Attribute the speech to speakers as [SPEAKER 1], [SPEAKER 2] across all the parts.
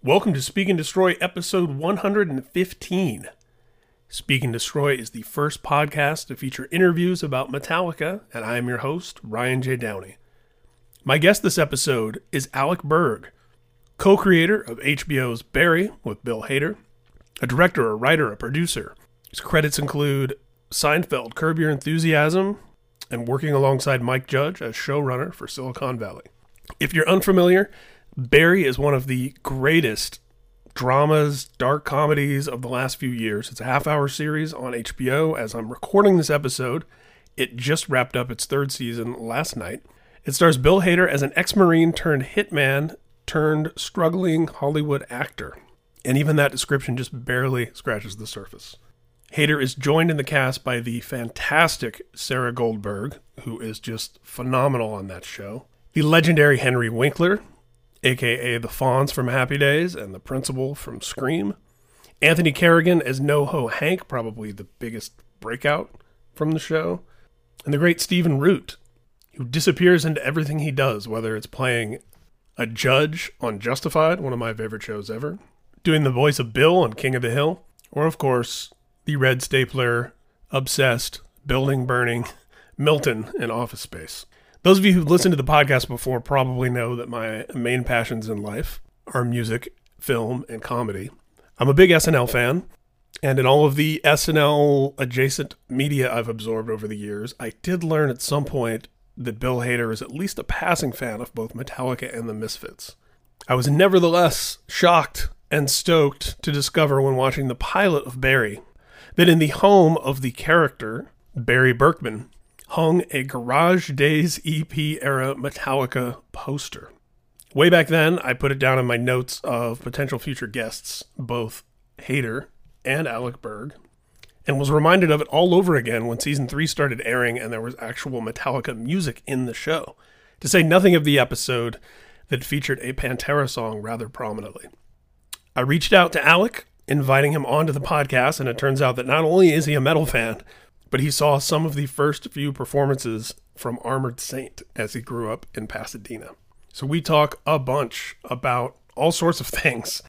[SPEAKER 1] Welcome to Speak and Destroy episode 115. Speak and Destroy is the first podcast to feature interviews about Metallica, and I am your host, Ryan J. Downey. My guest this episode is Alec Berg, co creator of HBO's Barry with Bill Hader, a director, a writer, a producer. His credits include Seinfeld, Curb Your Enthusiasm, and working alongside Mike Judge as showrunner for Silicon Valley. If you're unfamiliar, Barry is one of the greatest dramas, dark comedies of the last few years. It's a half hour series on HBO. As I'm recording this episode, it just wrapped up its third season last night. It stars Bill Hader as an ex Marine turned hitman turned struggling Hollywood actor. And even that description just barely scratches the surface. Hader is joined in the cast by the fantastic Sarah Goldberg, who is just phenomenal on that show, the legendary Henry Winkler, aka the Fonz from Happy Days and the Principal from Scream, Anthony Carrigan as NoHo Hank, probably the biggest breakout from the show, and the great Stephen Root, who disappears into everything he does, whether it's playing a judge on Justified, one of my favorite shows ever, doing the voice of Bill on King of the Hill, or of course the red stapler, obsessed, building burning, Milton in Office Space. Those of you who've listened to the podcast before probably know that my main passions in life are music, film, and comedy. I'm a big SNL fan, and in all of the SNL adjacent media I've absorbed over the years, I did learn at some point that Bill Hader is at least a passing fan of both Metallica and the Misfits. I was nevertheless shocked and stoked to discover when watching the pilot of Barry that in the home of the character, Barry Berkman, hung a Garage Days EP era Metallica poster. Way back then, I put it down in my notes of potential future guests, both Hader and Alec Berg, and was reminded of it all over again when season three started airing and there was actual Metallica music in the show, to say nothing of the episode that featured a Pantera song rather prominently. I reached out to Alec inviting him onto the podcast, and it turns out that not only is he a metal fan, but he saw some of the first few performances from Armored Saint as he grew up in Pasadena. So we talk a bunch about all sorts of things.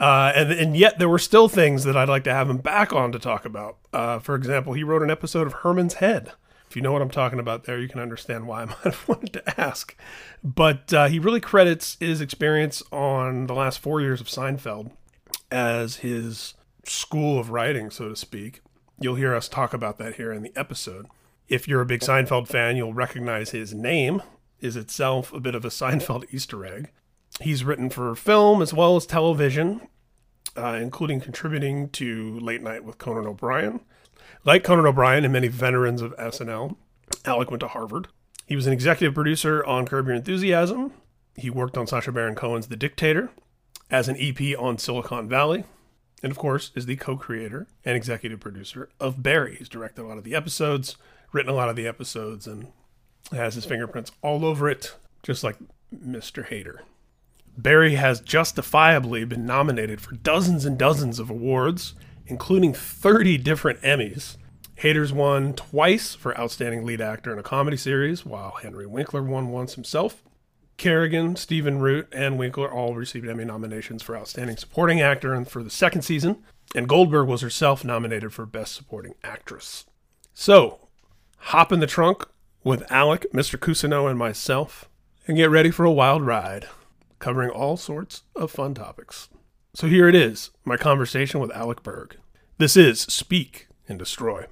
[SPEAKER 1] Uh, and, and yet there were still things that I'd like to have him back on to talk about. Uh, for example, he wrote an episode of Herman's Head. If you know what I'm talking about there, you can understand why I might have wanted to ask. But uh, he really credits his experience on the last four years of Seinfeld as his school of writing, so to speak. You'll hear us talk about that here in the episode. If you're a big Seinfeld fan, you'll recognize his name is itself a bit of a Seinfeld Easter egg. He's written for film as well as television, uh, including contributing to Late Night with Conan O'Brien. Like Conan O'Brien and many veterans of SNL, Alec went to Harvard. He was an executive producer on Curb Your Enthusiasm. He worked on Sacha Baron Cohen's The Dictator, as an EP on Silicon Valley, and of course is the co-creator and executive producer of Barry. He's directed a lot of the episodes, written a lot of the episodes, and has his fingerprints all over it, just like Mr. Hader. Barry has justifiably been nominated for dozens and dozens of awards, including 30 different Emmys. Hader's won twice for Outstanding Lead Actor in a Comedy Series, while Henry Winkler won once himself. Carrigan, Stephen Root, and Winkler all received Emmy nominations for Outstanding Supporting Actor and for the second season, and Goldberg was herself nominated for Best Supporting Actress. So, hop in the trunk with Alec, Mr. Cousineau, and myself, and get ready for a wild ride, covering all sorts of fun topics. So here it is, my conversation with Alec Berg. This is Speak and Destroy.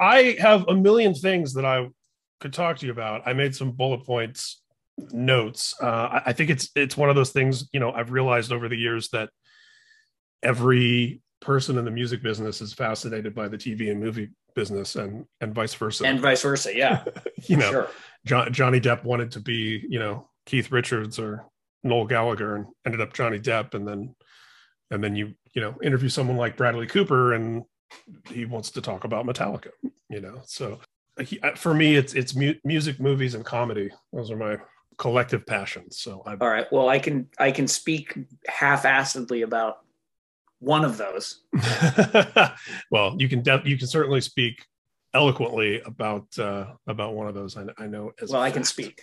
[SPEAKER 1] I have a million things that I could talk to you about. I made some bullet points notes. Uh, I, I think it's it's one of those things. You know, I've realized over the years that every person in the music business is fascinated by the TV and movie business, and and vice versa.
[SPEAKER 2] and vice versa. Yeah,
[SPEAKER 1] you know,
[SPEAKER 2] sure.
[SPEAKER 1] John, Johnny Depp wanted to be, you know, Keith Richards or Noel Gallagher, and ended up Johnny Depp, and then and then you you know interview someone like Bradley Cooper, and he wants to talk about Metallica. You know, so he, for me, it's it's mu- music, movies, and comedy. Those are my collective passions. So I
[SPEAKER 2] All right. Well, I can I can speak half-assedly about one of those.
[SPEAKER 1] well, you can def- you can certainly speak eloquently about uh, about one of those. I, I know. As
[SPEAKER 2] Well, I can speak.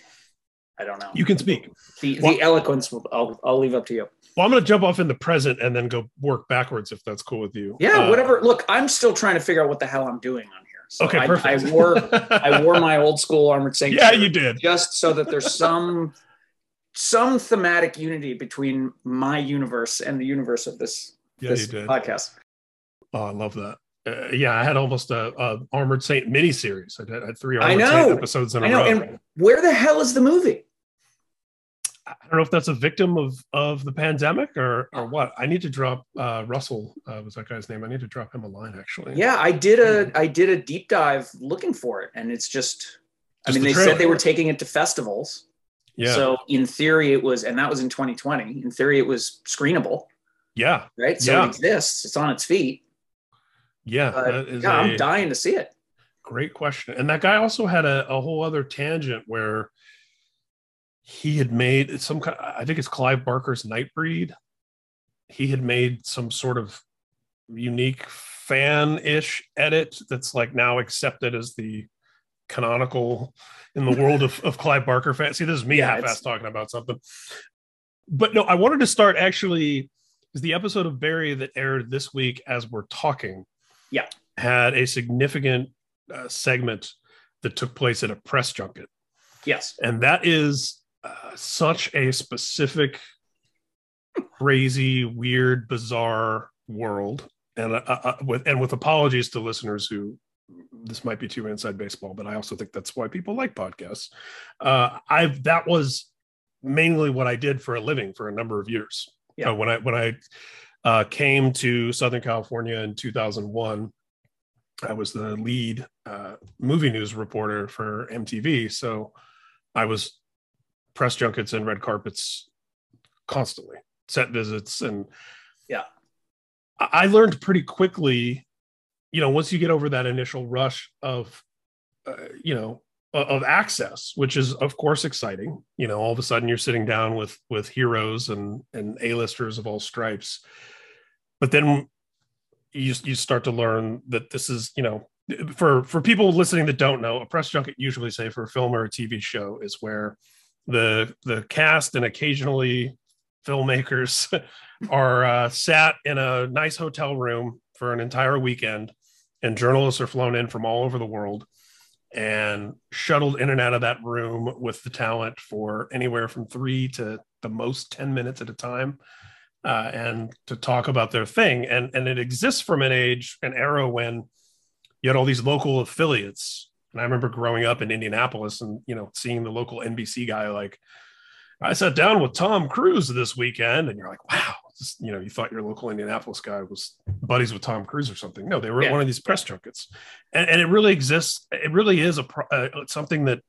[SPEAKER 2] I don't know.
[SPEAKER 1] You can speak.
[SPEAKER 2] The
[SPEAKER 1] Well-
[SPEAKER 2] the eloquence. Will, I'll I'll leave up to you.
[SPEAKER 1] Well, I'm going to jump off in the present and then go work backwards if that's cool with you.
[SPEAKER 2] Yeah.
[SPEAKER 1] Uh,
[SPEAKER 2] whatever. Look, I'm still trying to figure out what the hell I'm doing on here. So
[SPEAKER 1] Okay,
[SPEAKER 2] I,
[SPEAKER 1] perfect.
[SPEAKER 2] I wore I wore my old school armored saint.
[SPEAKER 1] yeah, you did.
[SPEAKER 2] just so that there's some some thematic unity between my universe and the universe of this
[SPEAKER 1] Yeah,
[SPEAKER 2] this
[SPEAKER 1] you did.
[SPEAKER 2] podcast.
[SPEAKER 1] Oh, I love that. Uh, yeah, I had almost a, a Armored Saint mini series. I had, I had three Armored. Saint episodes in a
[SPEAKER 2] I know.
[SPEAKER 1] row.
[SPEAKER 2] And where the hell is the movie?
[SPEAKER 1] I don't know if that's a victim of of the pandemic or or what. I need to drop uh, Russell. Uh, was that guy's name? I need to drop him a line actually.
[SPEAKER 2] Yeah, I did a I did a deep dive looking for it, and it's just. I mean,
[SPEAKER 1] the
[SPEAKER 2] they
[SPEAKER 1] trailer.
[SPEAKER 2] said they were taking it to festivals.
[SPEAKER 1] yeah,
[SPEAKER 2] So in theory, it was, and that was in 2020. In theory, it was screenable,
[SPEAKER 1] yeah,
[SPEAKER 2] right? So
[SPEAKER 1] Yeah.
[SPEAKER 2] it exists. It's on its feet.
[SPEAKER 1] yeah.
[SPEAKER 2] But
[SPEAKER 1] that is
[SPEAKER 2] yeah,
[SPEAKER 1] a
[SPEAKER 2] I'm dying to see it.
[SPEAKER 1] great question. And that guy also had a, a whole other tangent where he had made some kind. I think it's Clive Barker's Nightbreed. He had made some sort of unique fan-ish edit that's like now accepted as the canonical in the world of, of Clive Barker fans. See, this is me
[SPEAKER 2] Yeah,
[SPEAKER 1] half-ass talking about something. But no, I wanted to start actually is the episode of Barry that aired this week as we're talking.
[SPEAKER 2] Yeah.
[SPEAKER 1] Had a significant uh, segment that took place at a press junket.
[SPEAKER 2] Yes.
[SPEAKER 1] And that is uh, such a specific, crazy, weird, bizarre world. And uh, uh, with and with apologies to listeners who this might be too inside baseball, but I also think that's why people like podcasts. Uh, I that was mainly what I did for a living for a number of years.
[SPEAKER 2] Yeah.
[SPEAKER 1] Uh, when I when I uh, came to Southern California in 2001, I was the lead uh, movie news reporter for MTV. So I was press junkets and red carpets constantly, set visits, and
[SPEAKER 2] Yeah.
[SPEAKER 1] I learned pretty quickly. You know, once you get over that initial rush of, uh, you know, of access, which is of course exciting. You know, all of a sudden you're sitting down with with heroes and and A-listers of all stripes, but then you you start to learn that this is you know for for people listening that don't know a press junket usually say for a film or a tv show is where the the cast and occasionally filmmakers are uh, sat in a nice hotel room for an entire weekend and journalists are flown in from all over the world and shuttled in and out of that room with the talent for anywhere from three to the most 10 minutes at a time uh, and to talk about their thing. And, and it exists from an age, an era when you had all these local affiliates. And I remember growing up in Indianapolis and, you know, seeing the local NBC guy like, I sat down with Tom Cruise this weekend, and you're like, wow, this, you know, you thought your local Indianapolis guy was buddies with Tom Cruise or something. No, they were at
[SPEAKER 2] Yeah.
[SPEAKER 1] one of these press junkets, and, and it really exists. It really is a pro- uh, something that,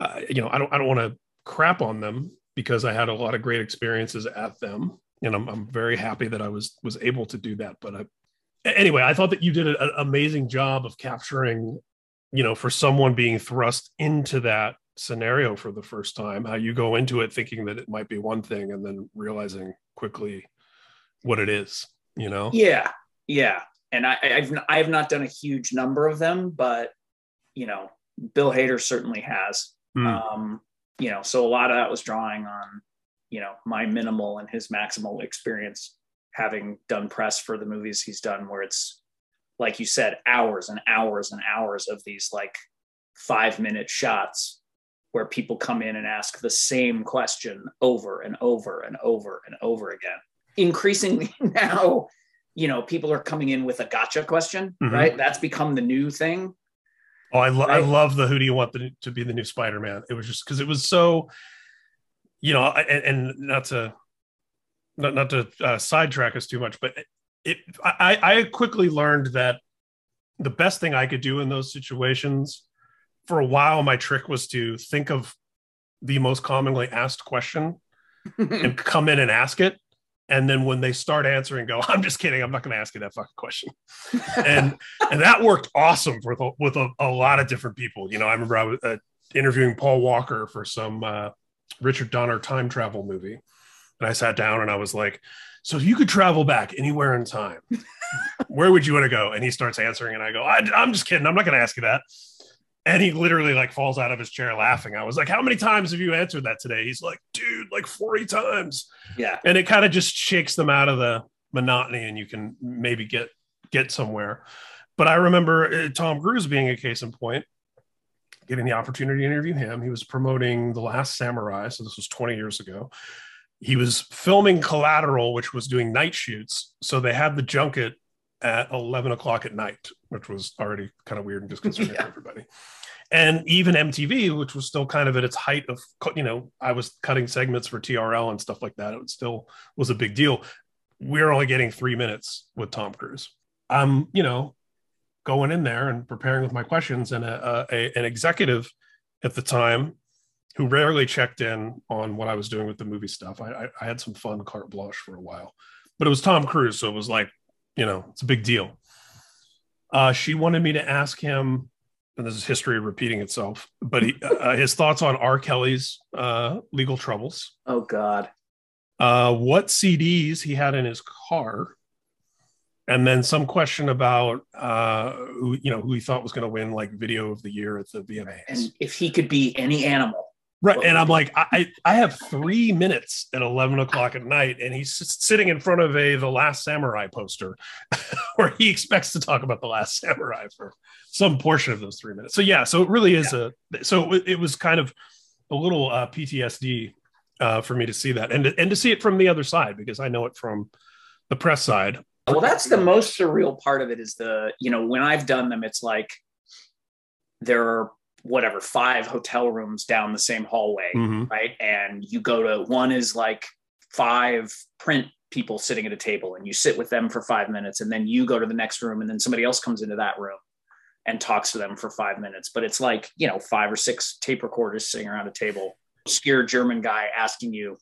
[SPEAKER 1] uh, you know, I don't I don't want to crap on them because I had a lot of great experiences at them, and I'm I'm very happy that I was was able to do that. But I, anyway, I thought that you did an amazing job of capturing, you know, for someone being thrust into that scenario for the first time, how you go into it thinking that it might be one thing and then realizing quickly what it is, you know?
[SPEAKER 2] Yeah. Yeah. And I, I've I have not done a huge number of them, but you know, Bill Hader certainly has.
[SPEAKER 1] Mm.
[SPEAKER 2] Um, you know, so a lot of that was drawing on, you know, my minimal and his maximal experience having done press for the movies he's done where it's like you said, hours and hours and hours of these like five minute shots where people come in and ask the same question over and over and over and over again. Increasingly now, you know, people are coming in with a gotcha question,
[SPEAKER 1] Mhm.
[SPEAKER 2] right? That's become the new thing
[SPEAKER 1] Oh, I, lo-
[SPEAKER 2] Right.
[SPEAKER 1] I love the who do you want the, to be the new Spider-Man? It was just because it was so, you know, I- and, and not to not not to uh, sidetrack us too much, but it I, I quickly learned that the best thing I could do in those situations for a while, my trick was to think of the most commonly asked question and come in and ask it. And then when they start answering, go, I'm just kidding. I'm not going to ask you that fucking question. And and that worked awesome with a, with a, a lot of different people. You know, I remember I was uh, interviewing Paul Walker for some uh, Richard Donner time travel movie, and I sat down and I was like, "So if you could travel back anywhere in time, where would you want to go?" And he starts answering, and I go, I, "I'm just kidding. I'm not going to ask you that." And he literally like falls out of his chair laughing. I was like, "How many times have you answered that today?" He's like, "Dude, like 40 times."
[SPEAKER 2] yeah.
[SPEAKER 1] and it kind of just shakes them out of the monotony and you can maybe get get somewhere but i remember uh, tom cruise being a case in point getting the opportunity to interview him he was promoting the last samurai so this was 20 years ago he was filming collateral which was doing night shoots so they had the junket at 11 o'clock at night which was already kind of weird and disconcerting
[SPEAKER 2] Yeah.
[SPEAKER 1] for everybody and even MTV, which was still kind of at its height of, you know, I was cutting segments for TRL and stuff like that. It still was a big deal. We're only getting three minutes with Tom Cruise. I'm, you know, going in there and preparing with my questions, and a, a, an executive at the time who rarely checked in on what I was doing with the movie stuff. I, I, I had some fun carte blanche for a while, but it was Tom Cruise, so it was like, you know, it's a big deal. Uh, she wanted me to ask him and this is history repeating itself, but he, uh, his thoughts on R. Kelly's uh, legal troubles,
[SPEAKER 2] Oh God.
[SPEAKER 1] uh, what CDs he had in his car, and then some question about uh, who you know who he thought was going to win like video of the year at the VMAs.
[SPEAKER 2] And if he could be any animal,
[SPEAKER 1] right, and I'm like, I I have three minutes at 11 o'clock at night, and he's sitting in front of a The Last Samurai poster, where he expects to talk about The Last Samurai for some portion of those three minutes. So yeah, so it really is a so it, it was kind of a little uh, PTSD uh, for me to see that and and to see it from the other side because I know it from the press side.
[SPEAKER 2] Well, that's the most surreal part of it is the, you know, when I've done them, it's like there are whatever, five hotel rooms down the same hallway,
[SPEAKER 1] Mhm.
[SPEAKER 2] right? And you go to one is like five print people sitting at a table and you sit with them for five minutes and then you go to the next room and then somebody else comes into that room and talks to them for five minutes. But it's like, you know, five or six tape recorders sitting around a table, obscure German guy asking you,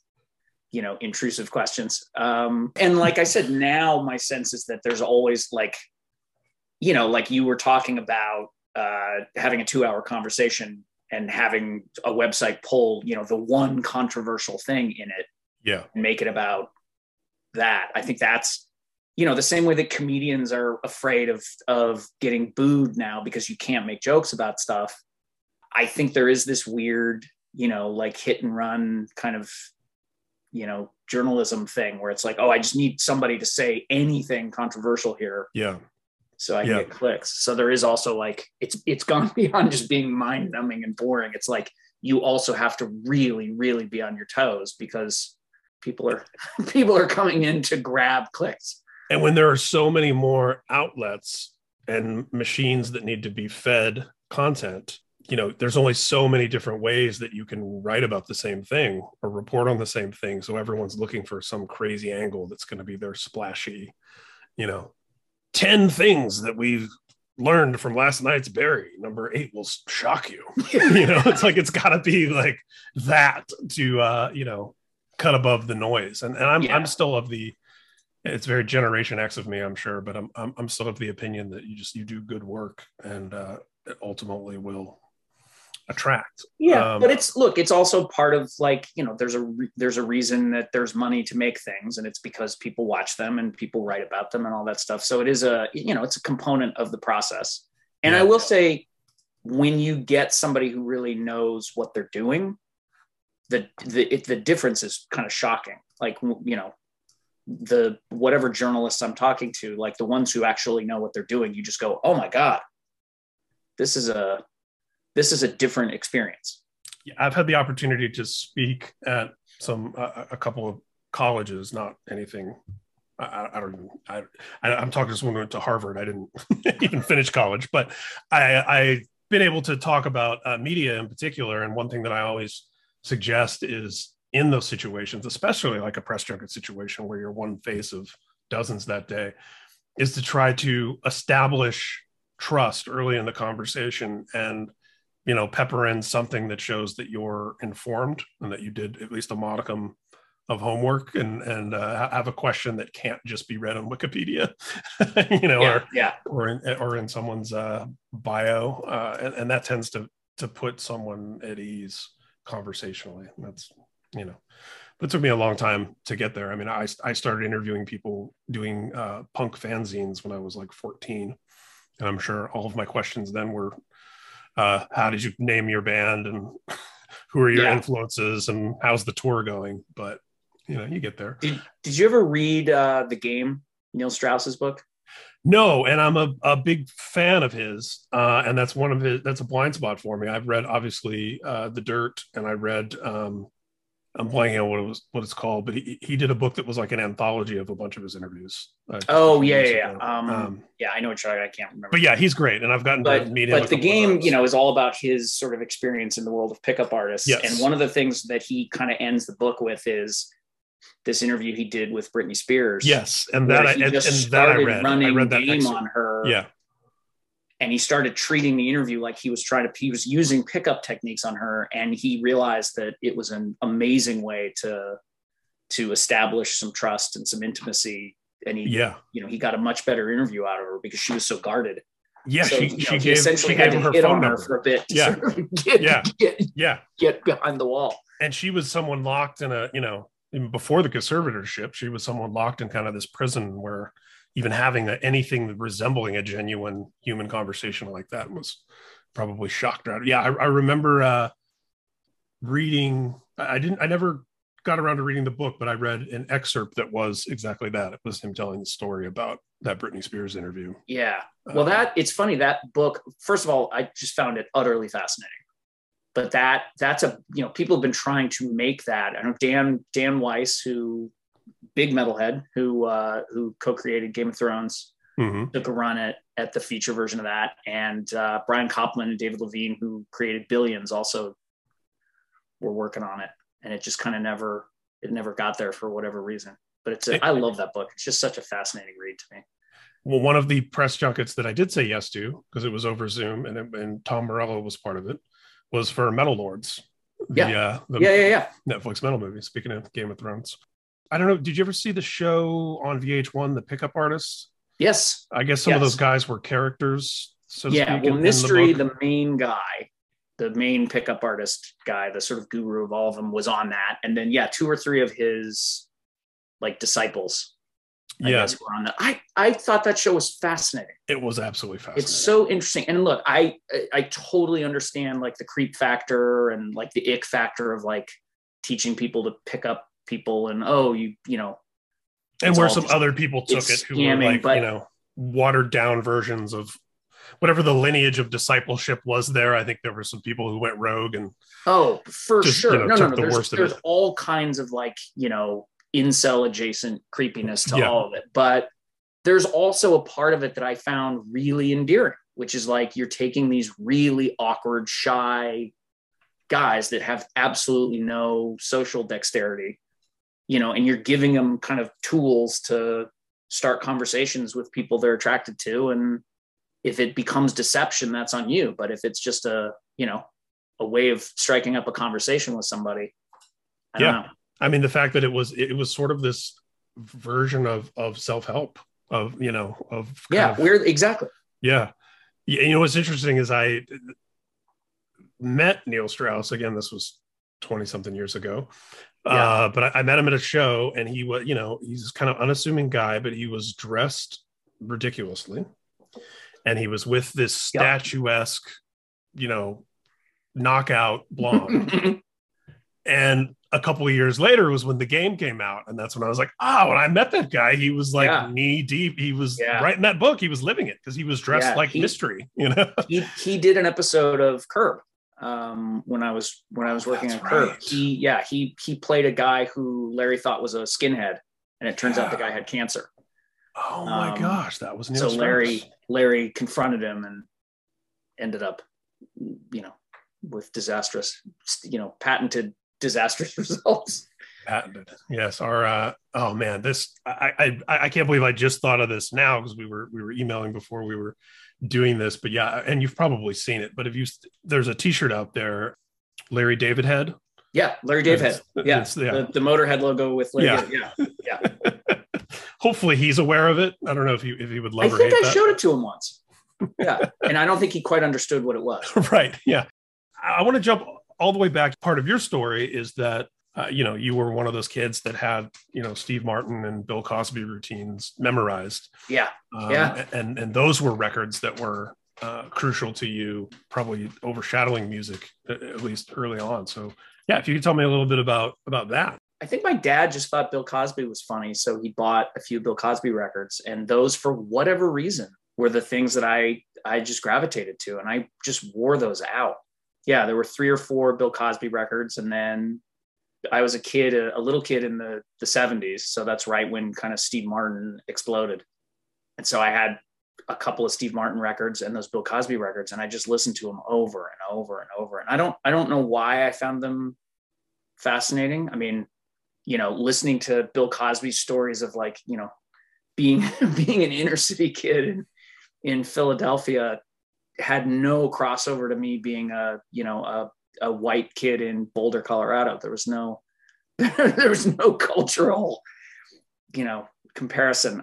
[SPEAKER 2] you know, intrusive questions. Um, and like I said, now my sense is that there's always like, you know, like you were talking about uh, having a two hour conversation and having a website pull, you know, the one controversial thing in it
[SPEAKER 1] Yeah,
[SPEAKER 2] and make it about that. I think that's, you know, the same way that comedians are afraid of of getting booed now because you can't make jokes about stuff. I think there is this weird, you know, like hit and run kind of, you know, journalism thing where it's like, oh, I just need somebody to say anything controversial here so I
[SPEAKER 1] Yeah.
[SPEAKER 2] get clicks. So there is also like it's it's gone beyond just being mind numbing and boring. It's like you also have to really, really be on your toes because people are people are coming in to grab clicks.
[SPEAKER 1] and when there are so many more outlets and machines that need to be fed content you know there's only so many different ways that you can write about the same thing or report on the same thing so everyone's looking for some crazy angle that's going to be their splashy you know 10 things that we've learned from last night's Barry. Number eight will shock you. you know, it's like it's got to be like that to uh, you know cut above the noise. And and I'm
[SPEAKER 2] Yeah.
[SPEAKER 1] I'm still of the it's very Generation X of me, I'm sure, but I'm I'm I'm still of the opinion that you just you do good work and uh, it ultimately will attract.
[SPEAKER 2] Yeah,
[SPEAKER 1] Um,
[SPEAKER 2] but it's look, it's also part of like you know, there's a re- there's a reason that there's money to make things, and it's because people watch them and people write about them and all that stuff. So it is a you know, it's a component of the process. And I will say, when you get somebody who really knows what they're doing, the the it, the difference is kind of shocking. Like you know, the whatever journalists I'm talking to, like the ones who actually know what they're doing, you just go, oh my god, this is a this is a different experience.
[SPEAKER 1] Yeah, I've had the opportunity to speak at some uh, a couple of colleges, not anything. I, I- don't even. I, I, I'm talking to someone who went to Harvard. I didn't even finish college, but I, I've been able to talk about uh, media in particular, and one thing that I always suggest is in those situations, especially like a press junket situation where you're one face of dozens that day, is to try to establish trust early in the conversation and you know pepper in something that shows that you're informed and that you did at least a modicum of homework and and uh, have a question that can't just be read on Wikipedia, you know,
[SPEAKER 2] Yeah,
[SPEAKER 1] or
[SPEAKER 2] yeah.
[SPEAKER 1] or in or in someone's uh, bio, uh, and, and that tends to to put someone at ease conversationally. That's you know, but it took me a long time to get there. I mean, I I started interviewing people doing uh, punk fanzines when I was like 14, and I'm sure all of my questions then were, uh, how did you name your band and who are your
[SPEAKER 2] Yeah.
[SPEAKER 1] influences and how's the tour going? But you know, you get there.
[SPEAKER 2] Did Did you ever read uh, the game Neil Strauss's book?
[SPEAKER 1] No, and I'm a, a big fan of his, uh, and that's one of his. That's a blind spot for me. I've read obviously uh, the Dirt, and I read. Um, I'm playing on what it was, what it's called, but he he did a book that was like an anthology of a bunch of his interviews. uh,
[SPEAKER 2] Oh yeah, yeah, yeah. Um,
[SPEAKER 1] Um,
[SPEAKER 2] yeah, I know what you're. I can't remember.
[SPEAKER 1] but yeah, he's great, and I've gotten to
[SPEAKER 2] but
[SPEAKER 1] meet him.
[SPEAKER 2] but the game, you know, is all about his sort of experience in the world of pickup artists.
[SPEAKER 1] Yes.
[SPEAKER 2] And one of the things that he kind of ends the book with is this interview he did with Britney Spears.
[SPEAKER 1] yes, and that I and,
[SPEAKER 2] just
[SPEAKER 1] and that I read. I
[SPEAKER 2] running
[SPEAKER 1] read that
[SPEAKER 2] game on her.
[SPEAKER 1] Yeah,
[SPEAKER 2] and he started treating the interview like he was trying to he was using pickup techniques on her and he realized that it was an amazing way to to establish some trust and some intimacy and he
[SPEAKER 1] yeah,
[SPEAKER 2] you know he got a much better interview out of her because she was so guarded
[SPEAKER 1] yeah.
[SPEAKER 2] so
[SPEAKER 1] she
[SPEAKER 2] you know,
[SPEAKER 1] she
[SPEAKER 2] he
[SPEAKER 1] gave
[SPEAKER 2] essentially
[SPEAKER 1] she
[SPEAKER 2] had
[SPEAKER 1] gave
[SPEAKER 2] to
[SPEAKER 1] her
[SPEAKER 2] hit
[SPEAKER 1] phone
[SPEAKER 2] on her for a bit to
[SPEAKER 1] Yeah.
[SPEAKER 2] sort of get,
[SPEAKER 1] Yeah.
[SPEAKER 2] get,
[SPEAKER 1] Yeah,
[SPEAKER 2] get behind the wall
[SPEAKER 1] and she was someone locked in a you know before the conservatorship she was someone locked in kind of this prison where even having a, anything resembling a genuine human conversation like that was probably shocked out yeah i, I remember uh reading i didn't i never got around to reading the book but i read an excerpt that was exactly that. It was him telling the story about that britney spears interview.
[SPEAKER 2] Yeah. Well
[SPEAKER 1] Uh,
[SPEAKER 2] that it's funny that book first of all i just found it utterly fascinating. But that that's a you know people have been trying to make that. I don't know dan dan weiss who big metalhead who uh who co-created game of thrones
[SPEAKER 1] mhm.
[SPEAKER 2] took a run at at the feature version of that. And uh brian Koppelman and david levine who created billions also were working on it. And it just kind of never it never got there for whatever reason. But it's a, i love that book. It's just such a fascinating read to me.
[SPEAKER 1] Well one of the press junkets that i did say yes to because it was over zoom and, it, and tom morello was part of it was for metal lords the,
[SPEAKER 2] Yeah.
[SPEAKER 1] uh, the
[SPEAKER 2] yeah yeah yeah.
[SPEAKER 1] Netflix metal movie speaking of game of thrones i don't know did you ever see the show on vh1 the pickup artists
[SPEAKER 2] yes.
[SPEAKER 1] I guess some of those guys were characters so
[SPEAKER 2] yeah
[SPEAKER 1] speak,
[SPEAKER 2] well
[SPEAKER 1] in- in
[SPEAKER 2] mystery
[SPEAKER 1] book.
[SPEAKER 2] the, main guy the main pickup artist guy the sort of guru of all of them was on that. And then yeah two or three of his like disciples I
[SPEAKER 1] yeah.
[SPEAKER 2] guess, were on that. I i thought that show was fascinating.
[SPEAKER 1] It was absolutely fascinating.
[SPEAKER 2] it's so interesting. And look i I- i totally understand like the creep factor and like the ick factor of like teaching people to pick up people and oh you you know
[SPEAKER 1] and where some other people took it who were like
[SPEAKER 2] but-
[SPEAKER 1] you know watered down versions of whatever the lineage of discipleship was there i think there were some people who went rogue and
[SPEAKER 2] Oh, for
[SPEAKER 1] Just,
[SPEAKER 2] sure.
[SPEAKER 1] you know,
[SPEAKER 2] no, no, no.
[SPEAKER 1] the
[SPEAKER 2] There's, there's all kinds of like, you know, incel adjacent creepiness to
[SPEAKER 1] Yeah.
[SPEAKER 2] all of it. But there's also a part of it that I found really endearing, which is like you're taking these really awkward, shy guys that have absolutely no social dexterity, you know, and you're giving them kind of tools to start conversations with people they're attracted to. And if it becomes deception, that's on you. But if it's just a, you know, a way of striking up a conversation with somebody. I don't
[SPEAKER 1] Yeah.
[SPEAKER 2] know.
[SPEAKER 1] I mean, the fact that it was it was sort of this version of of self help of you know of
[SPEAKER 2] Yeah,
[SPEAKER 1] of-
[SPEAKER 2] weird. Exactly.
[SPEAKER 1] yeah. Yeah, You know what's interesting is I met Neil Strauss again. This was twenty something years ago,
[SPEAKER 2] Yeah.
[SPEAKER 1] uh, but I, I met him at a show, and he was you know he's kind of unassuming guy, but he was dressed ridiculously, and he was with this statuesque, you know, knockout blonde. And a couple of years later was when the game came out. And that's when I was like, oh, when I met that guy, he was like
[SPEAKER 2] Yeah.
[SPEAKER 1] knee deep. He was
[SPEAKER 2] Yeah.
[SPEAKER 1] right in that book. He was living it because he was dressed
[SPEAKER 2] Yeah,
[SPEAKER 1] like
[SPEAKER 2] he-
[SPEAKER 1] mystery, you know?
[SPEAKER 2] he he did an episode of Curb um, when I was when I was working
[SPEAKER 1] That's
[SPEAKER 2] on Curb.
[SPEAKER 1] right.
[SPEAKER 2] He yeah he he played a guy who Larry thought was a skinhead, and it turns out the guy had cancer.
[SPEAKER 1] Oh my
[SPEAKER 2] Um,
[SPEAKER 1] gosh, that was Neil
[SPEAKER 2] so. Larry Larry confronted him and ended up you know, with disastrous, you know, patented disastrous results.
[SPEAKER 1] Patented. Yes. Our uh, oh man, this I, I I can't believe I just thought of this now because we were we were emailing before we were doing this. But yeah, and you've probably seen it. But if you there's a T-shirt out there, Larry David head.
[SPEAKER 2] Yeah, Larry David head. Yeah, yeah. The, the Motorhead logo with Larry. Yeah, David. yeah, yeah.
[SPEAKER 1] Hopefully he's aware of it. I don't know if he if he would love. It.
[SPEAKER 2] I think I
[SPEAKER 1] that.
[SPEAKER 2] showed it to him once. Yeah, and I don't think he quite understood what it was.
[SPEAKER 1] right. Yeah. I want to jump all the way back. Part of your story is that uh, you know, you were one of those kids that had, you know, Steve Martin and Bill Cosby routines memorized.
[SPEAKER 2] Yeah.
[SPEAKER 1] Um,
[SPEAKER 2] yeah.
[SPEAKER 1] And, and those were records that were uh, crucial to you, probably overshadowing music, at least early on. So yeah, if you could tell me a little bit about, about that.
[SPEAKER 2] I think my dad just thought Bill Cosby was funny. So he bought a few Bill Cosby records and those for whatever reason were the things that I, I just gravitated to. And I just wore those out. Yeah. There were three or four Bill Cosby records and then I was a kid, a, a, little kid in the the 70s. So that's right when kind of Steve Martin exploded. And so I had a couple of Steve Martin records and those Bill Cosby records, and I just listened to them over and over and over. And I don't I don't know why I found them fascinating. I mean, you know, listening to Bill Cosby's stories of like, you know, being being an inner city kid in, in Philadelphia had no crossover to me being a, you know, a a white kid in Boulder, Colorado. There was no there was no cultural, you know, comparison.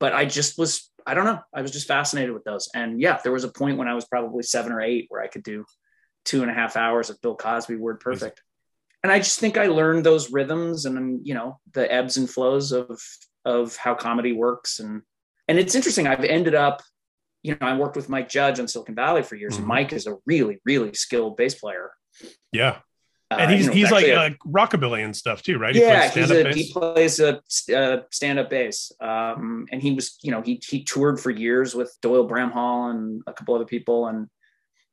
[SPEAKER 2] But I just was, I don't know, I was just fascinated with those. And yeah, there was a point when I was probably seven or eight where I could do two and a half hours of Bill Cosby word perfect. And I just think I learned those rhythms and you know the ebbs and flows of of how comedy works and and it's interesting. I've ended up, you know, I worked with Mike Judge on Silicon Valley for years, mm-hmm. and Mike is a really, really skilled bass player.
[SPEAKER 1] Yeah. Uh, and he's, uh, he's like a, rockabilly and stuff too, right?
[SPEAKER 2] He yeah, plays a, he plays a, a stand-up bass. Um, and he was, you know, he he toured for years with Doyle Bramhall and a couple other people. And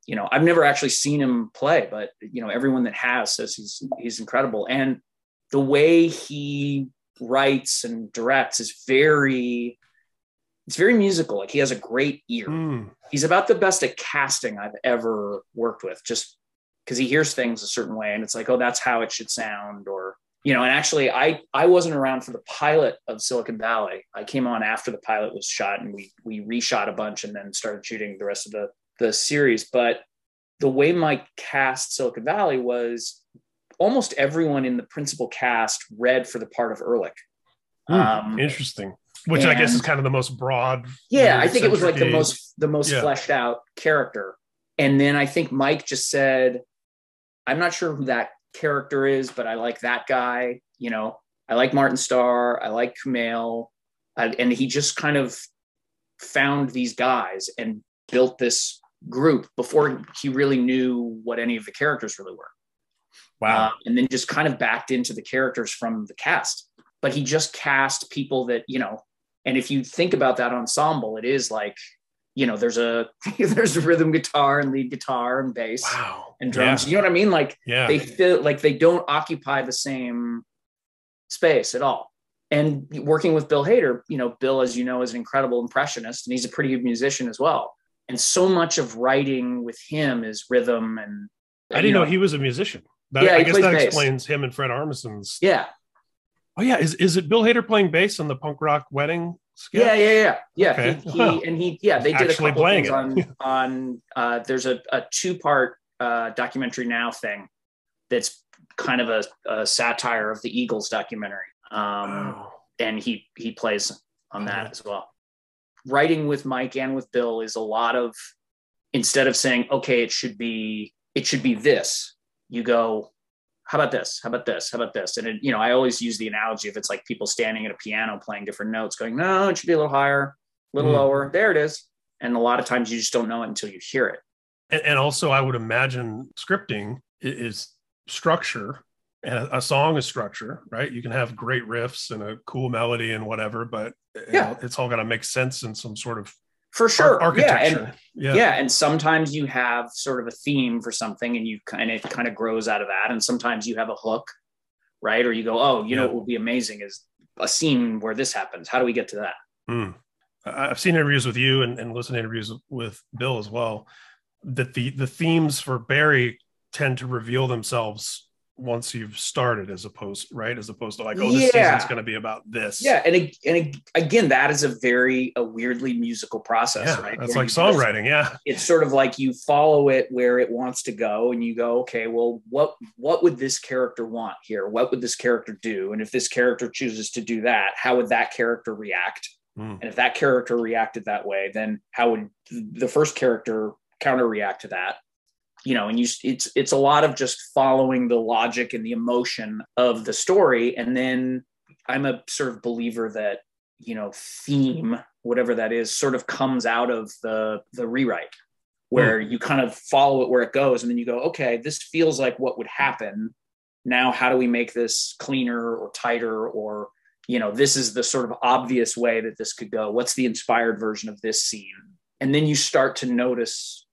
[SPEAKER 2] you know, I've never actually seen him play, but you know, everyone that has says he's he's incredible. And the way he writes and directs is very it's very musical. Like he has a great ear. Mm. He's about the best at casting I've ever worked with. Just because he hears things a certain way and it's like oh that's how it should sound or you know and actually i i wasn't around for the pilot of silicon valley i came on after the pilot was shot and we we reshot a bunch and then started shooting the rest of the the series but the way mike cast silicon valley was almost everyone in the principal cast read for the part of Ehrlich.
[SPEAKER 1] Hmm, um, interesting which and, i guess is kind of the most broad
[SPEAKER 2] yeah i think it was like the most the most yeah. fleshed out character and then i think mike just said I'm not sure who that character is, but I like that guy. You know, I like Martin Starr. I like Kumail. Uh, and he just kind of found these guys and built this group before he really knew what any of the characters really were.
[SPEAKER 1] Wow. Uh,
[SPEAKER 2] and then just kind of backed into the characters from the cast. But he just cast people that, you know, and if you think about that ensemble, it is like you know, there's a there's a rhythm guitar and lead guitar and bass
[SPEAKER 1] wow.
[SPEAKER 2] and drums. Yeah. You know what I mean? Like
[SPEAKER 1] yeah.
[SPEAKER 2] they feel like they don't occupy the same space at all. And working with Bill Hader, you know, Bill, as you know, is an incredible impressionist and he's a pretty good musician as well. And so much of writing with him is rhythm and
[SPEAKER 1] I didn't know, know, he was a musician. That, yeah, I guess that bass. explains him and Fred Armisen's.
[SPEAKER 2] Yeah.
[SPEAKER 1] Oh yeah, is is it Bill Hader playing bass on the punk rock wedding
[SPEAKER 2] sketch? Yeah, yeah, yeah, yeah. Okay. He, he and he, yeah, they did Actually a couple things on on. Uh, there's a, a two part uh, documentary now thing that's kind of a, a satire of the Eagles documentary, um, oh. and he he plays on that as well. Writing with Mike and with Bill is a lot of instead of saying okay, it should be it should be this. You go, how about this? How about this? How about this? And it, you know, I always use the analogy if it's like people standing at a piano playing different notes, going, no, it should be a little higher, a little mm. lower. There it is. And a lot of times you just don't know it until you hear it.
[SPEAKER 1] And, and also, I would imagine scripting is structure, and a, a, song is structure, right? You can have great riffs and a cool melody and whatever, but yeah, it's all got to make sense in some sort of
[SPEAKER 2] for sure
[SPEAKER 1] architecture
[SPEAKER 2] yeah and, yeah. yeah and sometimes you have sort of a theme for something and you kind of kind of grows out of that and sometimes you have a hook right or you go oh you yeah. know what would be amazing is a scene where this happens how do we get to that
[SPEAKER 1] mm. i've seen interviews with you and, and listened to interviews with bill as well that the the themes for Barry tend to reveal themselves once you've started as opposed right as opposed to like oh this
[SPEAKER 2] Yeah.
[SPEAKER 1] season's going to be about this
[SPEAKER 2] Yeah, and and ag- again, that is a very a weirdly musical process,
[SPEAKER 1] yeah
[SPEAKER 2] right?
[SPEAKER 1] that's
[SPEAKER 2] Where
[SPEAKER 1] like
[SPEAKER 2] you just-
[SPEAKER 1] songwriting yeah
[SPEAKER 2] It's sort of like you follow it where it wants to go, and you go, okay, well, what what would this character want here? What would this character do? And if this character chooses to do that, how would that character react?
[SPEAKER 1] Mm.
[SPEAKER 2] And if that character reacted that way, then how would the first character counter react to that? You know, and you it's it's a lot of just following the logic and the emotion of the story, and then I'm a sort of believer that you know theme whatever that is sort of comes out of the the rewrite where hmm. you kind of follow it where it goes. And then you go okay this feels like what would happen. Now how do we make this cleaner or tighter? Or you know this is the sort of obvious way that this could go. What's the inspired version of this scene? And then you start to notice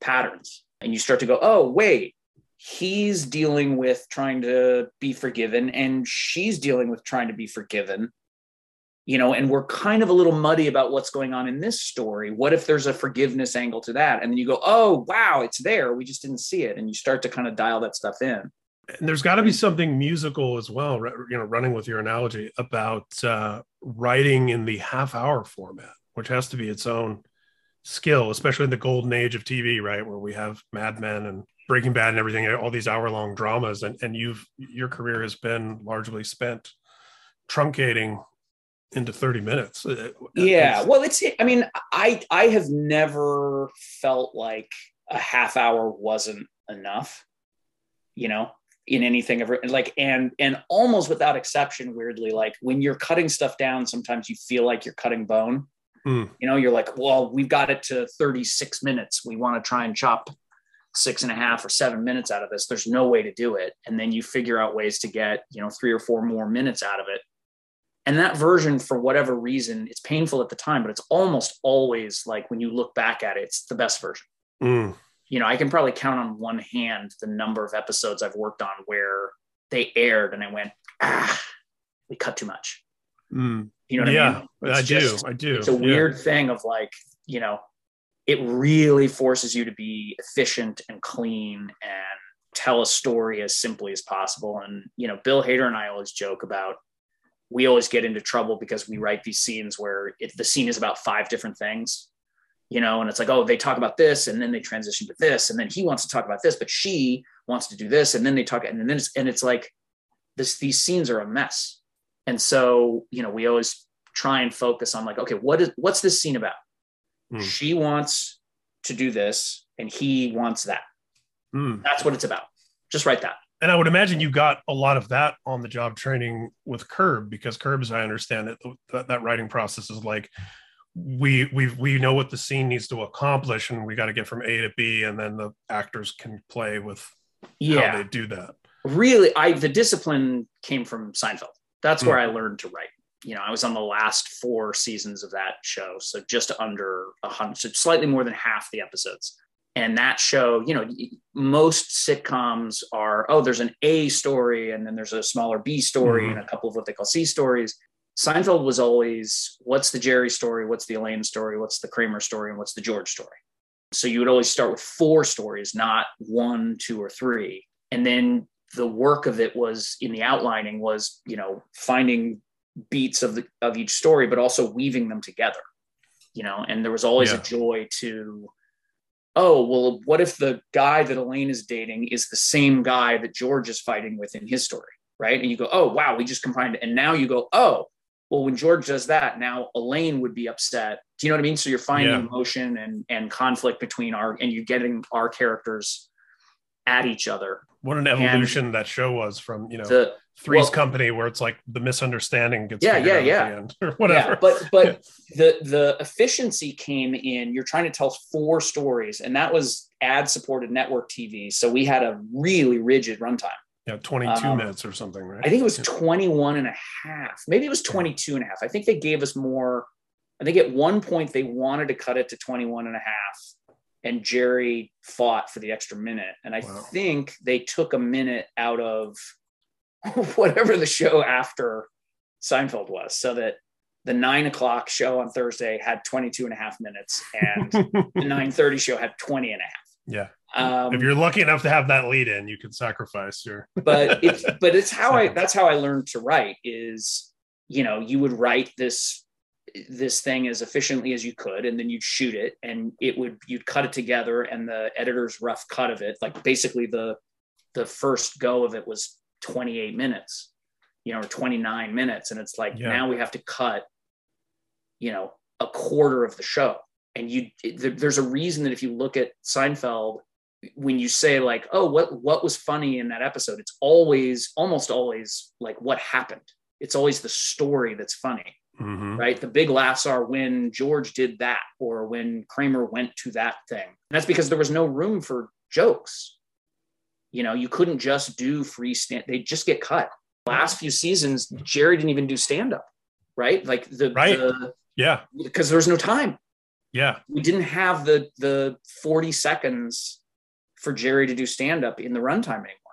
[SPEAKER 2] patterns and you start to go oh wait he's dealing with trying to be forgiven and she's dealing with trying to be forgiven you know and we're kind of a little muddy about what's going on in this story. What if there's a forgiveness angle to that? And then you go oh wow it's there. We just didn't see it. And you start to kind of dial that stuff in.
[SPEAKER 1] And there's got to be something musical as well you know running with your analogy about uh, writing in the half hour format which has to be its own skill especially in the golden age of tv right? Where we have mad men and breaking bad and everything all these hour long dramas and, and you've your career has been largely spent truncating into 30 minutes. Uh,
[SPEAKER 2] yeah
[SPEAKER 1] it's-
[SPEAKER 2] well it's i mean i i have never felt like a half hour wasn't enough you know in anything ever like and and almost without exception weirdly like when you're cutting stuff down sometimes you feel like you're cutting bone
[SPEAKER 1] Hmm.
[SPEAKER 2] you know you're like well we've got it to 36 minutes. We want to try and chop six and a half or seven minutes out of this. There's no way to do it. And then you figure out ways to get you know three or four more minutes out of it. And that version for whatever reason it's painful at the time but it's almost always like when you look back at it it's the best version.
[SPEAKER 1] Mm.
[SPEAKER 2] you know i can probably count on one hand the number of episodes i've worked on where they aired and i went ah we cut too much
[SPEAKER 1] Mm.
[SPEAKER 2] you know what
[SPEAKER 1] yeah
[SPEAKER 2] i mean
[SPEAKER 1] i
[SPEAKER 2] It's
[SPEAKER 1] do i do
[SPEAKER 2] it's a
[SPEAKER 1] Yeah.
[SPEAKER 2] weird thing of like you know it really forces you to be efficient and clean and tell a story as simply as possible and you know bill hader and i always joke about we always get into trouble because we write these scenes where it, the scene is about five different things you know and it's like oh they talk about this and then they transition to this and then he wants to talk about this but she wants to do this and then they talk and then it's and it's like this these scenes are a mess and so you know we always try and focus on like okay what is what's this scene about
[SPEAKER 1] Hmm.
[SPEAKER 2] she wants to do this and he wants that
[SPEAKER 1] Mm.
[SPEAKER 2] that's what it's about just write that
[SPEAKER 1] and I would imagine you got a lot of that on the job training with Curb because Curb, as I understand it, that, that writing process is like we we we know what the scene needs to accomplish, and we got to get from A to B, and then the actors can play with
[SPEAKER 2] yeah
[SPEAKER 1] how they do that.
[SPEAKER 2] really i the discipline came from seinfeld that's
[SPEAKER 1] Hmm.
[SPEAKER 2] where i learned to write. You know i was on the last four seasons of that show so just under a hundred so slightly more than half the episodes. And that show you know most sitcoms are oh there's an a story and then there's a smaller b story
[SPEAKER 1] Mhm.
[SPEAKER 2] and a couple of what they call c stories. Seinfeld was always what's the jerry story what's the elaine story what's the kramer story and what's the george story? So you would always start with four stories not one two or three. And then the work of it was in the outlining was you know finding beats of the of each story but also weaving them together you know? And there was always
[SPEAKER 1] Yeah.
[SPEAKER 2] a joy to oh well what if the guy that elaine is dating is the same guy that george is fighting with in his story right? And you go oh wow we just combined. It and now you go oh well when george does that now elaine would be upset. Do you know what i mean? So you're finding
[SPEAKER 1] Yeah.
[SPEAKER 2] emotion and and conflict between our and you're getting our characters at each other
[SPEAKER 1] What an evolution that show was from you know
[SPEAKER 2] the
[SPEAKER 1] Three's
[SPEAKER 2] well-
[SPEAKER 1] Company, where it's like the misunderstanding gets
[SPEAKER 2] Yeah, yeah, yeah.
[SPEAKER 1] the end, or whatever.
[SPEAKER 2] Yeah, but but the the efficiency came in. You're trying to tell four stories, and that was ad supported network TV. So we had a really rigid runtime.
[SPEAKER 1] yeah, 22
[SPEAKER 2] um,
[SPEAKER 1] minutes or something, right?
[SPEAKER 2] I think it was
[SPEAKER 1] Yeah.
[SPEAKER 2] 21 and a half. Maybe it was 22 and a half. I think they gave us more. I think at one point they wanted to cut it to 21 and a half, and Jerry fought for the extra minute. And I
[SPEAKER 1] Wow.
[SPEAKER 2] think they took a minute out of whatever the show after Seinfeld was, so that the nine o'clock show on Thursday had 22 and a half minutes, and the 9:30 show had 20 and a half.
[SPEAKER 1] Yeah.
[SPEAKER 2] Um,
[SPEAKER 1] if you're lucky enough to have that lead in, you can sacrifice your.
[SPEAKER 2] but it's but it's how I that's how I learned to write is you know you would write this this thing as efficiently as you could and then you'd shoot it and it would you'd cut it together and the editor's rough cut of it like basically the the first go of it was 28 minutes you know or 29 minutes and it's like
[SPEAKER 1] Yeah.
[SPEAKER 2] now we have to cut you know a quarter of the show. And you there, there's a reason that if you look at Seinfeld when you say like oh what what was funny in that episode? It's always almost always like what happened. It's always the story that's funny
[SPEAKER 1] Mhm.
[SPEAKER 2] right the big laughs are when george did that or when kramer went to that thing and that's because there was no room for jokes you know you couldn't just do free stand they just get cut last few seasons jerry didn't even do stand up right like the
[SPEAKER 1] Right.
[SPEAKER 2] the
[SPEAKER 1] Yeah.
[SPEAKER 2] because there was no time
[SPEAKER 1] Yeah.
[SPEAKER 2] we didn't have the the 40 seconds for Jerry to do stand up in the runtime anymore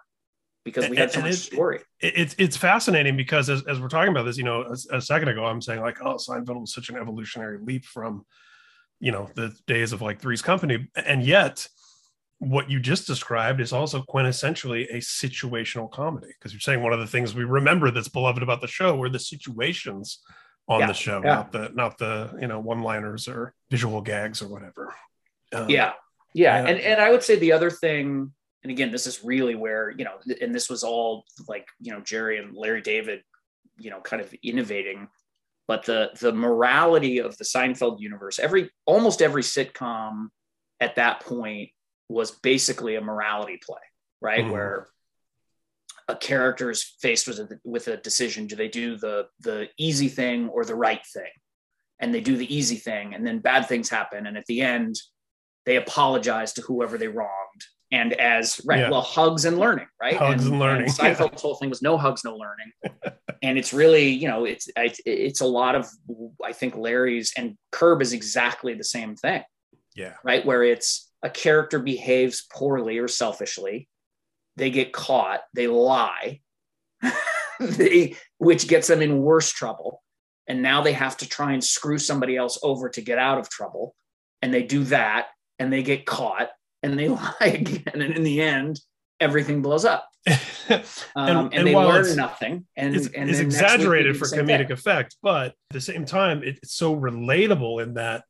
[SPEAKER 2] because we had so much story.
[SPEAKER 1] It- it's it's fascinating because as, as we're talking about this, you know, a, a second ago, I'm saying like, oh, Seinfeld was such an evolutionary leap from, you know, the days of like Three's Company, and yet what you just described is also quintessentially a situational comedy because you're saying one of the things we remember that's beloved about the show were the situations on
[SPEAKER 2] Yeah,
[SPEAKER 1] the show,
[SPEAKER 2] yeah.
[SPEAKER 1] not the not the you know one liners or visual gags or whatever. Um,
[SPEAKER 2] yeah. yeah.
[SPEAKER 1] yeah.
[SPEAKER 2] And and I would say the other thing, and again, this is really where, you know, and this was all like, you know, Jerry and Larry David, you know, kind of innovating. But the the morality of the Seinfeld universe, every almost every sitcom at that point was basically a morality play, right?
[SPEAKER 1] Mhm.
[SPEAKER 2] Where a character is faced with a, with a decision: do they do the the easy thing or the right thing? And they do the easy thing, and then bad things happen, and at the end, they apologize to whoever they wronged. And as right,
[SPEAKER 1] Yeah.
[SPEAKER 2] well, hugs and learning, right?
[SPEAKER 1] Hugs and learning, yeah.
[SPEAKER 2] Seinfeld's whole thing was no hugs, no learning. and it's really, you know, it's it's a lot of I think Larry's and Curb is exactly the same thing
[SPEAKER 1] yeah,
[SPEAKER 2] right? Where it's a character behaves poorly or selfishly, they get caught, they lie, they, which gets them in worse trouble. And now they have to try and screw somebody else over to get out of trouble. And they do that and they get caught and they lie again. And in the end, everything blows up. Um, and,
[SPEAKER 1] and
[SPEAKER 2] they
[SPEAKER 1] while
[SPEAKER 2] learn nothing. And,
[SPEAKER 1] it's,
[SPEAKER 2] and
[SPEAKER 1] it's
[SPEAKER 2] then next week they
[SPEAKER 1] exaggerated for comedic
[SPEAKER 2] thing.
[SPEAKER 1] effect, but at the same time, it's so relatable in that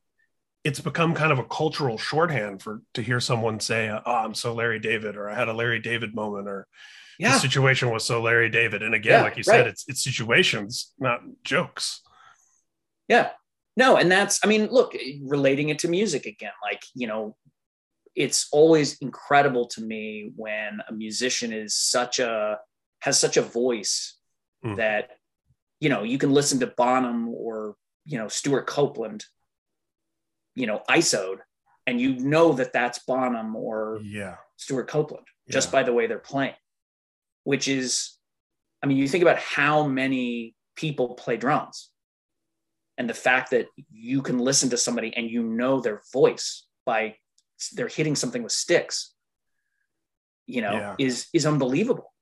[SPEAKER 1] it's become kind of a cultural shorthand for to hear someone say, "Oh, I'm so Larry David," or "I had a Larry David moment," or "The situation was so Larry David." And again,
[SPEAKER 2] Yeah,
[SPEAKER 1] like you
[SPEAKER 2] right.
[SPEAKER 1] said, it's it's situations, not jokes.
[SPEAKER 2] Yeah. No, and that's, I mean, look, relating it to music again, like, you know, it's always incredible to me when a musician is such a, has such a voice
[SPEAKER 1] Mm.
[SPEAKER 2] that, you know, you can listen to Bonham or, you know, Stewart Copeland, you know, ISO'd, and you know that that's Bonham or
[SPEAKER 1] Yeah,
[SPEAKER 2] Stewart Copeland just
[SPEAKER 1] Yeah.
[SPEAKER 2] by the way they're playing, which is, I mean, you think about how many people play drums and the fact that you can listen to somebody and you know their voice by they're hitting something with sticks, you know,
[SPEAKER 1] Yeah.
[SPEAKER 2] is, is unbelievable.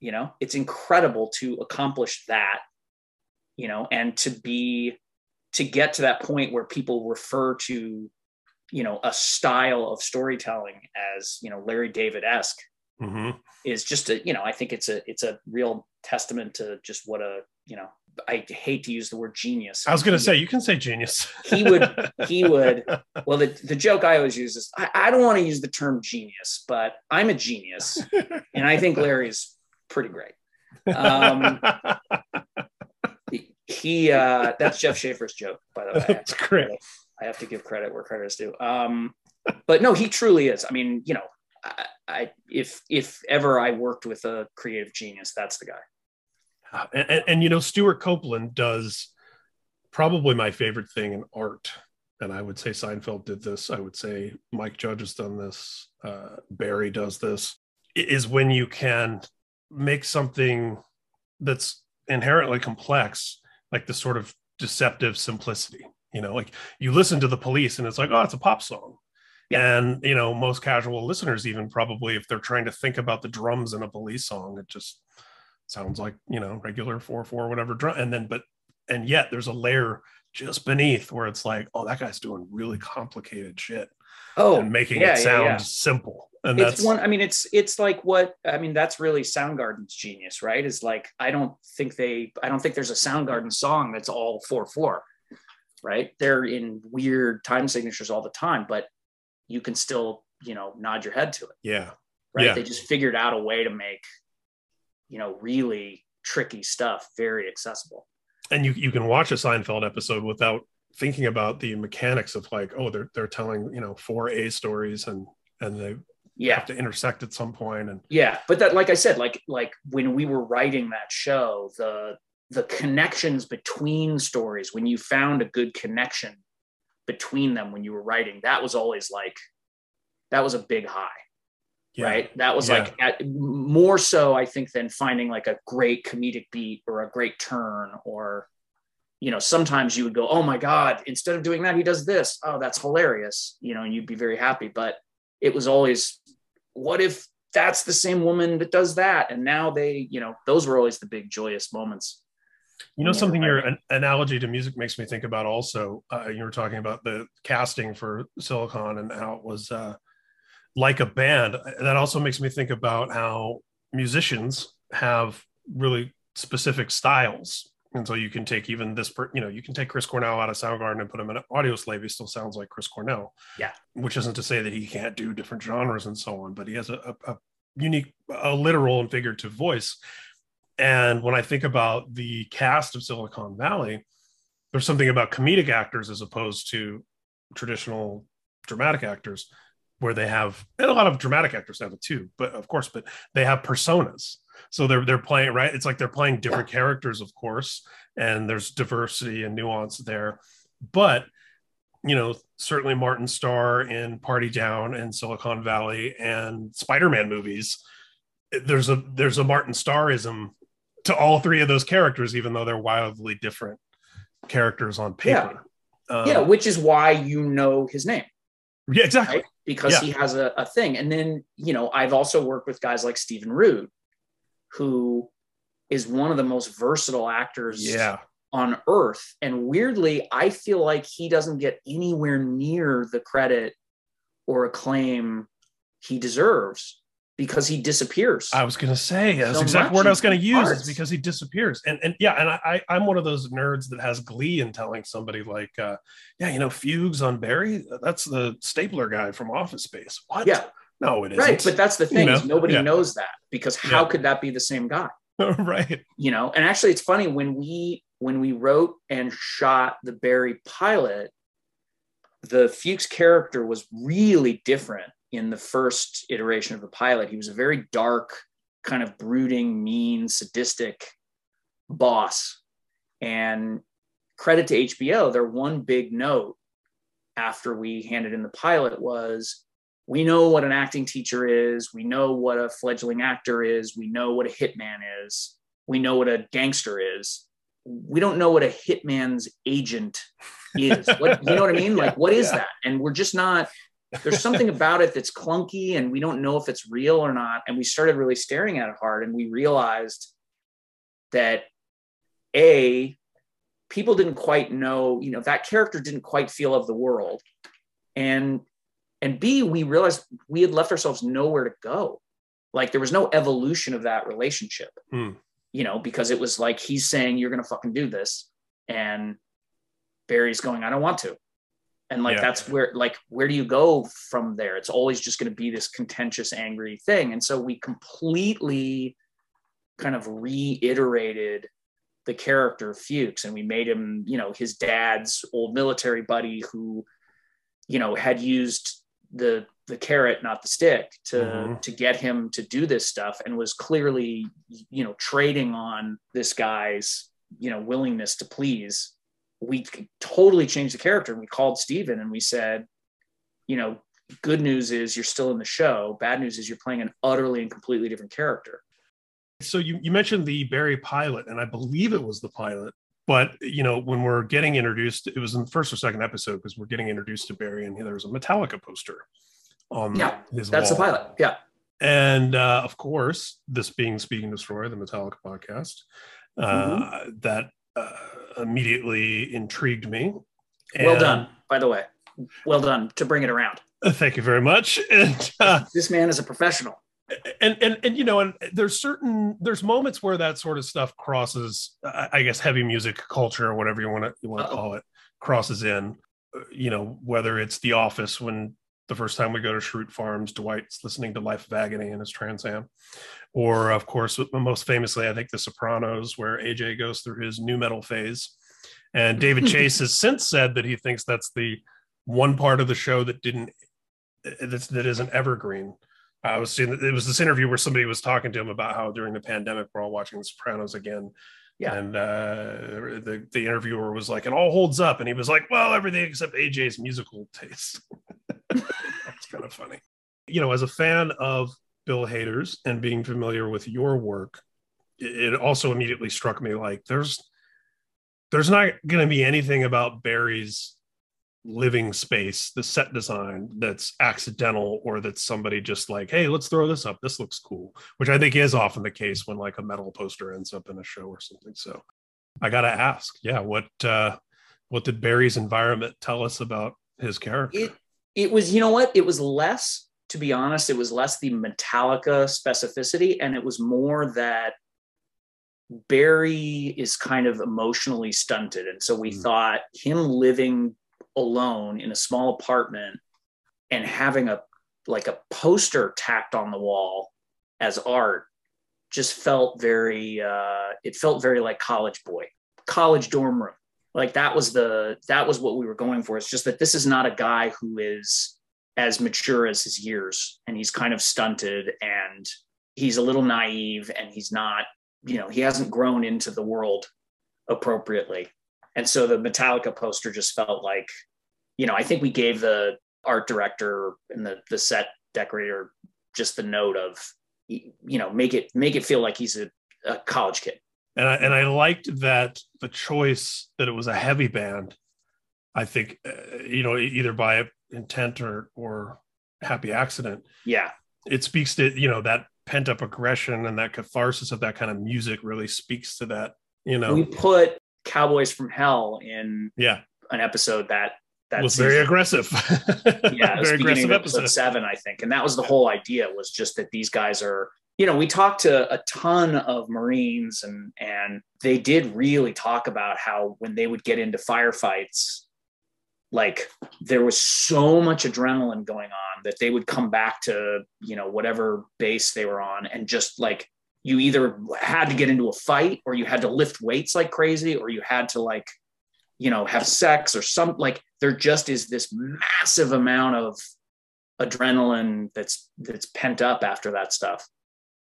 [SPEAKER 2] You know, it's incredible to accomplish that, you know, and to be, to get to that point where people refer to, you know, a style of storytelling as, you know, Larry David esque
[SPEAKER 1] hmm
[SPEAKER 2] is just a you know i think it's a it's a real testament to just what a you know i hate to use the word genius
[SPEAKER 1] I was going to say you can say genius.
[SPEAKER 2] He would- he would well the, the joke i always use is I, I don't want to use the term genius but i'm a genius and i think Larry is pretty great um he uh that's Jeff Schaffer's joke by the way
[SPEAKER 1] That's great.
[SPEAKER 2] I have to give credit where credit is due. Um, but no, he truly is. I mean, you know, I, I if if ever I worked with a creative genius, that's the guy.
[SPEAKER 1] And, and, and, you know Stewart Copeland does probably my favorite thing in art. And I would say Seinfeld did this. I would say Mike Judge has done this. Uh, Barry does this. Is when you can make something that's inherently complex like the sort of deceptive simplicity you know like you listen to the police and it's like oh it's a pop song. And you know most casual listeners even probably if they're trying to think about the drums in a police song it just sounds like you know regular four four whatever drum and then but and yet there's a layer just beneath where it's like, oh, that guy's doing really complicated shit.
[SPEAKER 2] Oh,
[SPEAKER 1] and making
[SPEAKER 2] yeah,
[SPEAKER 1] it
[SPEAKER 2] yeah,
[SPEAKER 1] sound
[SPEAKER 2] yeah.
[SPEAKER 1] simple. And
[SPEAKER 2] it's
[SPEAKER 1] that's
[SPEAKER 2] one i mean it's it's like what i mean that's really soundgarden's genius right is like i don't think they i don't think there's a soundgarden song that's all 4-4 right they're in weird time signatures all the time but you can still you know nod your head to it
[SPEAKER 1] yeah.
[SPEAKER 2] right
[SPEAKER 1] Yeah.
[SPEAKER 2] they just figured out a way to make you know really tricky stuff very accessible.
[SPEAKER 1] And you you can watch a Seinfeld episode without thinking about the mechanics of like, oh, they're they're telling, you know, four A stories and and they
[SPEAKER 2] yeah.
[SPEAKER 1] have to intersect at some point and
[SPEAKER 2] yeah but that like i said like like when we were writing that show the the connections between stories when you found a good connection between them when you were writing that was always like that was a big high
[SPEAKER 1] yeah.
[SPEAKER 2] right that was
[SPEAKER 1] Yeah.
[SPEAKER 2] like at, more so i think than finding like a great comedic beat or a great turn or you know sometimes you would go oh my god instead of doing that he does this oh that's hilarious you know and you'd be very happy but it was always what if that's the same woman that does that and now they you know those were always the big joyous moments
[SPEAKER 1] You know, something your an analogy to music makes me think about also. Uh, you were talking about the casting for Silicon and how it was uh, like a band. That also makes me think about how musicians have really specific styles. And so you can take even this, per, you know, you can take Chris Cornell out of Soundgarden and put him in an Audioslave. He still sounds like Chris Cornell.
[SPEAKER 2] Yeah.
[SPEAKER 1] Which isn't to say that he can't do different genres and so on, but he has a, a, a unique, a literal and figurative voice. And when I think about the cast of Silicon Valley, there's something about comedic actors as opposed to traditional dramatic actors where they have and a lot of dramatic actors have it too but of course but they have personas. So they're they're playing right? It's like they're playing different characters of course and there's diversity and nuance there. But you know certainly martin starr in party down and silicon valley and spider-man movies there's a there's a martin starrism to all three of those characters even though they're wildly different characters on paper. Um,
[SPEAKER 2] yeah which is why you know his name
[SPEAKER 1] yeah exactly
[SPEAKER 2] right? because
[SPEAKER 1] Yeah.
[SPEAKER 2] he has a, a thing. And then, you know, I've also worked with guys like Stephen Root, who is one of the most versatile actors
[SPEAKER 1] yeah
[SPEAKER 2] on earth. And weirdly, I feel like he doesn't get anywhere near the credit or acclaim he deserves because he disappears.
[SPEAKER 1] I was going to say that's
[SPEAKER 2] So
[SPEAKER 1] exact word I was going to use is because he disappears. And and yeah, and I I- I'm one of those nerds that has glee in telling somebody like, uh, yeah, you know, Fuches on Barry, that's the stapler guy from Office Space. What?
[SPEAKER 2] yeah,
[SPEAKER 1] no, it isn't.
[SPEAKER 2] right. But that's the thing
[SPEAKER 1] You know?
[SPEAKER 2] nobody
[SPEAKER 1] Yeah.
[SPEAKER 2] knows that because how
[SPEAKER 1] Yeah.
[SPEAKER 2] could that be the same guy?
[SPEAKER 1] right.
[SPEAKER 2] you know and actually it's funny when we when we wrote and shot the barry pilot the Fuches character was really different in the first iteration of the pilot he was a very dark kind of brooding mean sadistic boss and credit to hbo their one big note after we handed in the pilot was we know what an acting teacher is. We know what a fledgling actor is. We know what a hitman is. We know what a gangster is. We don't know what a hitman's agent is. What you know what I mean? Like, what is
[SPEAKER 1] Yeah.
[SPEAKER 2] that? And we're just not. There's something about it that's clunky, and we don't know if it's real or not. And we started really staring at it hard, and we realized that a people didn't quite know. You know, that character didn't quite feel of the world, and and b we realized we had left ourselves nowhere to go like there was no evolution of that relationship
[SPEAKER 1] Hmm.
[SPEAKER 2] you know because it was like he's saying you're gonna fucking do this and barry's going i don't want to and like
[SPEAKER 1] Yeah.
[SPEAKER 2] that's where like where do you go from there it's always just going to be this contentious angry thing and so we completely kind of reiterated the character Fuches and we made him you know his dad's old military buddy who you know had used the the carrot not the stick to
[SPEAKER 1] Mhm.
[SPEAKER 2] to get him to do this stuff and was clearly you know trading on this guy's you know willingness to please we totally changed the character we called steven and we said you know good news is you're still in the show bad news is you're playing an utterly and completely different character
[SPEAKER 1] So you, you mentioned the Barry pilot, and I believe it was the pilot. But you know, when we're getting introduced, it was in the first or second episode because we're getting introduced to Barry, and there was a Metallica poster on
[SPEAKER 2] Yeah,
[SPEAKER 1] his
[SPEAKER 2] that's
[SPEAKER 1] wall.
[SPEAKER 2] the pilot yeah
[SPEAKER 1] And uh, of course, this being Speaking Destroy, the Metallica podcast, uh,
[SPEAKER 2] Mm-hmm.
[SPEAKER 1] that uh, immediately intrigued me.
[SPEAKER 2] well done, by the way. Well done to bring it around.
[SPEAKER 1] Uh, Thank you very much. And, uh,
[SPEAKER 2] This man is a professional.
[SPEAKER 1] and and and you know, and there's certain there's moments where that sort of stuff crosses, I I guess, heavy music culture or whatever you want to you want to call it, crosses in. Uh, You know, whether it's The Office when the first time we go to Schrute Farms, Dwight's listening to Life of Agony in his Trans Am, or of course, most famously, I think The Sopranos, where AJ goes through his new metal phase, and David Chase has since said that he thinks that's the one part of the show that didn't that's, that isn't evergreen. I was seeing it was this interview where somebody was talking to him about how during the pandemic we're all watching The Sopranos again.
[SPEAKER 2] Yeah.
[SPEAKER 1] And uh, the the interviewer was like, "It all holds up," and he was like, "Well, everything except AJ's musical taste." That's kind of funny. You know, as a fan of Bill Hader's and being familiar with your work, it, also immediately struck me like there's there's not going to be anything about Barry's living space, the set design that's accidental or that somebody just like, hey, let's throw this up. This looks cool, which I think is often the case when like a metal poster ends up in a show or something. So I got to ask, yeah, what uh, what did Barry's environment tell us about his character?
[SPEAKER 2] It it was, you know what? It was less, to be honest, it was less the Metallica specificity, and it was more that Barry is kind of emotionally stunted. And so we
[SPEAKER 1] Mm.
[SPEAKER 2] thought him living alone in a small apartment and having a like a poster tacked on the wall as art just felt very uh it felt very like college boy college dorm room like that was the that was what we were going for. It's just that this is not a guy who is as mature as his years and he's kind of stunted and he's a little naive and he's not you know he hasn't grown into the world appropriately. And so the metallica poster just felt like you know i think we gave the art director and the the set decorator just the note of you know make it make it feel like he's a, a college kid
[SPEAKER 1] and I and I liked that the choice that it was a heavy band. I think uh, you know either by intent or or happy accident.
[SPEAKER 2] yeah
[SPEAKER 1] It speaks to you know that pent up aggression and that catharsis of that kind of music really speaks to that. You know,
[SPEAKER 2] we put cowboys from hell in
[SPEAKER 1] yeah,
[SPEAKER 2] an episode that that
[SPEAKER 1] was very
[SPEAKER 2] season.
[SPEAKER 1] aggressive.
[SPEAKER 2] yeah, it was
[SPEAKER 1] very aggressive
[SPEAKER 2] episode
[SPEAKER 1] episode.
[SPEAKER 2] seven, I think, and that was the whole idea was just that these guys are. You know, we talked to a ton of Marines, and and they did really talk about how when they would get into firefights, like there was so much adrenaline going on that they would come back to you know whatever base they were on, and just like you either had to get into a fight or you had to lift weights like crazy, or you had to like you know have sex or some like there just is this massive amount of adrenaline that's that's pent up after that stuff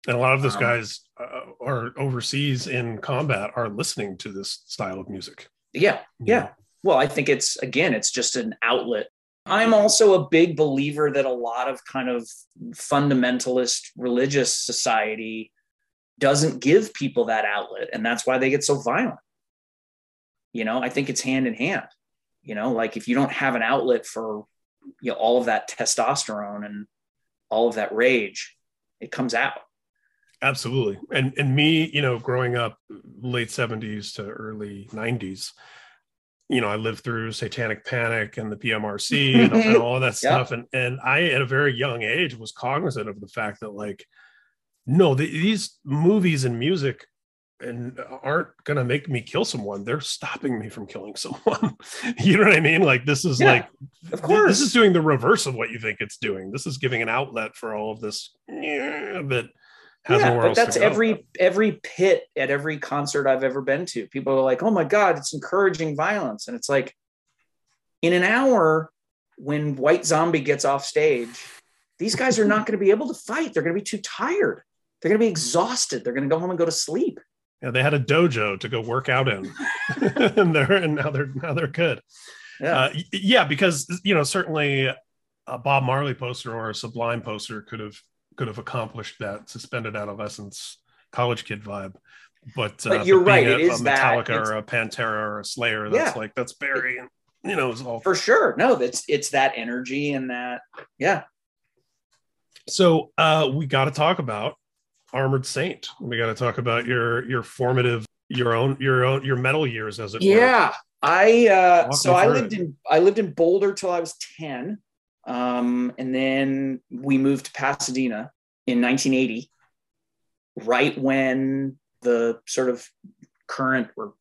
[SPEAKER 1] and a lot of those
[SPEAKER 2] Um,
[SPEAKER 1] guys uh, are overseas in combat are listening to this style of music.
[SPEAKER 2] yeah yeah. well i think it's again it's just an outlet. I'm also a big believer that a lot of kind of fundamentalist religious society doesn't give people that outlet and that's why they get so violent. You know i think it's hand in hand. You know like if you don't have an outlet for you know all of that testosterone and all of that rage it comes out
[SPEAKER 1] Absolutely. And and me, you know, growing up late 70s to early 90s, you know, I lived through Satanic Panic and the PMRC and, mm-hmm. and all that
[SPEAKER 2] Yeah.
[SPEAKER 1] stuff. And and I at a very young age was cognizant of the fact that like, no, the, these movies and music and uh, aren't gonna make me kill someone. They're stopping me from killing someone. you know what I mean? Like this is
[SPEAKER 2] Yeah,
[SPEAKER 1] like
[SPEAKER 2] of course
[SPEAKER 1] this is doing the reverse of what you think it's doing. This is giving an outlet for all of this yeah, that has
[SPEAKER 2] yeah, but that's every every pit at every concert I've ever been to. People are like, "Oh my god, it's encouraging violence," and it's like, in an hour, when White Zombie gets off stage, these guys are not going to be able to fight. They're going to be too tired. They're going to be exhausted. They're going to go home and go to sleep.
[SPEAKER 1] Yeah, they had a dojo to go work out in, and they're and now they're now they're good.
[SPEAKER 2] Yeah,
[SPEAKER 1] Uh, yeah, because you know certainly a Bob Marley poster or a Sublime poster could have could have accomplished that suspended adolescence college kid vibe. But, uh,
[SPEAKER 2] But you're
[SPEAKER 1] being
[SPEAKER 2] right,
[SPEAKER 1] A,
[SPEAKER 2] it is
[SPEAKER 1] a
[SPEAKER 2] that.
[SPEAKER 1] Metallica
[SPEAKER 2] It's-
[SPEAKER 1] or a Pantera or a Slayer. That's
[SPEAKER 2] Yeah.
[SPEAKER 1] like that's Barry, and you know, it's all
[SPEAKER 2] for sure. No, that's it's that energy and that. Yeah,
[SPEAKER 1] So uh, we got to talk about Armored Saint. We got to talk about your your formative your own your own your metal years as it were.
[SPEAKER 2] Yeah, I uh,
[SPEAKER 1] Walk
[SPEAKER 2] so I lived
[SPEAKER 1] it.
[SPEAKER 2] in I lived in Boulder till I was ten, um, and then we moved to Pasadena in 1980, right when the sort of current or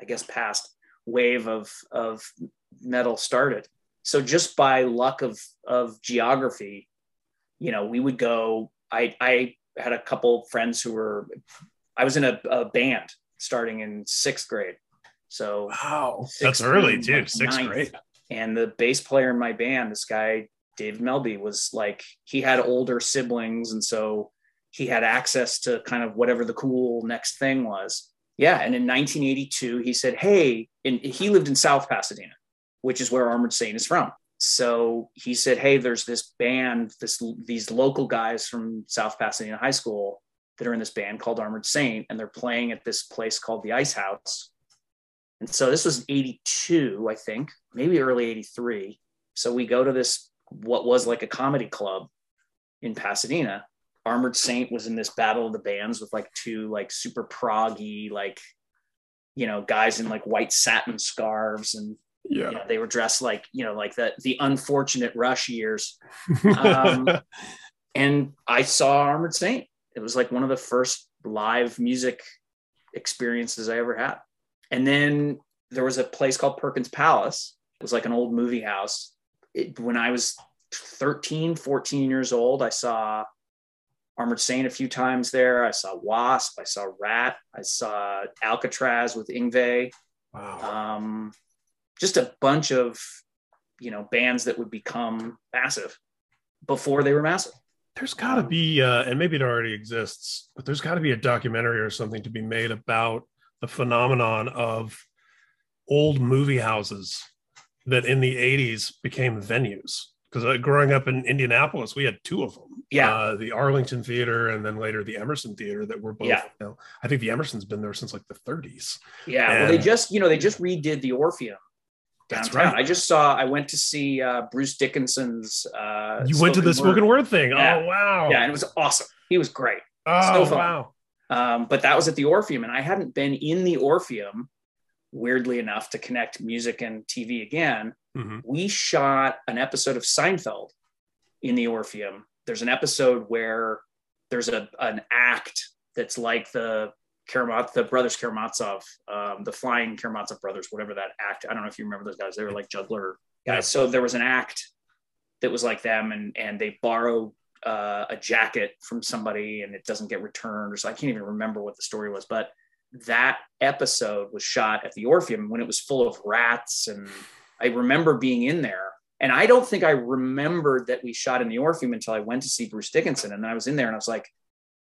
[SPEAKER 2] I guess past wave of of metal started. So just by luck of of geography, you know, we would go. I I had a couple friends who were. I was in a, a band starting in sixth grade. So
[SPEAKER 1] Wow, that's early too.
[SPEAKER 2] like,
[SPEAKER 1] Sixth
[SPEAKER 2] ninth.
[SPEAKER 1] grade.
[SPEAKER 2] And the bass player in my band, this guy Dave Melby, was like he had older siblings, and so he had access to kind of whatever the cool next thing was. Yeah, and in 1982, he said, "Hey," and he lived in South Pasadena, which is where Armored Saint is from. So he said, "Hey, there's this band, this these local guys from South Pasadena High School that are in this band called Armored Saint, and they're playing at this place called the Ice House." And so this was 82, I think, maybe early 83. So we go to this, what was like a comedy club in Pasadena. Armored Saint was in this battle of the bands with like two like super proggy, like, you know, guys in like white satin scarves and
[SPEAKER 1] Yeah.
[SPEAKER 2] you know, they were dressed like, you know, like the the unfortunate rush years. Um, and I saw Armored Saint. It was like one of the first live music experiences I ever had. And then there was a place called Perkins Palace. It was like an old movie house. It, when I was 13, 14 years old, I saw Armored Saint a few times there. I saw Wasp. I saw Ratt. I saw Alcatrazz with Yngwie.
[SPEAKER 1] wow.
[SPEAKER 2] Um, just a bunch of, you know, bands that would become massive before they were massive.
[SPEAKER 1] There's got to be, uh, and maybe it already exists, but there's got to be a documentary or something to be made about the phenomenon of old movie houses that in the 80s became venues. Because uh, growing up in Indianapolis, we had two of them.
[SPEAKER 2] Yeah.
[SPEAKER 1] Uh, the Arlington Theater and then later the Emerson Theater that were both,
[SPEAKER 2] Yeah.
[SPEAKER 1] you know, I think the Emerson's been there since like the 30s.
[SPEAKER 2] Yeah, well, they just you know they just redid the Orpheum
[SPEAKER 1] That's
[SPEAKER 2] downtown.
[SPEAKER 1] right.
[SPEAKER 2] I just saw. I went to see uh, Bruce Dickinson's. Uh,
[SPEAKER 1] you went to the spoken word thing.
[SPEAKER 2] Yeah.
[SPEAKER 1] Oh, wow.
[SPEAKER 2] Yeah, and it was awesome. He was great.
[SPEAKER 1] Oh,
[SPEAKER 2] so
[SPEAKER 1] wow.
[SPEAKER 2] Um, but that was at the Orpheum, and I hadn't been in the Orpheum. Weirdly enough, to connect music and TV again,
[SPEAKER 1] Mhm.
[SPEAKER 2] we shot an episode of Seinfeld in the Orpheum. There's an episode where there's a an act that's like the Karamaz, the brothers Karamazov, um, the Flying Karamazov brothers, whatever that act. I don't know if you remember those guys. They were like juggler guys.
[SPEAKER 1] Yeah.
[SPEAKER 2] So there was an act that was like them, and and they borrow uh, a jacket from somebody, and it doesn't get returned, or so I can't even remember what the story was, but that episode was shot at the Orpheum when it was full of rats and I remember being in there. And I don't think I remembered that we shot in the Orpheum until I went to see Bruce Dickinson. And I was in there and I was like,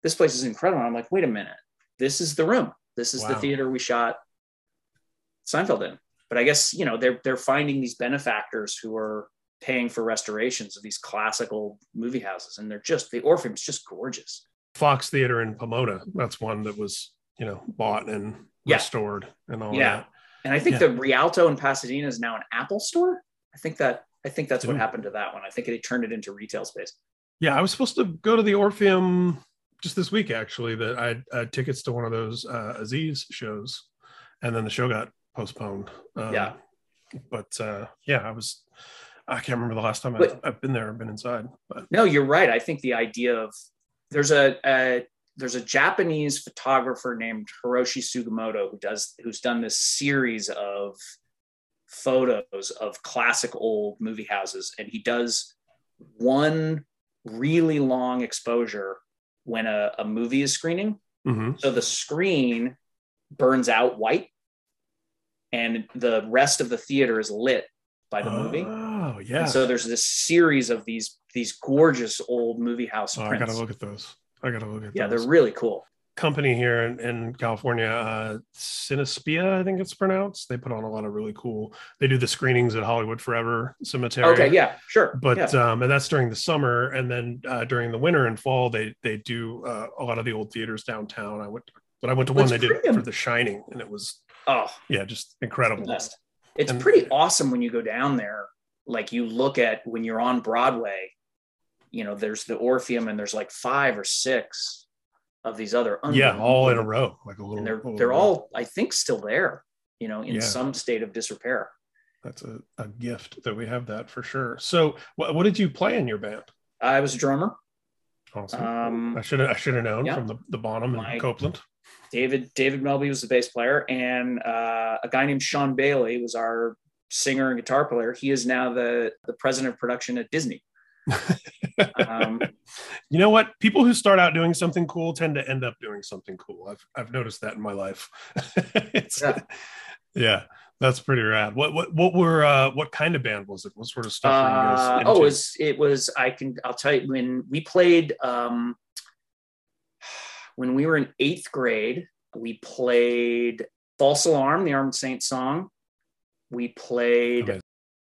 [SPEAKER 2] this place is incredible. And I'm like, wait a minute. This is the room. This is the theater we shot Seinfeld in. But I guess, you know, they're they're finding these benefactors who are paying for restorations of these classical movie houses. And they're just the Orpheum's just gorgeous.
[SPEAKER 1] Fox Theater in Pomona. That's one that was, you know, bought and
[SPEAKER 2] Yeah.
[SPEAKER 1] restored and all
[SPEAKER 2] Yeah.
[SPEAKER 1] that.
[SPEAKER 2] And I think
[SPEAKER 1] Yeah.
[SPEAKER 2] the Rialto in Pasadena is now an Apple store. I think that I think that's what happened to that one. I think they turned it into retail space.
[SPEAKER 1] Yeah, I was supposed to go to the Orpheum just this week, actually. That I had, I had tickets to one of those uh, Aziz shows, and then the show got postponed. Um,
[SPEAKER 2] Yeah.
[SPEAKER 1] but uh, yeah, I was. I can't remember the last time I've, I've been there. I've been inside, but
[SPEAKER 2] No, you're right. I think the idea of there's a, a there's a Japanese photographer named Hiroshi Sugimoto who does who's done this series of photos of classic old movie houses, and he does one really long exposure when a, a movie is screening.
[SPEAKER 1] Mhm.
[SPEAKER 2] So the screen burns out white, and the rest of the theater is lit by the movie.
[SPEAKER 1] Oh yeah.
[SPEAKER 2] And so there's this series of these these gorgeous old movie house
[SPEAKER 1] oh, I gotta look at those. I gotta look at
[SPEAKER 2] yeah,
[SPEAKER 1] those.
[SPEAKER 2] they're really cool.
[SPEAKER 1] company here in, in California, uh, Cinespia, I think it's pronounced. They put on a lot of really cool. They do the screenings at Hollywood Forever Cemetery.
[SPEAKER 2] Okay, yeah, sure.
[SPEAKER 1] but
[SPEAKER 2] yeah.
[SPEAKER 1] um, and that's during the summer, and then uh, during the winter and fall, they they do uh, a lot of the old theaters downtown. I went, but I went to one
[SPEAKER 2] it's
[SPEAKER 1] they did for The Shining, and it was
[SPEAKER 2] oh,
[SPEAKER 1] yeah, just incredible.
[SPEAKER 2] best. It's
[SPEAKER 1] And-
[SPEAKER 2] pretty awesome when you go down there. Like you look at when you're on Broadway, you know, there's the Orpheum and there's like five or six of these other
[SPEAKER 1] yeah, all in a row, like a little.
[SPEAKER 2] And they're
[SPEAKER 1] little
[SPEAKER 2] they're
[SPEAKER 1] row.
[SPEAKER 2] all I think still there, you know, in
[SPEAKER 1] Yeah.
[SPEAKER 2] some state of disrepair.
[SPEAKER 1] That's a, a gift that we have that for sure. So, what, what did you play in your band?
[SPEAKER 2] I was a drummer.
[SPEAKER 1] Awesome.
[SPEAKER 2] Um,
[SPEAKER 1] I should have I should have known
[SPEAKER 2] yeah.
[SPEAKER 1] from the, the Bonham and
[SPEAKER 2] My-
[SPEAKER 1] Copeland.
[SPEAKER 2] David David Melby was the bass player, and uh, a guy named Sean Bailey was our singer and guitar player. He is now the the president of production at Disney. Um,
[SPEAKER 1] You know what? People who start out doing something cool tend to end up doing something cool. I've I've noticed that in my life. yeah.
[SPEAKER 2] Yeah.
[SPEAKER 1] that's pretty rad. What what what were uh what kind of band was it? What sort of stuff were you guys
[SPEAKER 2] uh, oh, it was it was I can I'll tell you when we played um, when we were in eighth grade, we played False Alarm, the Armored Saint song. We played
[SPEAKER 1] Amazing.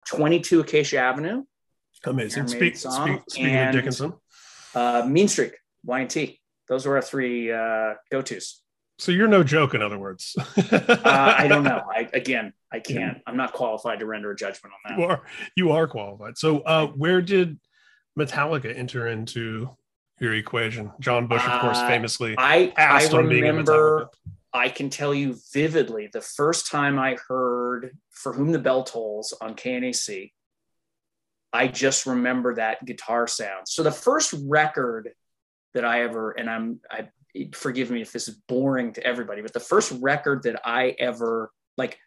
[SPEAKER 2] 22 Acacia Avenue,
[SPEAKER 1] Amazing. Speak, speak, speaking
[SPEAKER 2] and-
[SPEAKER 1] of Dickinson.
[SPEAKER 2] uh, Mean Streak, Y&T. Those were our three uh, go-tos.
[SPEAKER 1] So you're no joke, in other words.
[SPEAKER 2] Uh, I don't know. I again, I can't. I'm not qualified to render a judgment on that.
[SPEAKER 1] You are you are qualified. So uh where did Metallica enter into your equation? John Bush, of course,
[SPEAKER 2] Uh,
[SPEAKER 1] famously
[SPEAKER 2] I I
[SPEAKER 1] asked in
[SPEAKER 2] remember. I can tell you vividly the first time I heard "For Whom the Bell Tolls" on KNAC. I just remember that guitar sound. So the first record that I ever, and I'm, I forgive me if this is boring to everybody, but the first record that I ever like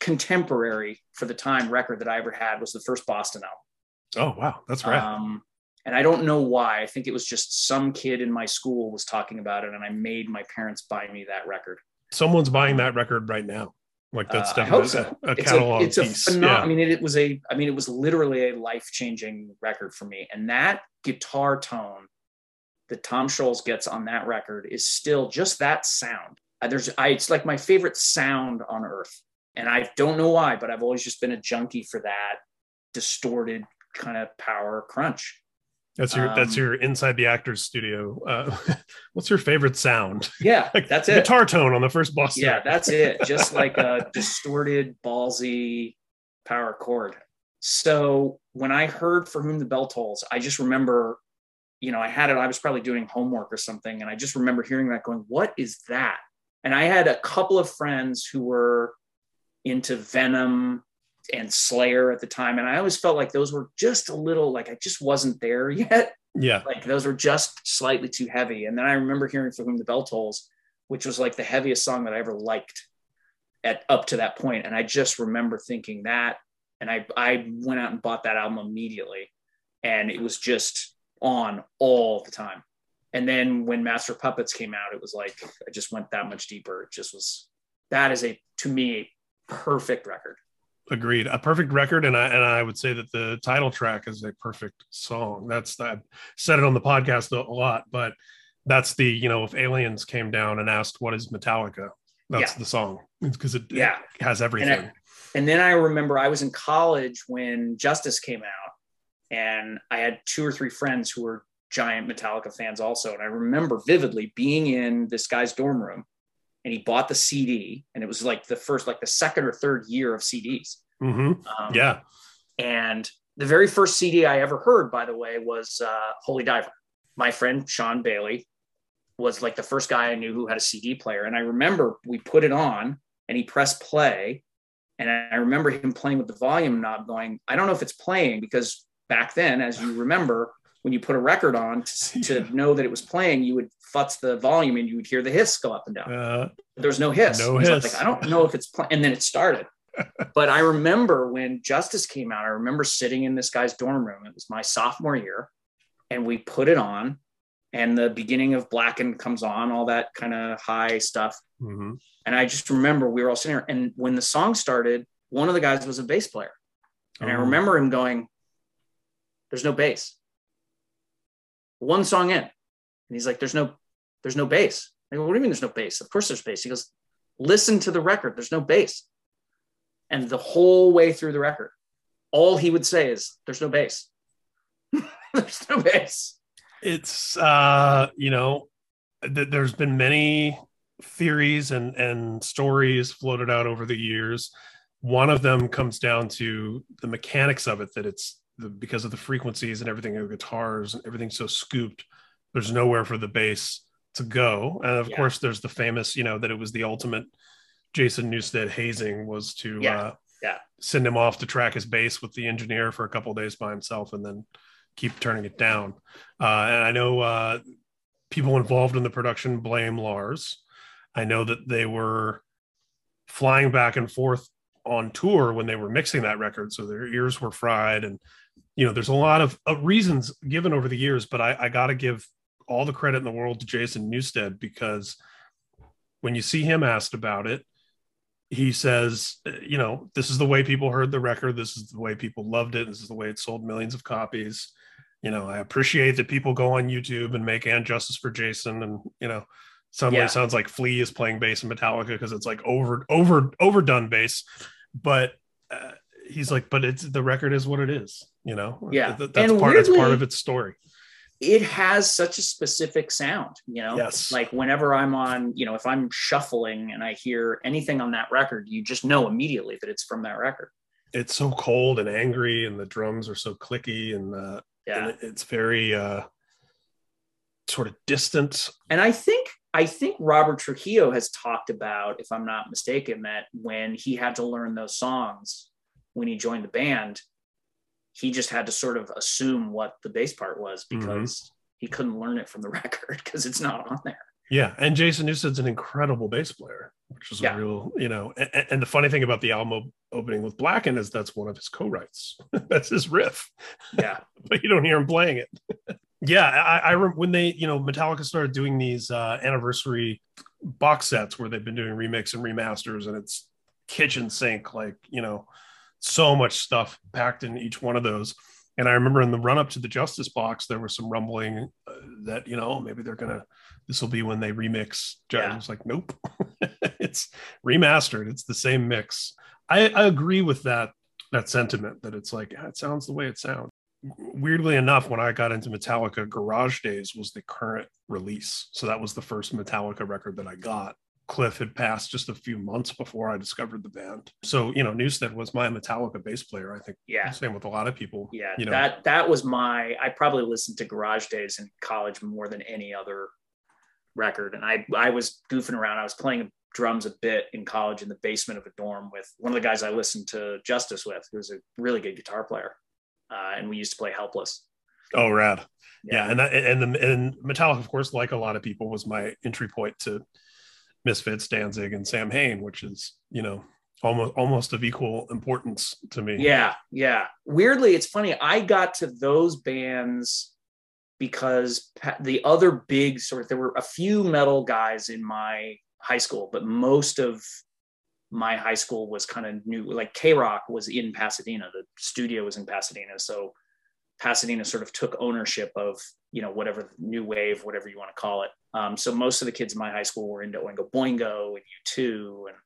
[SPEAKER 2] contemporary for the time record that I ever had was the first Boston album.
[SPEAKER 1] Oh wow, that's right.
[SPEAKER 2] Um, and I don't know why. I think it was just some kid in my school was talking about it, and I made my parents buy me that record.
[SPEAKER 1] Someone's buying that record right now. Like that's
[SPEAKER 2] Uh,
[SPEAKER 1] definitely
[SPEAKER 2] so.
[SPEAKER 1] a, a
[SPEAKER 2] It's
[SPEAKER 1] catalog
[SPEAKER 2] a, it's a
[SPEAKER 1] piece.
[SPEAKER 2] phenom-
[SPEAKER 1] yeah.
[SPEAKER 2] I mean, it, it was a. I mean, it was literally a life changing record for me. And that guitar tone that Tom Scholz gets on that record is still just that sound. There's, I, it's like my favorite sound on earth, and I don't know why, but I've always just been a junkie for that distorted kind of power crunch.
[SPEAKER 1] That's your that's
[SPEAKER 2] um,
[SPEAKER 1] your inside the actor's studio. Uh, what's your favorite sound?
[SPEAKER 2] Yeah,
[SPEAKER 1] Like
[SPEAKER 2] that's it.
[SPEAKER 1] Guitar tone on the first boss.
[SPEAKER 2] yeah, that's it. Just like a distorted, ballsy power chord. So when I heard For Whom the Bell Tolls, I just remember, you know, I had it, I was probably doing homework or something. And I just remember hearing that going, what is that? And I had a couple of friends who were into Venom and Slayer at the time. And I always felt like those were just a little, like I just wasn't there yet
[SPEAKER 1] yeah.
[SPEAKER 2] like those were just slightly too heavy. And then I remember hearing For Whom the Bell Tolls, which was like the heaviest song that I ever liked at up to that point. And I just remember thinking that. And I I went out and bought that album immediately. And it was just on all the time. And then when Master Puppets came out, it was like I just went that much deeper. It just was that is a to me a perfect record.
[SPEAKER 1] Agreed. A perfect record, and I and I would say that the title track is a perfect song. That's I've said it on the podcast a lot, but that's the you know if aliens came down and asked what is Metallica, that's
[SPEAKER 2] Yeah.
[SPEAKER 1] the song because it,
[SPEAKER 2] Yeah.
[SPEAKER 1] it has everything.
[SPEAKER 2] And then I remember I was in college when Justice came out, and I had two or three friends who were giant Metallica fans also. And I remember vividly being in this guy's dorm room, and he bought the CD, and it was like the first, like the second or third year of CDs.
[SPEAKER 1] hmm
[SPEAKER 2] Um,
[SPEAKER 1] Yeah,
[SPEAKER 2] And the very first CD I ever heard, by the way, was uh, Holy Diver. My friend Sean Bailey was like the first guy I knew who had a CD player. And I remember we put it on and he pressed play. And I remember him playing with the volume knob going, I don't know if it's playing because back then, as you remember, when you put a record on to, to know that it was playing, you would futz the volume and you would hear the hiss go up and down
[SPEAKER 1] uh,
[SPEAKER 2] there was no hiss.
[SPEAKER 1] No
[SPEAKER 2] He's like,
[SPEAKER 1] hiss.
[SPEAKER 2] I don't know if it's playing. And then it started. but I remember when Justice came out, I remember sitting in this guy's dorm room. It was my sophomore year. And we put it on, and the beginning of Blackened comes on, all that kind of high stuff.
[SPEAKER 1] mhm.
[SPEAKER 2] And I just remember we were all sitting there. And when the song started, one of the guys was a bass player. And I
[SPEAKER 1] Oh.
[SPEAKER 2] remember him going, There's no bass. One song in. And he's like, There's no, there's no bass. I go, What do you mean there's no bass? Of course there's bass. He goes, Listen to the record. There's no bass. And the whole way through the record, all he would say is, There's no bass. there's no bass.
[SPEAKER 1] it's uh you know th- there's been many theories and and stories floated out over the years one of them comes down to the mechanics of it that it's the, because of the frequencies and everything of guitars and everything's so scooped there's nowhere for the bass to go. And of
[SPEAKER 2] Yeah.
[SPEAKER 1] course, there's the famous, you know, that it was the ultimate Jason Newsted hazing was to
[SPEAKER 2] Yeah.
[SPEAKER 1] uh,
[SPEAKER 2] Yeah.
[SPEAKER 1] send him off to track his bass with the engineer for a couple days by himself and then keep turning it down. Uh, and I know uh, people involved in the production blame Lars. I know that they were flying back and forth on tour when they were mixing that record, so their ears were fried. And you know, there's a lot of, of reasons given over the years, but I, I got to give all the credit in the world to Jason Newsted because when you see him asked about it, he says, you know, this is the way people heard the record. This is the way people loved it. This is the way it sold millions of copies. You know, I appreciate that people go on YouTube and make and justice for Jason, and you know, suddenly
[SPEAKER 2] Yeah.
[SPEAKER 1] it sounds like Flea is playing bass in Metallica because it's like over over overdone bass. But uh, he's like, but it's the record is what it is. You know,
[SPEAKER 2] Yeah.
[SPEAKER 1] Th- that's
[SPEAKER 2] And
[SPEAKER 1] part. That's part of its story.
[SPEAKER 2] It has such a specific sound, you know.
[SPEAKER 1] Yes.
[SPEAKER 2] Like whenever I'm on, you know, if I'm shuffling and I hear anything on that record, you just know immediately that it's from that record.
[SPEAKER 1] It's so cold and angry, and the drums are so clicky, and, uh,
[SPEAKER 2] Yeah.
[SPEAKER 1] and it's very uh, sort of distant.
[SPEAKER 2] And I think I think Robert Trujillo has talked about, if I'm not mistaken, that when he had to learn those songs when he joined the band, he just had to sort of assume what the bass part was
[SPEAKER 1] Mm-hmm.
[SPEAKER 2] because he couldn't learn it from the record because it's not on there.
[SPEAKER 1] Yeah, and Jason Newsted's an incredible bass player, which is
[SPEAKER 2] Yeah.
[SPEAKER 1] a real, you know. And, and the funny thing about the album opening with Blacken is that's one of his co-writes. that's his riff,
[SPEAKER 2] Yeah.
[SPEAKER 1] but you don't hear him playing it. yeah, I, I rem- when they, you know, Metallica started doing these uh, anniversary box sets where they've been doing remix and remasters, and it's kitchen sink, like you know, so much stuff packed in each one of those. And I remember in the run up to the Justice box, there was some rumbling uh, that you know maybe they're gonna this will be when they remix.
[SPEAKER 2] Yeah.
[SPEAKER 1] I was like, nope, it's remastered. It's the same mix. I, I agree with that that sentiment that it's like yeah, it sounds the way it sounds. Weirdly enough, when I got into Metallica, Garage Days was the current release, so that was the first Metallica record that I got. Cliff had passed just a few months before I discovered the band. So, you know, Newsted was my Metallica bass player. I think
[SPEAKER 2] Yeah.
[SPEAKER 1] same with a lot of people.
[SPEAKER 2] Yeah.
[SPEAKER 1] You know,
[SPEAKER 2] that that was my I probably listened to Garage Days in college more than any other record. And I I was goofing around. I was playing drums a bit in college in the basement of a dorm with one of the guys I listened to Justice with, who's a really good guitar player. Uh, and we used to play Helpless.
[SPEAKER 1] oh, rad. Yeah. And that, and the, and Metallica, of course, like a lot of people, was my entry point to Misfits, Danzig, and Samhain, which is, you know, almost almost of equal importance to me.
[SPEAKER 2] Yeah, yeah. Weirdly, it's funny. I got to those bands because the other big sort of there were a few metal guys in my high school, but most of my high school was kind of new. Like KROQ was in Pasadena. The studio was in Pasadena, so Pasadena sort of took ownership of you know whatever new wave, whatever you want to call it. Um, so most of the kids in my high school were into Oingo Boingo and U2 and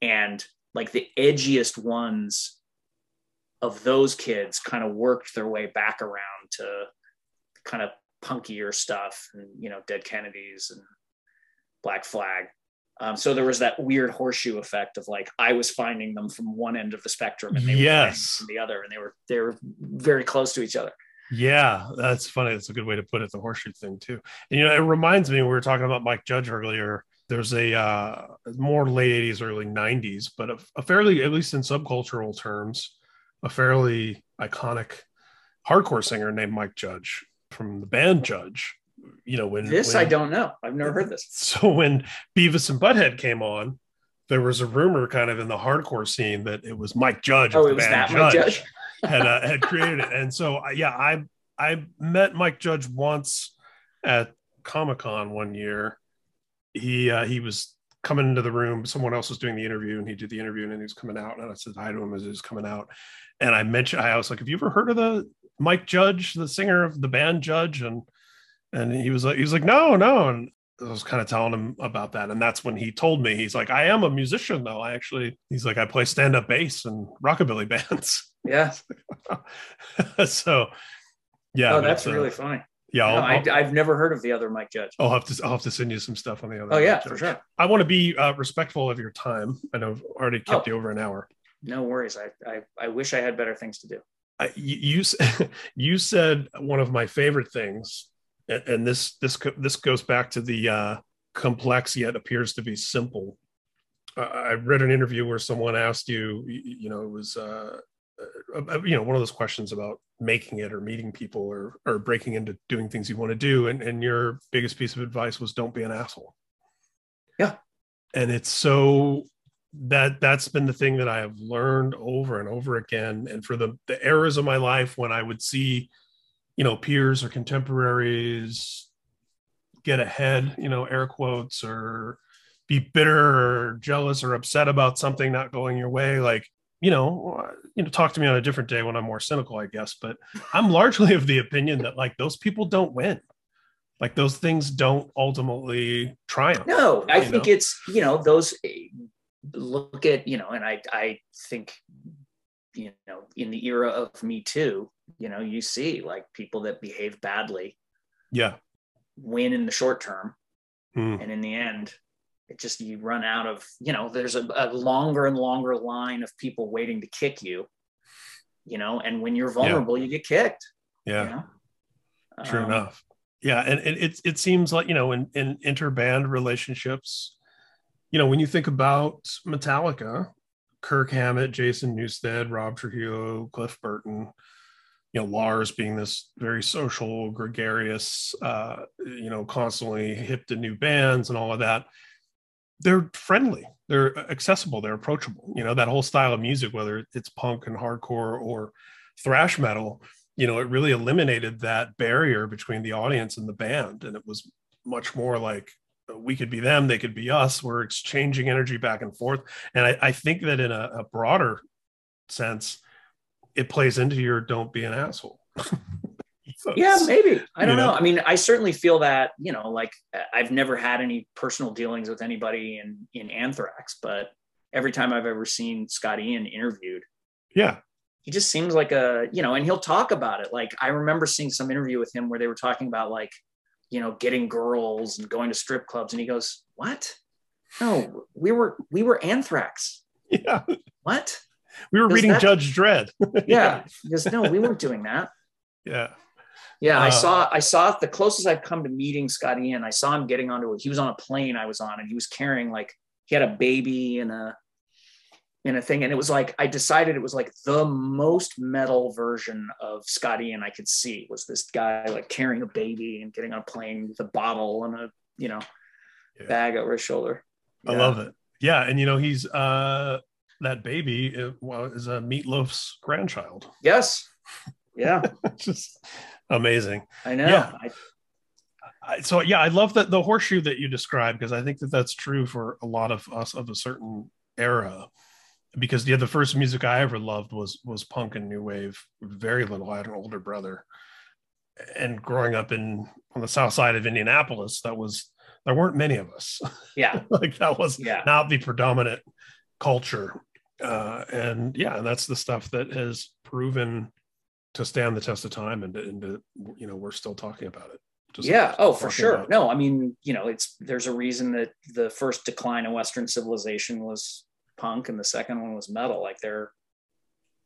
[SPEAKER 2] and like the edgiest ones of those kids kind of worked their way back around to kind of punkier stuff and you know dead kennedys and black flag um, so there was that weird horseshoe effect of like i was finding them from one end of the spectrum and they were
[SPEAKER 1] Yes.
[SPEAKER 2] from the other and they were they were very close to each other
[SPEAKER 1] Yeah, that's funny. That's a good way to put it. The horseshoe thing too. And, you know, it reminds me we were talking about Mike Judge earlier. There's a uh, more late '80s, early '90s, but a, a fairly, at least in subcultural terms, a fairly iconic hardcore singer named Mike Judge from the band Judge. You know, when
[SPEAKER 2] this
[SPEAKER 1] when,
[SPEAKER 2] i don't know i've never heard this
[SPEAKER 1] So when Beavis and Butthead came on, there was a rumor kind of in the hardcore scene that it was Mike Judge.
[SPEAKER 2] oh it was that Mike Judge?
[SPEAKER 1] had uh, had created it. And so yeah, I I met Mike Judge once at Comic Con one year. He uh, he was coming into the room. Someone else was doing the interview, and he did the interview, and he was coming out. And I said hi to him as he was coming out. And I mentioned I was like, "Have you ever heard of the Mike Judge, the singer of the band Judge?" And and he was like, he was like, "No, no." And I was kind of telling him about that, and that's when he told me he's like, "I am a musician, though. I actually," he's like, "I play stand up bass and rockabilly bands."
[SPEAKER 2] yeah
[SPEAKER 1] so yeah
[SPEAKER 2] oh that's
[SPEAKER 1] it's, uh,
[SPEAKER 2] really funny
[SPEAKER 1] yeah I'll,
[SPEAKER 2] I,
[SPEAKER 1] I'll,
[SPEAKER 2] i've never heard of the other mike judge
[SPEAKER 1] I'll have to i'll have to send you some stuff on the other
[SPEAKER 2] oh yeah
[SPEAKER 1] Judge.
[SPEAKER 2] for sure
[SPEAKER 1] i want to be uh, respectful of your time i know I've already kept
[SPEAKER 2] Oh.
[SPEAKER 1] you over an hour
[SPEAKER 2] no worries I, I i wish i had better things to do
[SPEAKER 1] I, you you you said one of my favorite things and, and this this this goes back to the uh, complex yet appears to be simple. Uh, I read an interview where someone asked you, you know, it was uh, uh, you know one of those questions about making it or meeting people or or breaking into doing things you want to do, and and your biggest piece of advice was don't be an asshole.
[SPEAKER 2] Yeah,
[SPEAKER 1] and it's so that that's been the thing that I have learned over and over again. And for the the eras of my life when I would see, you know, peers or contemporaries get ahead, you know, air quotes, or be bitter or jealous or upset about something not going your way, like you know, you know, talk to me on a different day when I'm more cynical, I guess. But I'm largely of the opinion that like those people don't win like those things don't ultimately triumph
[SPEAKER 2] no i think know? it's you know those eh, look at you know and i i think you know in the era of me too you know you see like people that behave badly
[SPEAKER 1] yeah
[SPEAKER 2] win in the short term
[SPEAKER 1] mm.
[SPEAKER 2] and in the end it just you run out of you know there's a, a, longer and longer line of people waiting to kick you you know and when you're vulnerable yeah. you get kicked
[SPEAKER 1] yeah you know? true um, enough yeah and it, it, it seems like you know in, in interband relationships you know, when you think about Metallica, Kirk Hammett, Jason Newsted, Rob Trujillo, Cliff Burton, you know, Lars being this very social, gregarious, uh, you know, constantly hip to new bands and all of that. They're friendly, they're accessible, they're approachable. You know, that whole style of music, whether it's punk and hardcore or thrash metal, you know, it really eliminated that barrier between the audience and the band. And it was much more like we could be them, they could be us. We're exchanging energy back and forth. And I, I think that in a, a, broader sense, it plays into your don't be an asshole.
[SPEAKER 2] so yeah, maybe. I don't know? know. I mean, I certainly feel that, you know, like uh, I've never had any personal dealings with anybody in in Anthrax, but every time I've ever seen Scott Ian interviewed,
[SPEAKER 1] yeah,
[SPEAKER 2] he just seems like a, you know, and he'll talk about it. Like I remember seeing some interview with him where they were talking about like you know, getting girls and going to strip clubs. And he goes, What? No, we were we were anthrax.
[SPEAKER 1] Yeah.
[SPEAKER 2] What?
[SPEAKER 1] We were reading that, Judge Dredd.
[SPEAKER 2] yeah. He goes, No, we weren't doing that.
[SPEAKER 1] Yeah.
[SPEAKER 2] Yeah, uh, I saw I saw the closest I've come to meeting Scott Ian I saw him getting onto it. He was on a plane I was on and he was carrying like he had a baby and a in a thing. And it was like, I decided it was like the most metal version of Scott Ian I could see was this guy like carrying a baby and getting on a plane with a bottle and a, you know, yeah. bag over his shoulder.
[SPEAKER 1] Yeah. I love it. Yeah. And, you know, he's, uh, that baby uh, well, is a Meat Loaf's grandchild.
[SPEAKER 2] Yes. Yeah.
[SPEAKER 1] Just amazing.
[SPEAKER 2] I know. Yeah. I,
[SPEAKER 1] I, so yeah, I love that the horseshoe that you described because I think that that's true for a lot of us of a certain era because yeah, the first music I ever loved was was punk and new wave. Very little. I had an older brother, and growing up in on the south side of Indianapolis, that was there weren't many of us.
[SPEAKER 2] Yeah,
[SPEAKER 1] like that was yeah. not the predominant culture. Uh, and yeah, and that's the stuff that has proven to stand the test of time, and, and to, you know we're still talking about it.
[SPEAKER 2] Just yeah, oh for sure. About. No, I mean you know it's there's a reason that the first decline of Western civilization was punk and the second one was metal. Like they're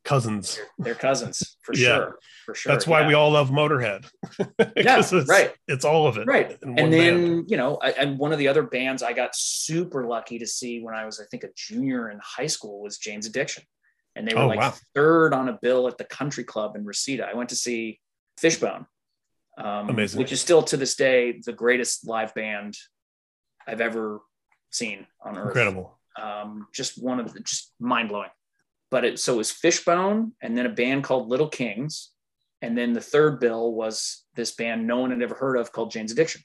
[SPEAKER 1] cousins.
[SPEAKER 2] They're, they're cousins for yeah. sure. For sure.
[SPEAKER 1] That's why
[SPEAKER 2] yeah.
[SPEAKER 1] we all love Motorhead.
[SPEAKER 2] yeah, it's,
[SPEAKER 1] right. It's all of it.
[SPEAKER 2] Right. And then, band. you know, I, and one of the other bands I got super lucky to see when I was, I think, a junior in high school was Jane's Addiction. And they were oh, like wow. third on a bill at the country club in Reseda. I went to see Fishbone. Um, Amazing. Which is still to this day the greatest live band I've ever seen on earth.
[SPEAKER 1] Incredible
[SPEAKER 2] um, just one of the just mind blowing. But it so it was Fishbone, and then a band called Little Kings, and then the third bill was this band no one had ever heard of called Jane's Addiction.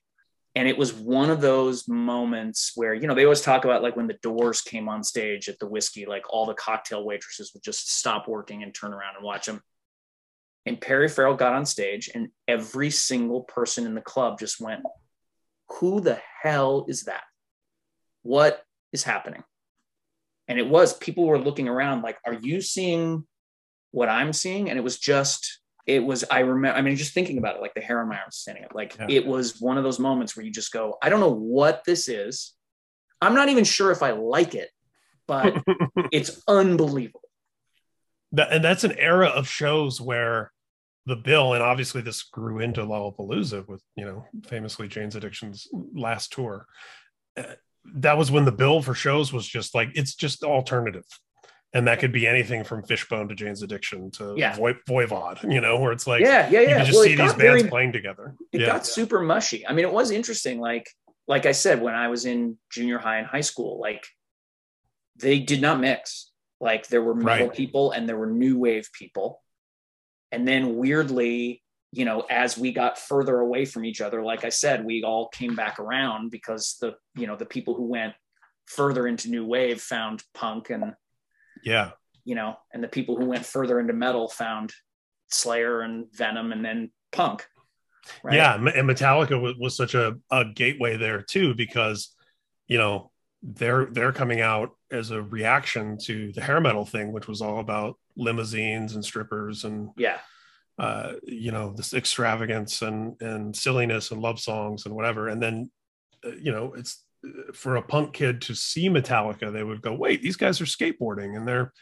[SPEAKER 2] And it was one of those moments where, you know, they always talk about like when the doors came on stage at the whiskey, like all the cocktail waitresses would just stop working and turn around and watch them. And Perry Farrell got on stage, and every single person in the club just went, Who the hell is that? What is happening? And it was people were looking around like are you seeing what i'm seeing and it was just it was i remember i mean just thinking about it like the hair on my arm standing up like yeah. it was one of those moments where you just go i don't know what this is i'm not even sure if i like it but it's unbelievable
[SPEAKER 1] that, and that's an era of shows where the bill, and obviously this grew into Lollapalooza with you know famously Jane's Addiction's last tour. Eh, That was when the bill for shows was just like it's just alternative and that could be anything from Fishbone to Jane's Addiction to
[SPEAKER 2] Yeah.
[SPEAKER 1] Voy- Voivod, you know, where it's like
[SPEAKER 2] yeah, yeah,
[SPEAKER 1] you
[SPEAKER 2] yeah.
[SPEAKER 1] can just
[SPEAKER 2] Well,
[SPEAKER 1] see these bands
[SPEAKER 2] very-
[SPEAKER 1] playing together.
[SPEAKER 2] it
[SPEAKER 1] yeah,
[SPEAKER 2] got super mushy. I mean, it was interesting. Like, like I said, when I was in junior high and high school, like they did not mix. Like there were metal
[SPEAKER 1] Right.
[SPEAKER 2] people and there were new wave people. And then weirdly, you know, as we got further away from each other, like I said, we all came back around because the, you know, the people who went further into new wave found punk and,
[SPEAKER 1] yeah,
[SPEAKER 2] you know, and the people who went further into metal found Slayer and Venom and then punk. Right?
[SPEAKER 1] yeah. And Metallica was, was such a, a gateway there too, because you know they're they're coming out as a reaction to the hair metal thing, which was all about limousines and strippers and
[SPEAKER 2] Yeah.
[SPEAKER 1] Uh, you know this extravagance and and silliness and love songs and whatever and then uh, you know it's uh, for a punk kid to see metallica they would go wait these guys are skateboarding and they're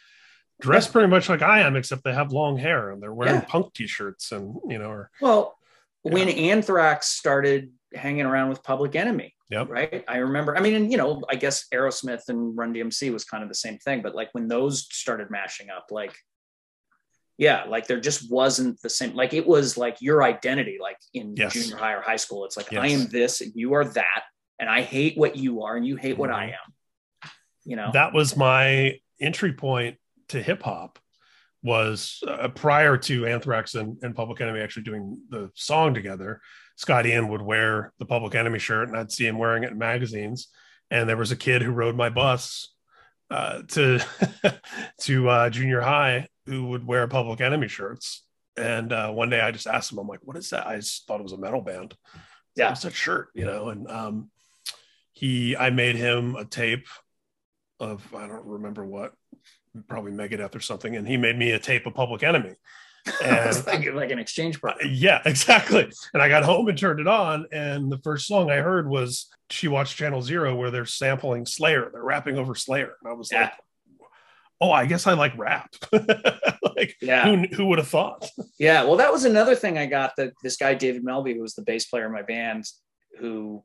[SPEAKER 1] dressed pretty much like i am except they have long hair and they're wearing
[SPEAKER 2] Yeah.
[SPEAKER 1] punk t-shirts and you know or
[SPEAKER 2] Well, when Anthrax started hanging around with Public Enemy,
[SPEAKER 1] Yep.
[SPEAKER 2] right? I remember. I mean, and you know, I guess Aerosmith and Run DMC was kind of the same thing, but like when those started mashing up, like, yeah, like there just wasn't the same. Like it was like your identity, like in
[SPEAKER 1] Yes.
[SPEAKER 2] junior high or high school. It's like I am this, and you are that, and I hate what you are, and you hate what I
[SPEAKER 1] Mhm.
[SPEAKER 2] am. You know,
[SPEAKER 1] that was my entry point to hip hop was uh, prior to Anthrax and, and Public Enemy actually doing the song together. Scott Ian would wear the Public Enemy shirt, and I'd see him wearing it in magazines. And there was a kid who rode my bus uh, to to uh, junior high who would wear Public Enemy shirts. And uh, one day I just asked him, I'm like, "What is that?" I just thought it was a metal band.
[SPEAKER 2] Yeah.
[SPEAKER 1] what's that shirt? You know, and um, he, I made him a tape of I don't remember what, probably Megadeth or something, and he made me a tape of Public Enemy. And
[SPEAKER 2] like, like an exchange program.
[SPEAKER 1] yeah, exactly. And I got home and turned it on, and the first song I heard was She Watched Channel Zero, where they're sampling Slayer. They're rapping over Slayer, and I was
[SPEAKER 2] Yeah.
[SPEAKER 1] like, "Oh, I guess I like rap." like,
[SPEAKER 2] Yeah.
[SPEAKER 1] who who would have thought?
[SPEAKER 2] Yeah, well, that was another thing I got that this guy David Melby, who was the bass player in my band, who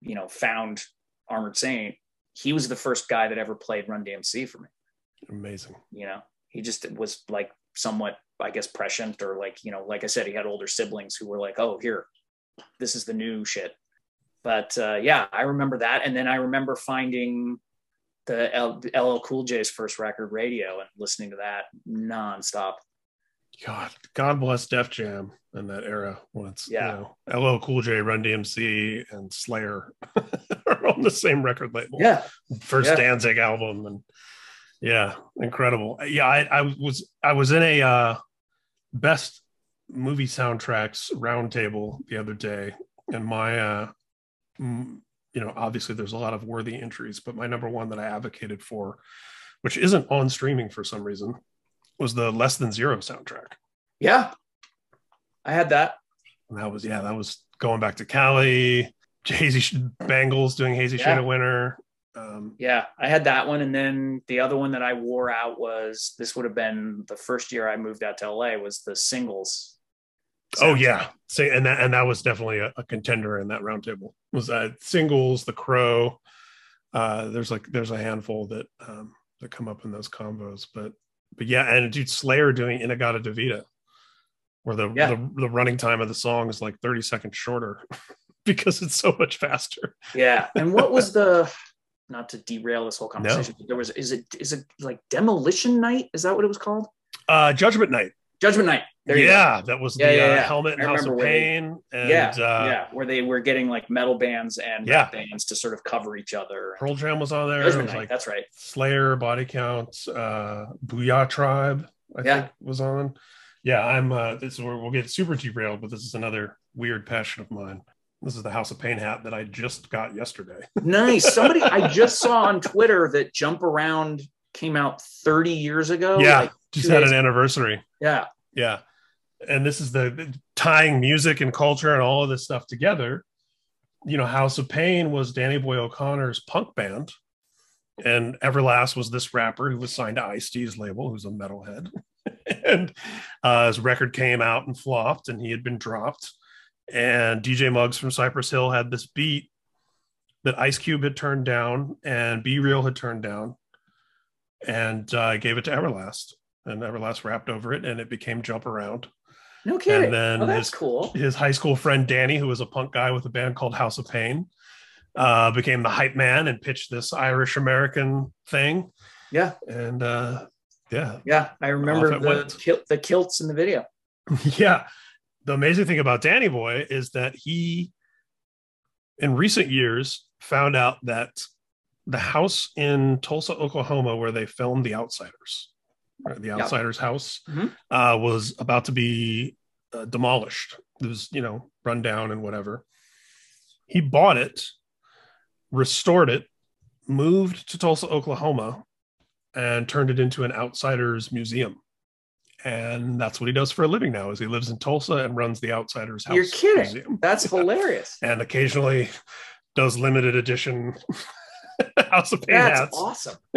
[SPEAKER 2] you know found Armored Saint. He was the first guy that ever played Run DMC for me.
[SPEAKER 1] Amazing.
[SPEAKER 2] You know, he just was like somewhat, I guess, prescient or like you know, like I said, he had older siblings who were like, "Oh, here, this is the new shit." But uh, yeah, I remember that, and then I remember finding the L- LL Cool J's first record, Radio, and listening to that nonstop.
[SPEAKER 1] God, God bless Def Jam in that era when it's
[SPEAKER 2] Yeah.
[SPEAKER 1] you know LL Cool J, Run DMC, and Slayer are on the same record label.
[SPEAKER 2] Yeah,
[SPEAKER 1] first
[SPEAKER 2] Yeah.
[SPEAKER 1] Danzig album and yeah, incredible. Yeah, I, I was I was in a uh, best movie soundtracks roundtable the other day, and my uh, you know obviously there's a lot of worthy entries, but my number one that I advocated for, which isn't on streaming for some reason, was the Less Than Zero soundtrack.
[SPEAKER 2] yeah, I had that.
[SPEAKER 1] And that was yeah, that was going back to Cali, Hazy Bangles doing Hazy
[SPEAKER 2] Yeah.
[SPEAKER 1] Shade of Winter. Um,
[SPEAKER 2] Yeah, I had that one, and then the other one that I wore out was this would have been the first year I moved out to LA was the singles.
[SPEAKER 1] Oh yeah, say and that and that was definitely a, a contender in that roundtable. Was uh, singles, The Crow. Uh, there's like there's a handful that um, that come up in those combos, but but yeah, and dude, Slayer doing In-A-Gadda-Da-Vida, where the,
[SPEAKER 2] Yeah.
[SPEAKER 1] the the running time of the song is like 30 seconds shorter because it's so much faster.
[SPEAKER 2] yeah. And what was the? Not to derail this whole conversation, but there was is it is it like Demolition Night? Is that what it was called?
[SPEAKER 1] Uh, Judgment Night.
[SPEAKER 2] Judgment Night. There
[SPEAKER 1] yeah, that was
[SPEAKER 2] Yeah,
[SPEAKER 1] the
[SPEAKER 2] yeah,
[SPEAKER 1] uh,
[SPEAKER 2] yeah.
[SPEAKER 1] helmet and House of
[SPEAKER 2] where they-
[SPEAKER 1] Pain. And,
[SPEAKER 2] yeah,
[SPEAKER 1] uh,
[SPEAKER 2] yeah, where they were getting like metal bands and
[SPEAKER 1] Yeah.
[SPEAKER 2] bands to sort of cover each other.
[SPEAKER 1] Pearl Jam was on there. Was like
[SPEAKER 2] that's right.
[SPEAKER 1] Slayer, Body Count, uh, Boo-Yaa Tribe, I think was on. Yeah, I'm. Uh, this is where we'll get super derailed, but this is another weird passion of mine. This is the House of Pain hat that I just got yesterday.
[SPEAKER 2] Nice. Somebody I just saw on Twitter that Jump Around came out 30 years ago.
[SPEAKER 1] yeah,
[SPEAKER 2] Like,
[SPEAKER 1] just had an anniversary.
[SPEAKER 2] yeah.
[SPEAKER 1] Yeah, and this is the tying music and culture and all of this stuff together. You know, House of Pain was Danny Boy O'Connor's punk band, and Everlast was this rapper who was signed to Ice T's label, who's a metalhead. and uh, his record came out and flopped, and he had been dropped. And DJ Muggs from Cypress Hill had this beat that Ice Cube had turned down and B-Real had turned down, and uh, gave it to Everlast, and Everlast rapped over it, and it became Jump Around.
[SPEAKER 2] No kidding.
[SPEAKER 1] And then
[SPEAKER 2] oh, that's
[SPEAKER 1] his,
[SPEAKER 2] cool.
[SPEAKER 1] his high school friend Danny, who was a punk guy with a band called House of Pain, uh, became the hype man and pitched this Irish American thing.
[SPEAKER 2] Yeah.
[SPEAKER 1] And uh, yeah,
[SPEAKER 2] Yeah. I remember the, kil- the kilts in the video.
[SPEAKER 1] yeah. The amazing thing about Danny Boy is that he, in recent years, found out that the house in Tulsa, Oklahoma, where they filmed The Outsiders, the Outsiders house,
[SPEAKER 2] Mhm.
[SPEAKER 1] uh, was about to be uh, demolished. It was, you know, run down and whatever. He bought it, restored it, moved to Tulsa, Oklahoma, and turned it into an Outsiders museum. And that's what he does for a living now. Is he lives in Tulsa and runs the Outsiders House
[SPEAKER 2] You're kidding.
[SPEAKER 1] Museum,
[SPEAKER 2] That's hilarious.
[SPEAKER 1] and occasionally does limited edition House of Pain
[SPEAKER 2] That's
[SPEAKER 1] hats.
[SPEAKER 2] awesome.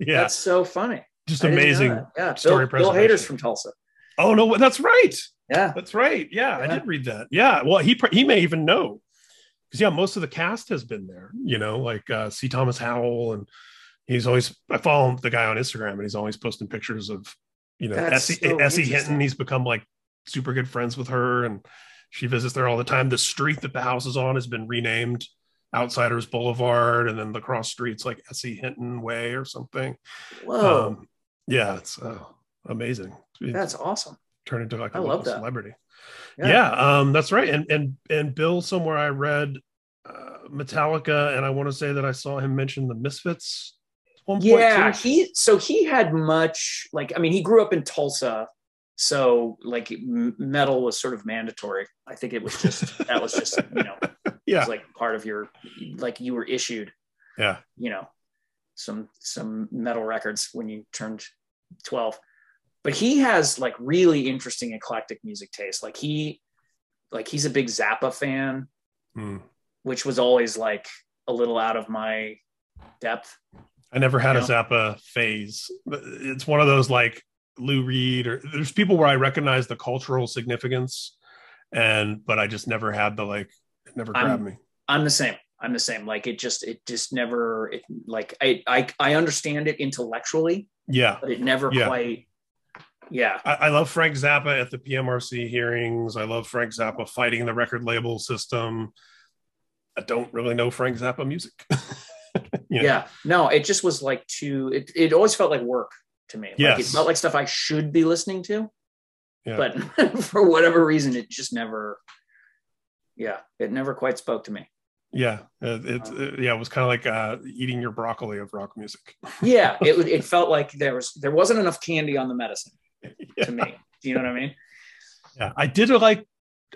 [SPEAKER 1] yeah,
[SPEAKER 2] That's so funny.
[SPEAKER 1] Just
[SPEAKER 2] I
[SPEAKER 1] amazing.
[SPEAKER 2] Yeah.
[SPEAKER 1] story
[SPEAKER 2] Bill, Bill. Hader's from Tulsa.
[SPEAKER 1] Oh no, that's right.
[SPEAKER 2] Yeah.
[SPEAKER 1] That's right. Yeah, I did read that. Yeah, well, he he may even know because yeah, most of the cast has been there. You know, like uh, C. Thomas Howell, and he's always I follow the guy on Instagram, and he's always posting pictures of you know S.E.,
[SPEAKER 2] so
[SPEAKER 1] Essie. Hinton. He's become like super good friends with her, and she visits there all the time. The street that the house is on has been renamed Outsiders Boulevard, and then the cross streets like S.E. Hinton Way or something.
[SPEAKER 2] Whoa.
[SPEAKER 1] Um, yeah, it's uh, amazing. It's
[SPEAKER 2] that's awesome.
[SPEAKER 1] turned into like a
[SPEAKER 2] I
[SPEAKER 1] local
[SPEAKER 2] that.
[SPEAKER 1] celebrity.
[SPEAKER 2] Yeah.
[SPEAKER 1] Yeah. um, that's right. And and and Bill, somewhere I read uh, Metallica, and I want to say that I saw him mention the Misfits. at One point
[SPEAKER 2] Yeah, he so he had much like I mean he grew up in Tulsa, so like metal was sort of mandatory. I think it was just that was just you know it
[SPEAKER 1] yeah,
[SPEAKER 2] was like part of your like you were issued
[SPEAKER 1] yeah,
[SPEAKER 2] you know some some metal records when you turned 12 but he has like really interesting eclectic music taste like he like he's a big zappa fan
[SPEAKER 1] Hmm.
[SPEAKER 2] which was always like a little out of my depth
[SPEAKER 1] I never had a Zappa phase. It's one of those like Lou Reed, or there's people where I recognize the cultural significance, and but I just never had the like. It never
[SPEAKER 2] I'm-
[SPEAKER 1] grabbed me.
[SPEAKER 2] i'm the same i'm the same like it just it just never it like i i, I understand it intellectually
[SPEAKER 1] Yeah,
[SPEAKER 2] but it never
[SPEAKER 1] Yeah.
[SPEAKER 2] quite yeah
[SPEAKER 1] I, I love Frank Zappa at the PMRC hearings. I love Frank Zappa fighting the record label system. I don't really know Frank Zappa music. Know?
[SPEAKER 2] yeah no it just was like too it, it always felt like work to me like it
[SPEAKER 1] Yes.
[SPEAKER 2] felt like stuff i should be listening to
[SPEAKER 1] Yeah.
[SPEAKER 2] but for whatever reason it just never yeah it never quite spoke to me
[SPEAKER 1] Yeah, it, it, it- yeah, it was kind of like uh, eating your broccoli of rock music.
[SPEAKER 2] yeah it, it felt like there was there wasn't enough candy on the medicine
[SPEAKER 1] yeah.
[SPEAKER 2] to me do you know what i mean
[SPEAKER 1] Yeah, I did like,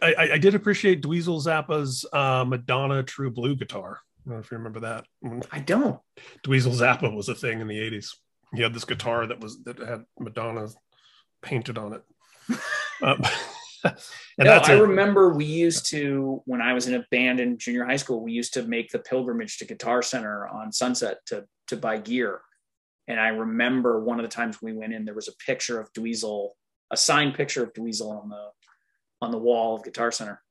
[SPEAKER 1] I, I- did appreciate Dweezil Zappa's uh, Madonna True Blue guitar. I don't know if you remember that.
[SPEAKER 2] I don't
[SPEAKER 1] Dweezil Zappa was a thing in the '80s. He had this guitar that was that had Madonna painted on it. Um, and
[SPEAKER 2] no,
[SPEAKER 1] that's
[SPEAKER 2] I remember we used to when I was in a band in junior high school. We used to make the pilgrimage to Guitar Center on Sunset to to buy gear, and I remember one of the times we went in, there was a picture of Dweezil, a signed picture of Dweezil on the on the wall of Guitar Center.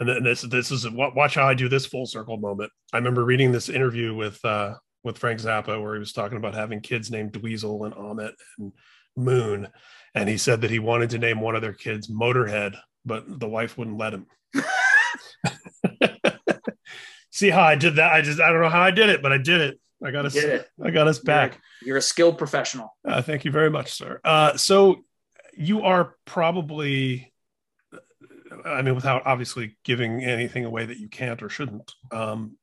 [SPEAKER 1] and then this this is watch how I do this full circle moment. I remember reading this interview with uh, with Frank Zappa where he was talking about having kids named Dweezil and Ahmet and Moon, and he said that he wanted to name one of their kids Motorhead, but the wife wouldn't let him. See how I did that? I just I don't know how I did it, but I did it. I got us. I got us back.
[SPEAKER 2] You're a skilled professional.
[SPEAKER 1] Uh, thank you very much, sir. Uh, so you are probably, I mean, without obviously giving anything away that you can't or shouldn't. Um,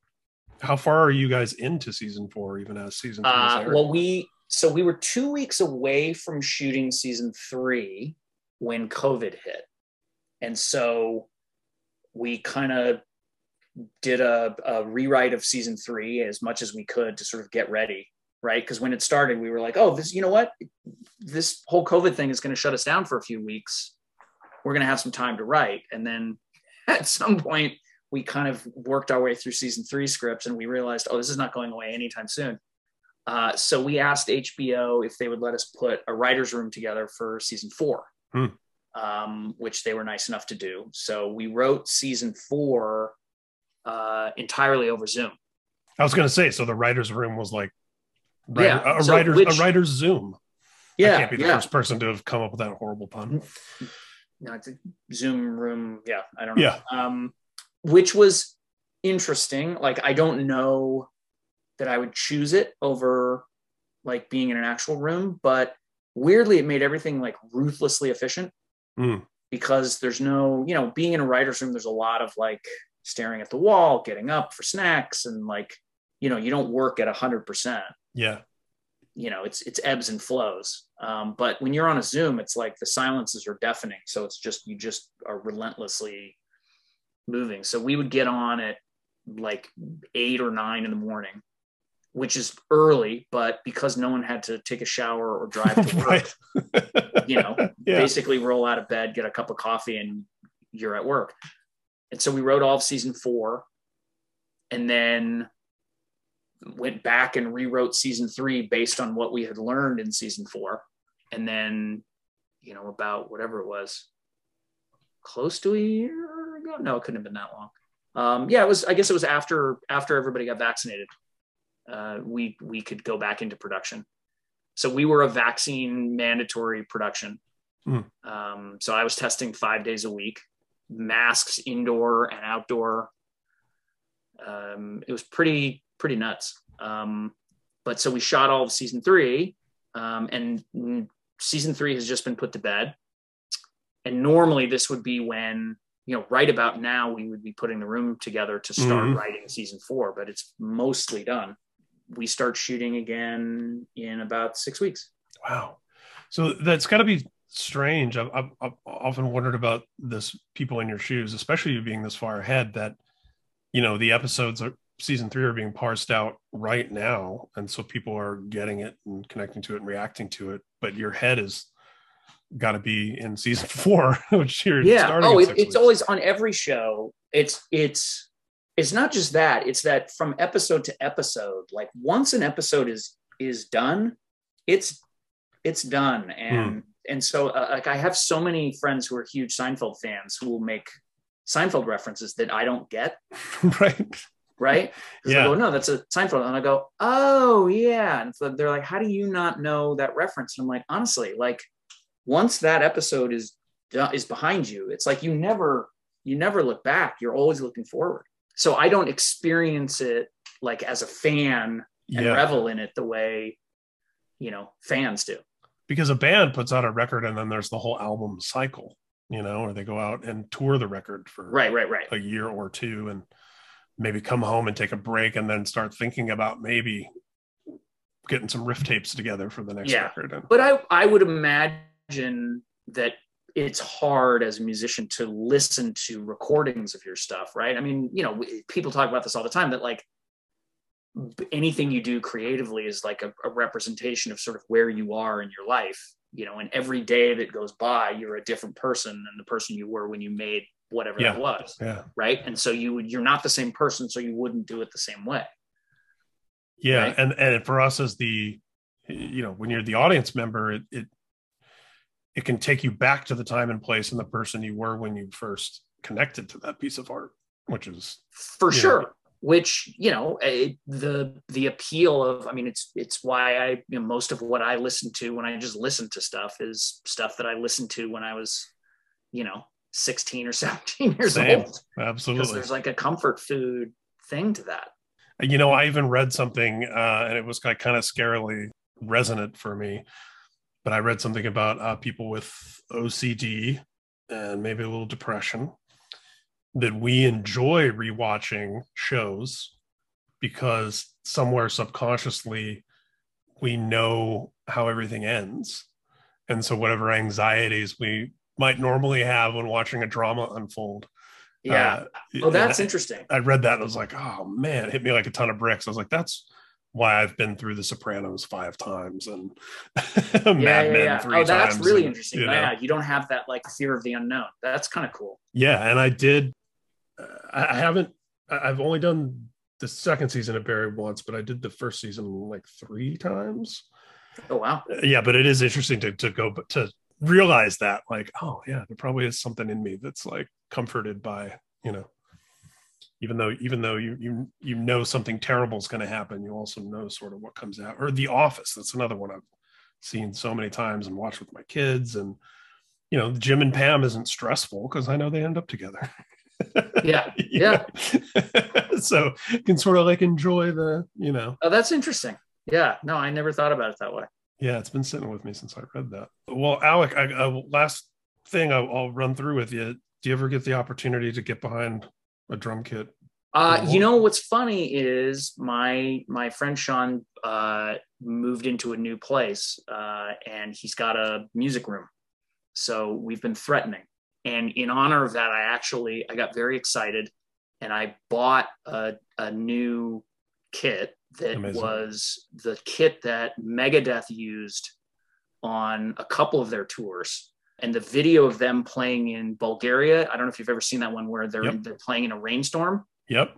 [SPEAKER 1] how far are you guys into season four, even as season is
[SPEAKER 2] Uh, well, we so we were two weeks away from shooting season three when COVID hit, and so we kind of did a, a rewrite of season three as much as we could to sort of get ready, right? Because when it started, we were like, "Oh, this, you know what? This whole COVID thing is going to shut us down for a few weeks. We're going to have some time to write." And then at some point, we kind of worked our way through season three scripts, and we realized, "Oh, this is not going away anytime soon." Uh, so we asked HBO if they would let us put a writer's room together for season four,
[SPEAKER 1] Hmm.
[SPEAKER 2] um, which they were nice enough to do. So we wrote season four uh, entirely over Zoom.
[SPEAKER 1] I was going to say, so the writer's room was like writer,
[SPEAKER 2] Yeah,
[SPEAKER 1] a
[SPEAKER 2] so
[SPEAKER 1] writer's
[SPEAKER 2] which-
[SPEAKER 1] a writer's Zoom. I
[SPEAKER 2] Yeah,
[SPEAKER 1] can't be the
[SPEAKER 2] yeah.
[SPEAKER 1] first person to have come up with that horrible pun.
[SPEAKER 2] No, it's a Zoom room. Yeah, I don't know.
[SPEAKER 1] Yeah.
[SPEAKER 2] Um, which was interesting. Like, I don't know that I would choose it over like being in an actual room, but weirdly, it made everything like ruthlessly efficient
[SPEAKER 1] Mm.
[SPEAKER 2] because there's no, you know, being in a writer's room, there's a lot of like staring at the wall, getting up for snacks, and like, you know, you don't work at a hundred percent
[SPEAKER 1] Yeah.
[SPEAKER 2] you know it's it's ebbs and flows um, but when you're on a zoom it's like the silences are deafening so it's just you just are relentlessly moving so we would get on at like eight or nine in the morning which is early but because no one had to take a shower or drive to work you know
[SPEAKER 1] yeah.
[SPEAKER 2] basically roll out of bed get a cup of coffee and you're at work. And so we wrote all of season four and then went back and rewrote season three based on what we had learned in season four. And then you know about whatever it was close to a year ago? No it couldn't have been that long. Um, yeah it was i guess it was after after everybody got vaccinated uh, we we could go back into production. So we were a vaccine mandatory production.
[SPEAKER 1] Hmm.
[SPEAKER 2] um, so i was testing five days a week masks indoor and outdoor. Um, it was pretty pretty nuts. Um, but so we shot all of season three um, and mm, season three has just been put to bed. And normally this would be when you know right about now we would be putting the room together to start
[SPEAKER 1] Mhm.
[SPEAKER 2] writing season four but it's mostly done we start shooting again in about six weeks
[SPEAKER 1] Wow. So that's got to be strange. I've, I've, I've often wondered about this people in your shoes, especially you being this far ahead, that, you know, the episodes of season three are being parsed out right now. And so people are getting it and connecting to it and reacting to it. But your head is got to be in season four, which you're
[SPEAKER 2] yeah oh it, it's
[SPEAKER 1] weeks.
[SPEAKER 2] always on every show it's it's it's not just that it's that from episode to episode like once an episode is is done it's it's done and and so uh, like i have so many friends who are huge seinfeld fans who will make seinfeld references that i don't get
[SPEAKER 1] right.
[SPEAKER 2] right
[SPEAKER 1] Yeah.
[SPEAKER 2] Go, no, that's a Seinfeld. And I go, oh yeah. And so they're like, how do you not know that reference? And I'm like, honestly, like once that episode is is behind you, it's like you never you never look back. You're always looking forward. So I don't experience it like as a fan and
[SPEAKER 1] Yeah.
[SPEAKER 2] revel in it the way you know fans do.
[SPEAKER 1] because a band puts out a record and then there's the whole album cycle, you know, or they go out and tour the record for
[SPEAKER 2] Right, right, right.
[SPEAKER 1] a year or two and maybe come home and take a break and then start thinking about maybe getting some riff tapes together for the next
[SPEAKER 2] Yeah.
[SPEAKER 1] record. And
[SPEAKER 2] But I I would imagine that it's hard as a musician to listen to recordings of your stuff, right? I mean, you know, people talk about this all the time that like anything you do creatively is like a, a representation of sort of where you are in your life, you know, and every day that goes by, you're a different person than the person you were when you made whatever
[SPEAKER 1] Yeah.
[SPEAKER 2] that was,
[SPEAKER 1] yeah.
[SPEAKER 2] right? And so you would you're not the same person, so you wouldn't do it the same way.
[SPEAKER 1] Yeah.
[SPEAKER 2] Right.
[SPEAKER 1] And and for us as the you know, when you're the audience member, it it it can take you back to the time and place and the person you were when you first connected to that piece of art, which is
[SPEAKER 2] for sure which you know it, the the appeal of i mean it's it's why i you know, most of what i listen to when i just listen to stuff is stuff that i listened to when i was you know 16 or 17 years
[SPEAKER 1] Same.
[SPEAKER 2] old
[SPEAKER 1] absolutely
[SPEAKER 2] there's like a comfort food thing to that
[SPEAKER 1] You know, I even read something, uh, and it was kind of scarily resonant for me. But I read something about uh, people with OCD and maybe a little depression that we enjoy rewatching shows because somewhere subconsciously we know how everything ends. And so, whatever anxieties we might normally have when watching a drama unfold.
[SPEAKER 2] yeah
[SPEAKER 1] uh,
[SPEAKER 2] oh that's
[SPEAKER 1] and
[SPEAKER 2] interesting
[SPEAKER 1] I read that and I was like, oh man, it hit me like a ton of bricks. I was like, that's why I've been through The Sopranos five times and Mad
[SPEAKER 2] yeah yeah,
[SPEAKER 1] Men
[SPEAKER 2] yeah.
[SPEAKER 1] three
[SPEAKER 2] oh that's
[SPEAKER 1] times
[SPEAKER 2] really
[SPEAKER 1] and,
[SPEAKER 2] interesting
[SPEAKER 1] you know.
[SPEAKER 2] yeah you don't have that like fear of the unknown that's kind of cool
[SPEAKER 1] Yeah, and I did. Uh, I haven't. I've only done the second season of Barry once, but I did the first season like three times.
[SPEAKER 2] Oh wow!
[SPEAKER 1] Yeah, but it is interesting to to go to realize that like, oh yeah, there probably is something in me that's like comforted by you know, even though even though you you you know something terrible is going to happen, you also know sort of what comes out. Or The Office, that's another one I've seen so many times and watched with my kids and you know jim and pam isn't stressful because i know they end up together.
[SPEAKER 2] Yeah yeah.
[SPEAKER 1] So you can sort of like enjoy the you know.
[SPEAKER 2] Oh that's interesting. Yeah no i never thought about it that way.
[SPEAKER 1] Yeah it's been sitting with me since i read that. Well alec I, I, last thing I'll, I'll run through with you. Do you ever get the opportunity to get behind a drum kit
[SPEAKER 2] uh, you know what's funny is my my friend Sean uh, moved into a new place uh, and he's got a music room, so we've been threatening. And in honor of that, I actually I got very excited and I bought a, a new kit that Amazing. was the kit that Megadeth used on a couple of their tours. And the video of them playing in Bulgaria, I don't know if you've ever seen that one where they're yep. they're playing in a rainstorm.
[SPEAKER 1] Yep.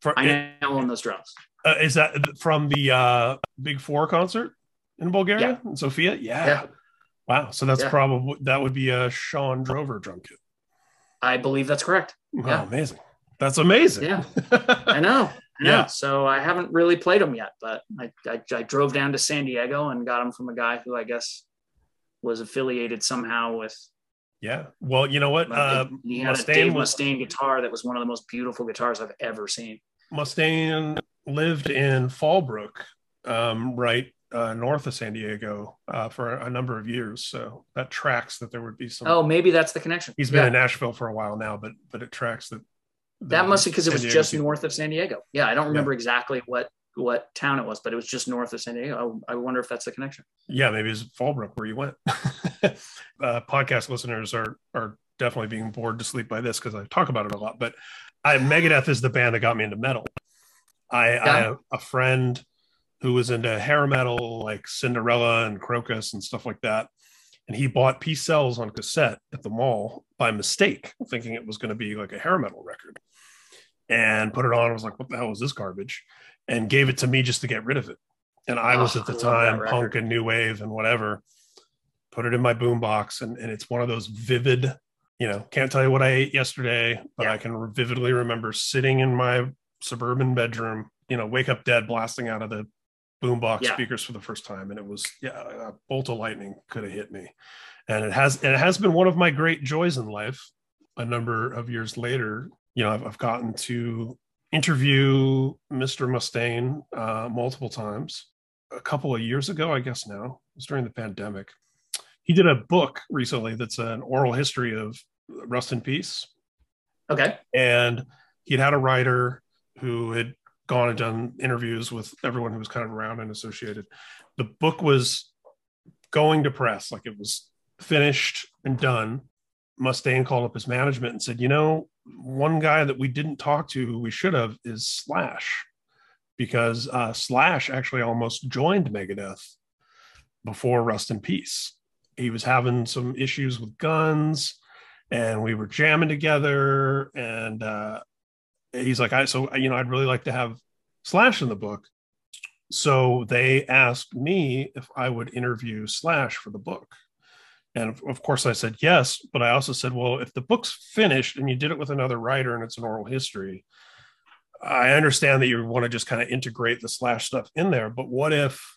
[SPEAKER 2] For, I now own those drums.
[SPEAKER 1] Uh, is that from the uh, Big Four concert in Bulgaria yeah. in Sofia? Yeah. yeah. Wow. So that's yeah. probably that would be a Shawn Drover drum kit.
[SPEAKER 2] I believe that's correct.
[SPEAKER 1] Oh, yeah. amazing. That's amazing.
[SPEAKER 2] Yeah. I know. I know. Yeah. So I haven't really played them yet, but I, I, I drove down to San Diego and got them from a guy who I guess was affiliated somehow with
[SPEAKER 1] yeah. Well, you know what? Uh,
[SPEAKER 2] he had Mustaine a Dave was, Mustaine guitar that was one of the most beautiful guitars I've ever seen.
[SPEAKER 1] Mustaine lived in Fallbrook, um, right uh, north of San Diego, uh, for a number of years. So that tracks that there would be some.
[SPEAKER 2] Oh, maybe that's the connection.
[SPEAKER 1] He's been yeah. in Nashville for a while now, but but it tracks that.
[SPEAKER 2] That must be because it was just people. north of San Diego. Yeah, I don't remember yeah. exactly what what town it was, but it was just north of San Diego. I, I wonder if that's the connection.
[SPEAKER 1] Yeah, maybe it's Fallbrook where you went. uh, podcast listeners are are definitely being bored to sleep by this because I talk about it a lot. But I, Megadeth is the band that got me into metal. I, yeah. I have a friend who was into hair metal like Cinderella and Krokus and stuff like that. And he bought Peace Sells on cassette at the mall by mistake, thinking it was going to be like a hair metal record. And put it on. I was like, what the hell is this garbage? And gave it to me just to get rid of it. And I oh, was at the time punk and new wave and whatever put it in my boombox, and, and it's one of those vivid, you know, can't tell you what I ate yesterday, but yeah. I can vividly remember sitting in my suburban bedroom, you know, wake up dead blasting out of the boombox yeah. speakers for the first time, and it was yeah, a bolt of lightning could have hit me, and it has and it has been one of my great joys in life. A number of years later, you know, I've, I've gotten to interview Mr. Mustaine uh, multiple times. A couple of years ago, I guess now, it was during the pandemic he did a book recently that's an oral history of Rust in Peace.
[SPEAKER 2] Okay.
[SPEAKER 1] And he'd had a writer who had gone and done interviews with everyone who was kind of around and associated. The book was going to press, like it was finished and done. Mustaine called up his management and said, You know, one guy that we didn't talk to who we should have is Slash, because uh, Slash actually almost joined Megadeth before Rust in Peace. He was having some issues with guns and we were jamming together and uh, he's like i so you know i'd really like to have slash in the book. So they asked me if i would interview slash for the book and of course i said yes but i also said well if the book's finished and you did it with another writer and it's an oral history i understand that you want to just kind of integrate the slash stuff in there but what if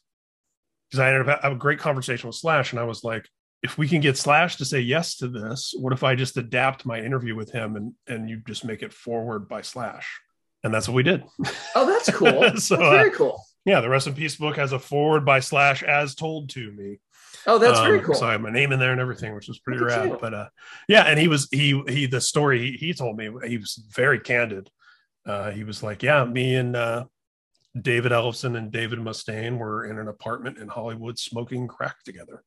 [SPEAKER 1] because I had a great conversation with Slash, and I was like, if we can get Slash to say yes to this, what if I just adapt my interview with him and and you just make it foreword by Slash? And that's what we did.
[SPEAKER 2] Oh, that's cool. so, that's very uh, cool.
[SPEAKER 1] Yeah, the Rust in Peace book has a foreword by Slash as told to me.
[SPEAKER 2] Oh, that's um, very cool.
[SPEAKER 1] So I have my name in there and everything, which was pretty rad. You. But uh, yeah, and he was he he the story he, he told me he was very candid. Uh, he was like, yeah, me and uh, David Ellefson and David Mustaine were in an apartment in Hollywood smoking crack together.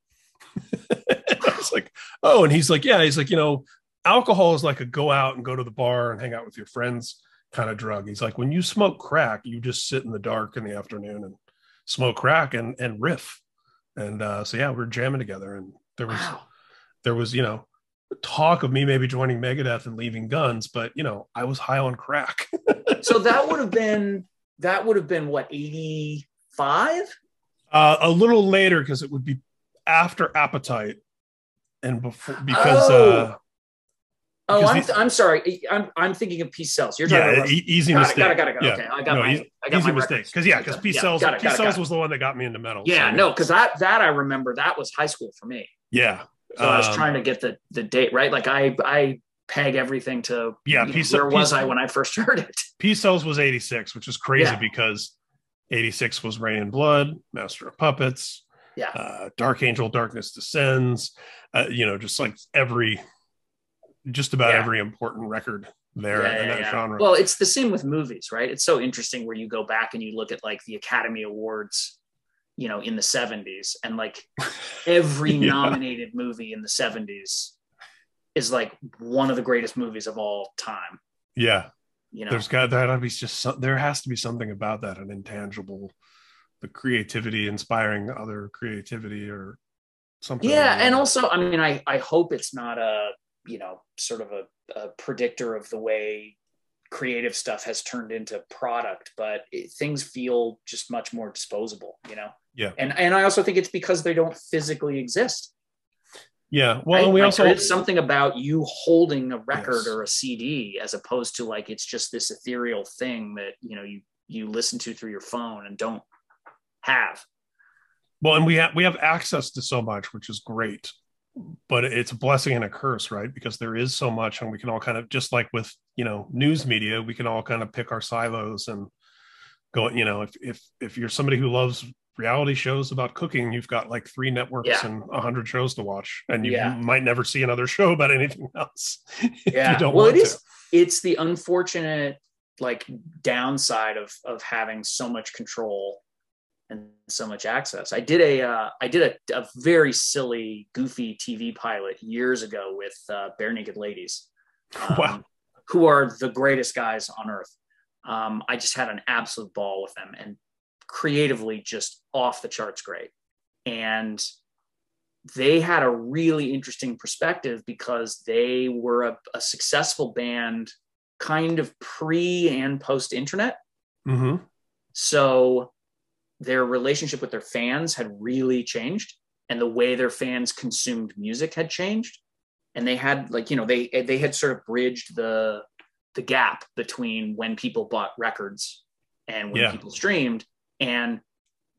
[SPEAKER 1] I was like, oh, and he's like, yeah, he's like, you know, alcohol is like a go out and go to the bar and hang out with your friends kind of drug. He's like, when you smoke crack, you just sit in the dark in the afternoon and smoke crack and and riff. And uh, so yeah, we are jamming together, and there was wow. there was you know talk of me maybe joining Megadeth and leaving Guns, but you know, I was high on crack.
[SPEAKER 2] so that would have been that would have been what 85
[SPEAKER 1] uh, a little later because it would be after Appetite and before because
[SPEAKER 2] oh.
[SPEAKER 1] uh
[SPEAKER 2] Oh, I'm, the, I'm sorry. I'm, I'm thinking of Peace Sells. You're talking
[SPEAKER 1] yeah,
[SPEAKER 2] about
[SPEAKER 1] e- easy
[SPEAKER 2] got
[SPEAKER 1] mistake.
[SPEAKER 2] It, got it, got it, got
[SPEAKER 1] it.
[SPEAKER 2] Yeah. Okay, I got no, my, I got
[SPEAKER 1] easy
[SPEAKER 2] my
[SPEAKER 1] mistake. Because yeah, because Peace Sells,
[SPEAKER 2] yeah,
[SPEAKER 1] Peace Sells was the one that got me into metal.
[SPEAKER 2] Yeah,
[SPEAKER 1] so,
[SPEAKER 2] no, because that that I remember that was high school for me.
[SPEAKER 1] Yeah.
[SPEAKER 2] So um, I was um, trying to get the the date right. Like I I peg everything to
[SPEAKER 1] yeah.
[SPEAKER 2] Peace, know, where was I when I first heard it?
[SPEAKER 1] Peace Sells was 86, which is crazy yeah. because 86 was Reign in Blood, Master of Puppets,
[SPEAKER 2] yeah,
[SPEAKER 1] uh, Dark Angel, Darkness Descends. Uh, you know, just like every just about yeah. every important record there yeah, in that yeah, genre.
[SPEAKER 2] Well, it's the same with movies, right? It's so interesting where you go back and you look at like the Academy Awards, you know, in the 70s, and like every nominated movie in the 70s is like one of the greatest movies of all time.
[SPEAKER 1] Yeah.
[SPEAKER 2] You know,
[SPEAKER 1] there's got that be just some, there has to be something about that, an intangible, the creativity inspiring other creativity or something.
[SPEAKER 2] Yeah. Like and also, I mean, I, I hope it's not a, you know sort of a, a predictor of the way creative stuff has turned into product but it, things feel just much more disposable you know?
[SPEAKER 1] Yeah.
[SPEAKER 2] And and i also think it's because they don't physically exist.
[SPEAKER 1] Yeah well right? we like also
[SPEAKER 2] it's something about you holding a record yes. or a cd as opposed to like it's just this ethereal thing that you know you you listen to through your phone and don't have.
[SPEAKER 1] Well and we have we have access to so much which is great but it's a blessing and a curse right because there is so much and we can all kind of just like with you know news media we can all kind of pick our silos and go you know if if if you're somebody who loves reality shows about cooking you've got like three networks yeah. and a hundred shows to watch and you yeah. might never see another show about anything else
[SPEAKER 2] yeah well it is to. it's the unfortunate like downside of of having so much control and so much access. I did a uh, I did a, a, very silly, goofy TV pilot years ago with uh, Barenaked Ladies,
[SPEAKER 1] um, wow.
[SPEAKER 2] who are the greatest guys on earth. Um, I just had an absolute ball with them, and creatively just off the charts great. And they had a really interesting perspective because they were a, a successful band, kind of pre and post internet.
[SPEAKER 1] Mm-hmm.
[SPEAKER 2] So their relationship with their fans had really changed and the way their fans consumed music had changed and they had like you know they they had sort of bridged the the gap between when people bought records and when yeah. people streamed and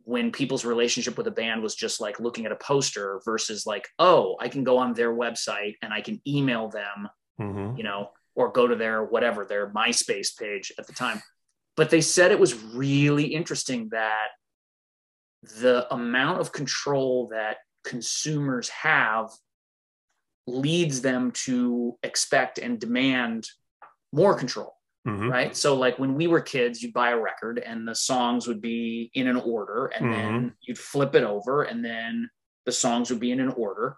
[SPEAKER 2] when people's relationship with a band was just like looking at a poster versus like oh i can go on their website and i can email them
[SPEAKER 1] mm-hmm.
[SPEAKER 2] you know or go to their whatever their myspace page at the time but they said it was really interesting that the amount of control that consumers have leads them to expect and demand more control
[SPEAKER 1] mm-hmm.
[SPEAKER 2] right so like when we were kids you'd buy a record and the songs would be in an order and mm-hmm. then you'd flip it over and then the songs would be in an order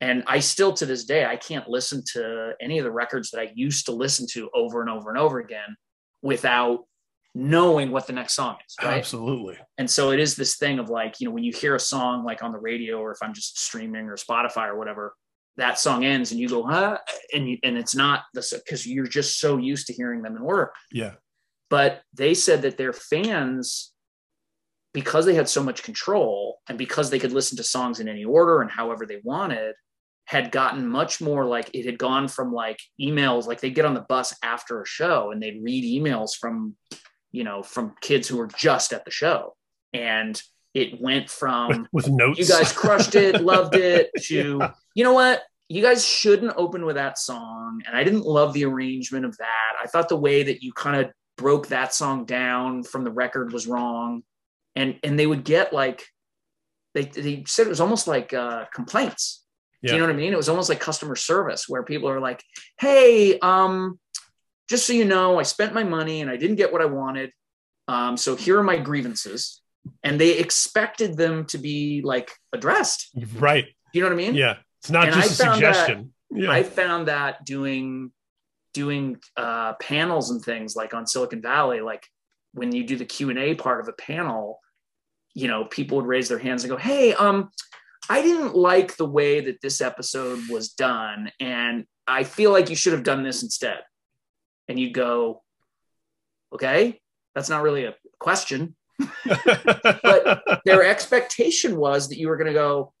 [SPEAKER 2] and i still to this day i can't listen to any of the records that i used to listen to over and over and over again without knowing what the next song is right?
[SPEAKER 1] Absolutely.
[SPEAKER 2] And so it is this thing of like you know when you hear a song like on the radio or if i'm just streaming or spotify or whatever that song ends and you go huh? And you, and it's not this because you're just so used to hearing them in order.
[SPEAKER 1] Yeah.
[SPEAKER 2] But they said that their fans because they had so much control and because they could listen to songs in any order and however they wanted had gotten much more like it had gone from like emails like they'd get on the bus after a show and they'd read emails from you know, from kids who were just at the show. And it went from
[SPEAKER 1] with, with notes.
[SPEAKER 2] You guys crushed it, loved it, to yeah. you know what? You guys shouldn't open with that song. And I didn't love the arrangement of that. I thought the way that you kind of broke that song down from the record was wrong. And and they would get like they they said it was almost like uh, complaints. Yeah. Do you know what I mean? It was almost like customer service where people are like, "Hey, um, just so you know, I spent my money and I didn't get what I wanted. Um, so here are my grievances. And they expected them to be like addressed.
[SPEAKER 1] Right.
[SPEAKER 2] You know what I mean?
[SPEAKER 1] Yeah. It's not and just I a suggestion.
[SPEAKER 2] That, yeah. I found that doing doing uh, panels and things like on Silicon Valley, like when you do the Q and A part of a panel, you know, people would raise their hands and go, "Hey, um, I didn't like the way that this episode was done, and I feel like you should have done this instead. And you go, okay, that's not really a question. but their expectation was that you were going to go,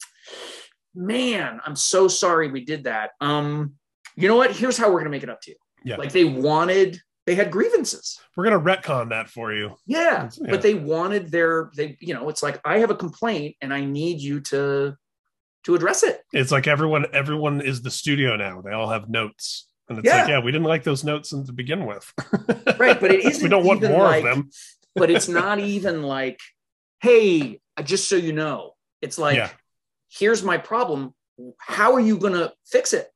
[SPEAKER 2] man, I'm so sorry we did that. Um, you know what? Here's how we're going to make it up to you.
[SPEAKER 1] Yeah.
[SPEAKER 2] Like they wanted, they had grievances.
[SPEAKER 1] We're gonna retcon that for you.
[SPEAKER 2] Yeah,
[SPEAKER 1] Yeah.
[SPEAKER 2] but they wanted their they you know it's like I have a complaint and I need you to to address it.
[SPEAKER 1] It's like everyone everyone is the studio now. They all have notes. And it's
[SPEAKER 2] Yeah.
[SPEAKER 1] like, yeah, we didn't like those notes to begin with.
[SPEAKER 2] Right, but it isn't
[SPEAKER 1] we don't want
[SPEAKER 2] even
[SPEAKER 1] more
[SPEAKER 2] like-
[SPEAKER 1] of them.
[SPEAKER 2] But it's not even like, hey, just so you know, it's like,
[SPEAKER 1] Yeah.
[SPEAKER 2] here's my problem. How are you gonna fix it?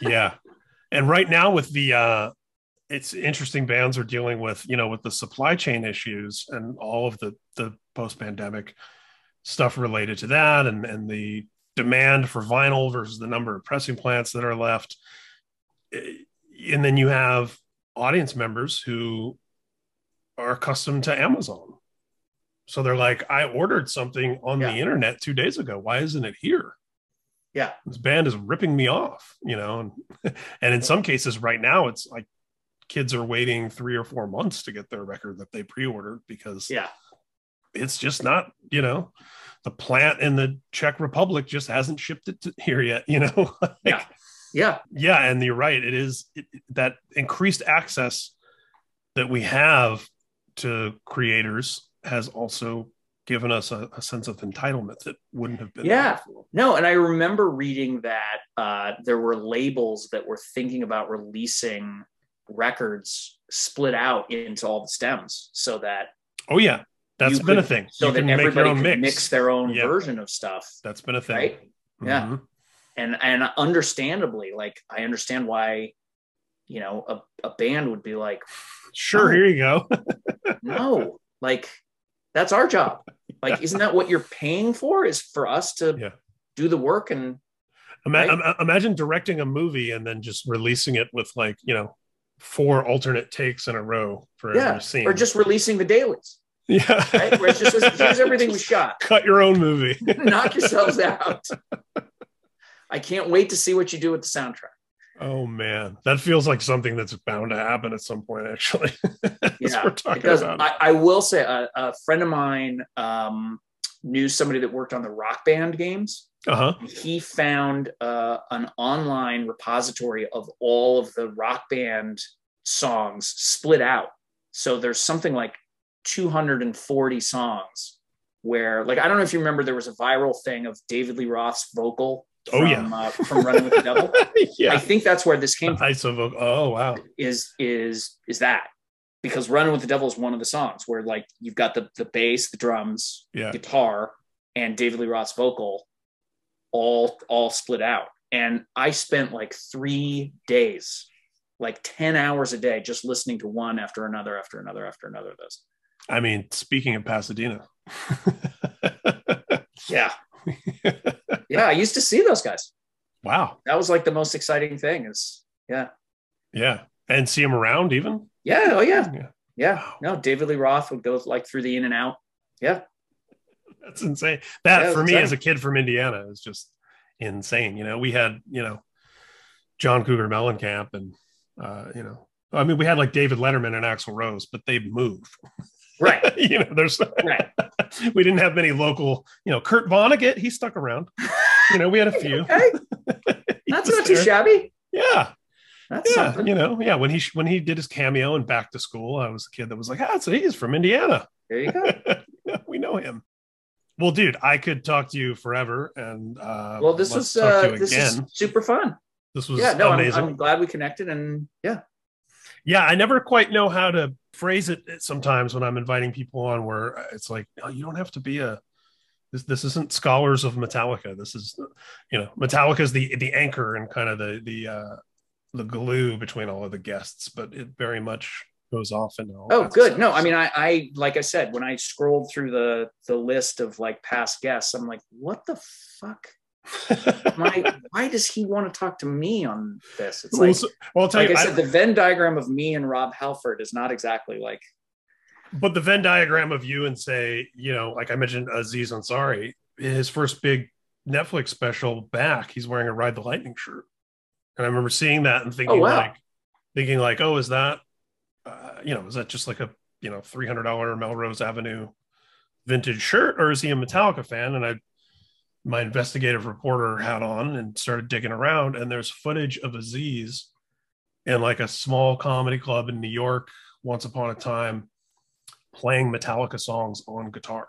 [SPEAKER 1] yeah. And right now with the uh it's interesting bands are dealing with, you know, with the supply chain issues and all of the the post-pandemic stuff related to that and and the demand for vinyl versus the number of pressing plants that are left. Eh, And then you have audience members who are accustomed to Amazon. So they're like, I ordered something on
[SPEAKER 2] Yeah.
[SPEAKER 1] the internet two days ago. Why isn't it here?
[SPEAKER 2] Yeah.
[SPEAKER 1] This band is ripping me off, you know. And, and in some cases, right now, it's like kids are waiting three or four months to get their record that they pre-ordered because
[SPEAKER 2] Yeah.
[SPEAKER 1] it's just not, you know, the plant in the Czech Republic just hasn't shipped it to here yet, you know. Like,
[SPEAKER 2] Yeah. Yeah.
[SPEAKER 1] yeah and you're right it is it, that increased access that we have to creators has also given us a, a sense of entitlement that wouldn't have been
[SPEAKER 2] Yeah. No, and I remember reading that uh, there were labels that were thinking about releasing records split out into all the stems so that
[SPEAKER 1] oh yeah That's been a thing
[SPEAKER 2] so
[SPEAKER 1] you
[SPEAKER 2] that
[SPEAKER 1] can make your
[SPEAKER 2] everybody
[SPEAKER 1] own
[SPEAKER 2] could
[SPEAKER 1] mix.
[SPEAKER 2] mix. their own
[SPEAKER 1] Yeah.
[SPEAKER 2] version of stuff,
[SPEAKER 1] that's been a thing
[SPEAKER 2] right? Yeah.
[SPEAKER 1] Mhm.
[SPEAKER 2] And and understandably, like I understand why, you know, a, a band would be like,
[SPEAKER 1] sure here you go
[SPEAKER 2] no, like that's our job. Like, isn't that what you're paying for? Is for us to
[SPEAKER 1] Yeah.
[SPEAKER 2] do the work and
[SPEAKER 1] Ima-
[SPEAKER 2] Right.
[SPEAKER 1] im- imagine directing a movie and then just releasing it with like you know four alternate takes in a row for
[SPEAKER 2] yeah,
[SPEAKER 1] every scene
[SPEAKER 2] or just releasing the dailies,
[SPEAKER 1] yeah
[SPEAKER 2] right? Where it's just here's everything we shot.
[SPEAKER 1] cut your own movie
[SPEAKER 2] Knock yourselves out. I can't wait to see what you do with the soundtrack.
[SPEAKER 1] Oh man, that feels like something that's bound to happen at some point. Actually,
[SPEAKER 2] Yeah, because. I, I will say a, a friend of mine um, knew somebody that worked on the rock band games.
[SPEAKER 1] Uh huh.
[SPEAKER 2] He found uh, an online repository of all of the rock band songs split out. So there's something like 240 songs where, like, I don't know if you remember, there was a viral thing of David Lee Roth's vocal.
[SPEAKER 1] Oh, yeah.
[SPEAKER 2] uh, from Running with the Devil.
[SPEAKER 1] yeah, I
[SPEAKER 2] think that's where this came from.
[SPEAKER 1] Isovoc. Oh wow.
[SPEAKER 2] is is is that because running with the devil is one of the songs where like you've got the the bass the drums
[SPEAKER 1] Yeah.
[SPEAKER 2] guitar and david lee roth's vocal all all split out and i spent like three days like 10 hours a day just listening to one after another after another after another of those
[SPEAKER 1] I mean, speaking of Pasadena.
[SPEAKER 2] yeah yeah i used to see those guys
[SPEAKER 1] wow.
[SPEAKER 2] that was like the most exciting thing is yeah
[SPEAKER 1] Yeah. And see him around even.
[SPEAKER 2] yeah oh yeah
[SPEAKER 1] Yeah.
[SPEAKER 2] yeah
[SPEAKER 1] Wow.
[SPEAKER 2] no david lee roth would go like through the in and out yeah
[SPEAKER 1] That's insane. That
[SPEAKER 2] Yeah,
[SPEAKER 1] for me
[SPEAKER 2] insane.
[SPEAKER 1] as a kid from Indiana is just insane. You know, we had, you know, John Cougar Mellencamp and uh, you know, I mean, we had like David Letterman and Axl Rose, but they move.
[SPEAKER 2] Right
[SPEAKER 1] you know, there's
[SPEAKER 2] right
[SPEAKER 1] we didn't have many local, you know, Kurt Vonnegut, he stuck around. You know, we had a few.
[SPEAKER 2] okay That's not too shabby.
[SPEAKER 1] Yeah.
[SPEAKER 2] That's
[SPEAKER 1] Yeah.
[SPEAKER 2] something.
[SPEAKER 1] You know, yeah. When he when he did his cameo in Back to School, I was a kid that was like, ah, so he's from Indiana.
[SPEAKER 2] There you go.
[SPEAKER 1] we know him. Well, dude, I could talk to you forever, and uh,
[SPEAKER 2] Well, this was uh, this is super fun.
[SPEAKER 1] this was
[SPEAKER 2] Yeah, no, I'm. I'm glad we connected, and yeah,
[SPEAKER 1] yeah, I never quite know how to phrase it sometimes when I'm inviting people on, where it's like, oh, you don't have to be a this. This isn't scholars of Metallica. This is, you know, Metallica is the the anchor and kind of the the uh, the glue between all of the guests, but it very much goes off and all
[SPEAKER 2] Oh, good.
[SPEAKER 1] stuff.
[SPEAKER 2] No, I mean, I, I, like I said, when I scrolled through the the list of like past guests, I'm like, what the fuck? Why, why does he want to talk to me on this? It's
[SPEAKER 1] well,
[SPEAKER 2] like,
[SPEAKER 1] well, tell
[SPEAKER 2] like
[SPEAKER 1] you,
[SPEAKER 2] I
[SPEAKER 1] I-
[SPEAKER 2] said, the Venn diagram of me and Rob Halford is not exactly like,
[SPEAKER 1] but the Venn diagram of you and say, you know, like I mentioned, Aziz Ansari, his first big Netflix special back, he's wearing a Ride the Lightning shirt, and I remember seeing that and thinking
[SPEAKER 2] Oh, wow.
[SPEAKER 1] like, thinking like, oh, is that, uh, you know, is that just like a you know three hundred dollar Melrose Avenue vintage shirt, or is he a Metallica fan? And I, my investigative reporter hat on and started digging around, and there's footage of Aziz in like a small comedy club in New York once upon a time playing Metallica songs on guitar.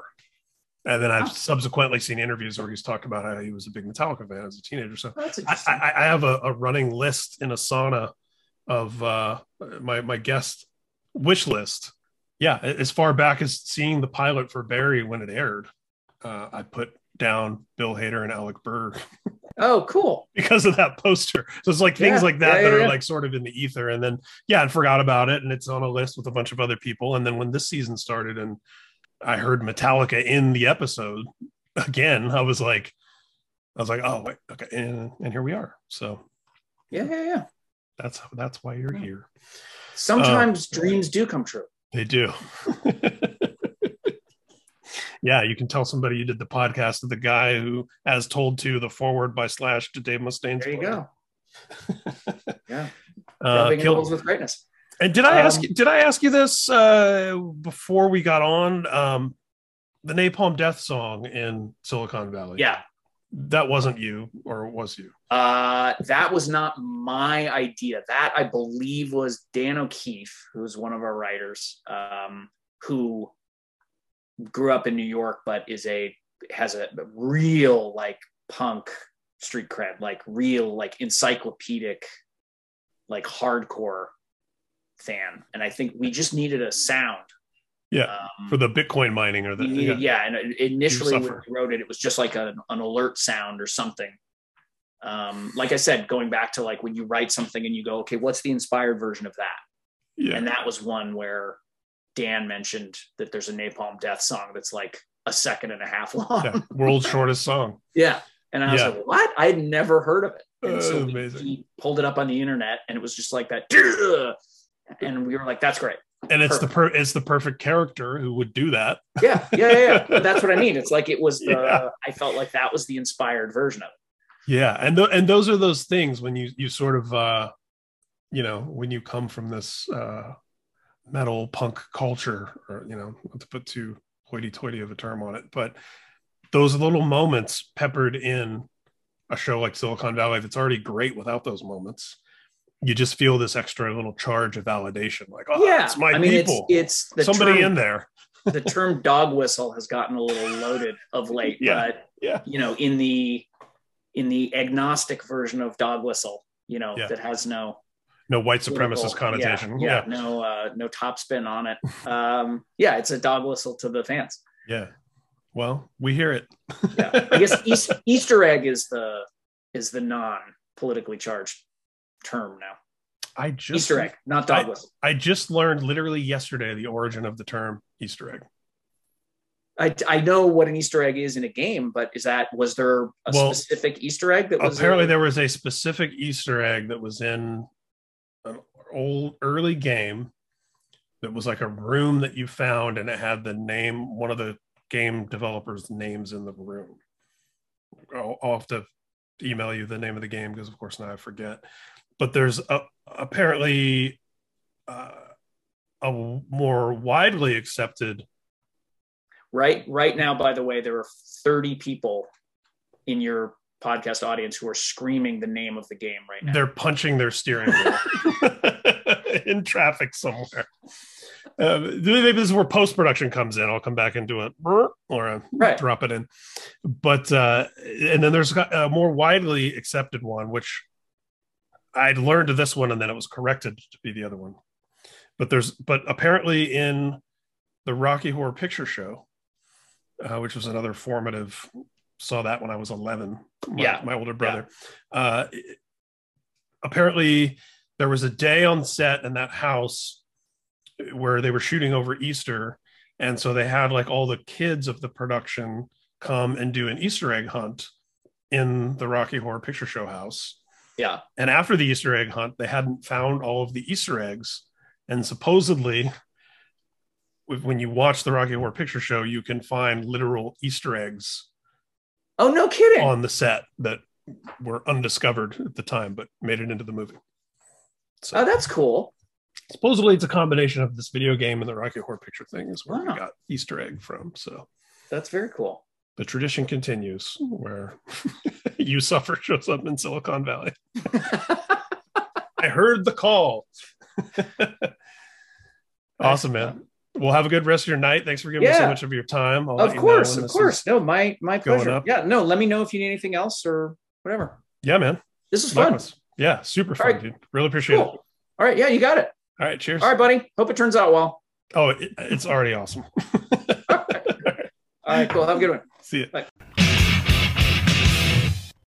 [SPEAKER 1] And then I've
[SPEAKER 2] Oh.
[SPEAKER 1] subsequently seen interviews where he's talked about how he was a big Metallica fan as a teenager. So
[SPEAKER 2] That's
[SPEAKER 1] I. I, I have a, a running list in Asana of uh, my my guest wish list. Yeah, as far back as seeing the pilot for Barry when it aired, uh, I put down Bill Hader and Alec Berg
[SPEAKER 2] oh, cool.
[SPEAKER 1] because of that poster. So it's like things
[SPEAKER 2] Yeah,
[SPEAKER 1] like that
[SPEAKER 2] yeah,
[SPEAKER 1] that
[SPEAKER 2] yeah,
[SPEAKER 1] are like sort of in the ether. And then yeah, I forgot about it, and it's on a list with a bunch of other people. And then when this season started, and I heard Metallica in the episode again, I was like, I was like, oh wait, okay, and, and here we are. So
[SPEAKER 2] Yeah, yeah, yeah.
[SPEAKER 1] that's that's why you're here.
[SPEAKER 2] Sometimes dreams do come true.
[SPEAKER 1] They do. yeah, you can tell somebody you did the podcast of the guy who, as told to the foreword by Slash to Dave Mustaine's.
[SPEAKER 2] There you go. Yeah.
[SPEAKER 1] Uh, kill-
[SPEAKER 2] with greatness.
[SPEAKER 1] And did I ask
[SPEAKER 2] Um,
[SPEAKER 1] you, did I ask you this uh, before we got on? Um, the Napalm Death song in Silicon Valley.
[SPEAKER 2] Yeah.
[SPEAKER 1] That wasn't you, or was you?
[SPEAKER 2] Uh, that was not my idea. That I believe was Dan O'Keefe, who's one of our writers, um, who grew up in New York, but is a has a real like punk street cred, like real like encyclopedic, like hardcore fan. And I think we just needed a sound.
[SPEAKER 1] Yeah,
[SPEAKER 2] Um,
[SPEAKER 1] For the Bitcoin mining or the
[SPEAKER 2] needed, yeah. And initially when we wrote it, it was just like an, an alert sound or something. Um, like I said, going back to like when you write something and you go, okay, what's the inspired version of that?
[SPEAKER 1] yeah.
[SPEAKER 2] And that was one where Dan mentioned that there's a Napalm Death song that's like a second and a half long.
[SPEAKER 1] yeah. world's shortest song.
[SPEAKER 2] Yeah. And I was
[SPEAKER 1] Yeah.
[SPEAKER 2] like, what? I had never heard of it. And so
[SPEAKER 1] Uh,
[SPEAKER 2] we-
[SPEAKER 1] amazing.
[SPEAKER 2] he pulled it up on the internet and it was just like that. "Duh!" And we were like, that's great.
[SPEAKER 1] And it's the per it's the perfect character who would do that.
[SPEAKER 2] Yeah. Yeah. Yeah. yeah. that's what I mean. It's like it was the,
[SPEAKER 1] Yeah.
[SPEAKER 2] I felt like that was the inspired version of it.
[SPEAKER 1] Yeah, and th- and those are those things when you you sort of uh, you know when you come from this uh, metal punk culture, or you know not to put too hoity-toity of a term on it, but those little moments peppered in a show like Silicon Valley that's already great without those moments. You just feel this extra little charge of validation, like oh,
[SPEAKER 2] yeah.
[SPEAKER 1] it's my
[SPEAKER 2] I mean,
[SPEAKER 1] people.
[SPEAKER 2] it's, it's the
[SPEAKER 1] Somebody
[SPEAKER 2] term,
[SPEAKER 1] in there.
[SPEAKER 2] the term dog whistle has gotten a little loaded of late,
[SPEAKER 1] Yeah.
[SPEAKER 2] but
[SPEAKER 1] Yeah.
[SPEAKER 2] you know, in the, in the agnostic version of dog whistle, you know,
[SPEAKER 1] Yeah.
[SPEAKER 2] that has no,
[SPEAKER 1] No white supremacist connotation.
[SPEAKER 2] Yeah,
[SPEAKER 1] Yeah.
[SPEAKER 2] no, uh, no top spin on it. Um, yeah, it's a dog whistle to the fans.
[SPEAKER 1] yeah. Well, we hear it.
[SPEAKER 2] Yeah, I guess East, Easter egg is the is the non politically charged term now.
[SPEAKER 1] I just
[SPEAKER 2] Easter egg, not dog
[SPEAKER 1] I-
[SPEAKER 2] whistle.
[SPEAKER 1] I just learned literally yesterday the origin of the term Easter egg.
[SPEAKER 2] I, I know what an Easter egg is in a game, but is that was there a
[SPEAKER 1] Well,
[SPEAKER 2] specific Easter egg that was
[SPEAKER 1] Apparently,
[SPEAKER 2] a-
[SPEAKER 1] there was a specific Easter egg that was in old early game that was like a room that you found, and it had the name, one of the game developers' names in the room. I'll, I'll have to email you the name of the game because, of course, now I forget. But there's a, apparently uh, a more widely accepted
[SPEAKER 2] right right now. By the way, there are thirty people in your podcast audience who are screaming the name of the game right now.
[SPEAKER 1] they're punching their steering wheel in traffic somewhere. Um, maybe this is where post production comes in. I'll come back and do it or uh,
[SPEAKER 2] Right.
[SPEAKER 1] drop it in. But uh, and then there's a more widely accepted one, which I'd learned this one, and then it was corrected to be the other one. But there's but apparently in the Rocky Horror Picture Show, uh, which was another formative. Saw that when I was 11. My,
[SPEAKER 2] Yeah.
[SPEAKER 1] my older brother. Uh, apparently there was a day on set in that house where they were shooting over Easter. And so they had like all the kids of the production come and do an Easter egg hunt in the Rocky Horror Picture Show house.
[SPEAKER 2] Yeah,
[SPEAKER 1] And after the Easter egg hunt, they hadn't found all of the Easter eggs. And supposedly, when you watch the Rocky Horror Picture Show, you can find literal Easter eggs
[SPEAKER 2] Oh, no kidding.
[SPEAKER 1] on the set that were undiscovered at the time, but made it into the movie. So
[SPEAKER 2] oh, that's cool.
[SPEAKER 1] supposedly it's a combination of this video game and the Rocky Horror Picture thing is where
[SPEAKER 2] Wow.
[SPEAKER 1] we got Easter egg from. So
[SPEAKER 2] That's very cool.
[SPEAKER 1] the tradition continues where you suffer shows up in Silicon Valley. I heard the call. awesome, man. Well, have a good rest of your night. Thanks for giving me so much of your time. I'll
[SPEAKER 2] of course, of course. No, my my pleasure. Yeah, no, let me know if you need anything else or whatever.
[SPEAKER 1] Yeah, man.
[SPEAKER 2] This is fun.
[SPEAKER 1] Likewise. Yeah, super fun,
[SPEAKER 2] right.
[SPEAKER 1] dude. Really appreciate
[SPEAKER 2] Cool.
[SPEAKER 1] it.
[SPEAKER 2] All right, yeah, you got it.
[SPEAKER 1] All right, cheers.
[SPEAKER 2] All right, buddy. Hope it turns out well.
[SPEAKER 1] Oh, it, it's already awesome.
[SPEAKER 2] All right, cool. Have a good one.
[SPEAKER 1] See you.
[SPEAKER 2] Bye.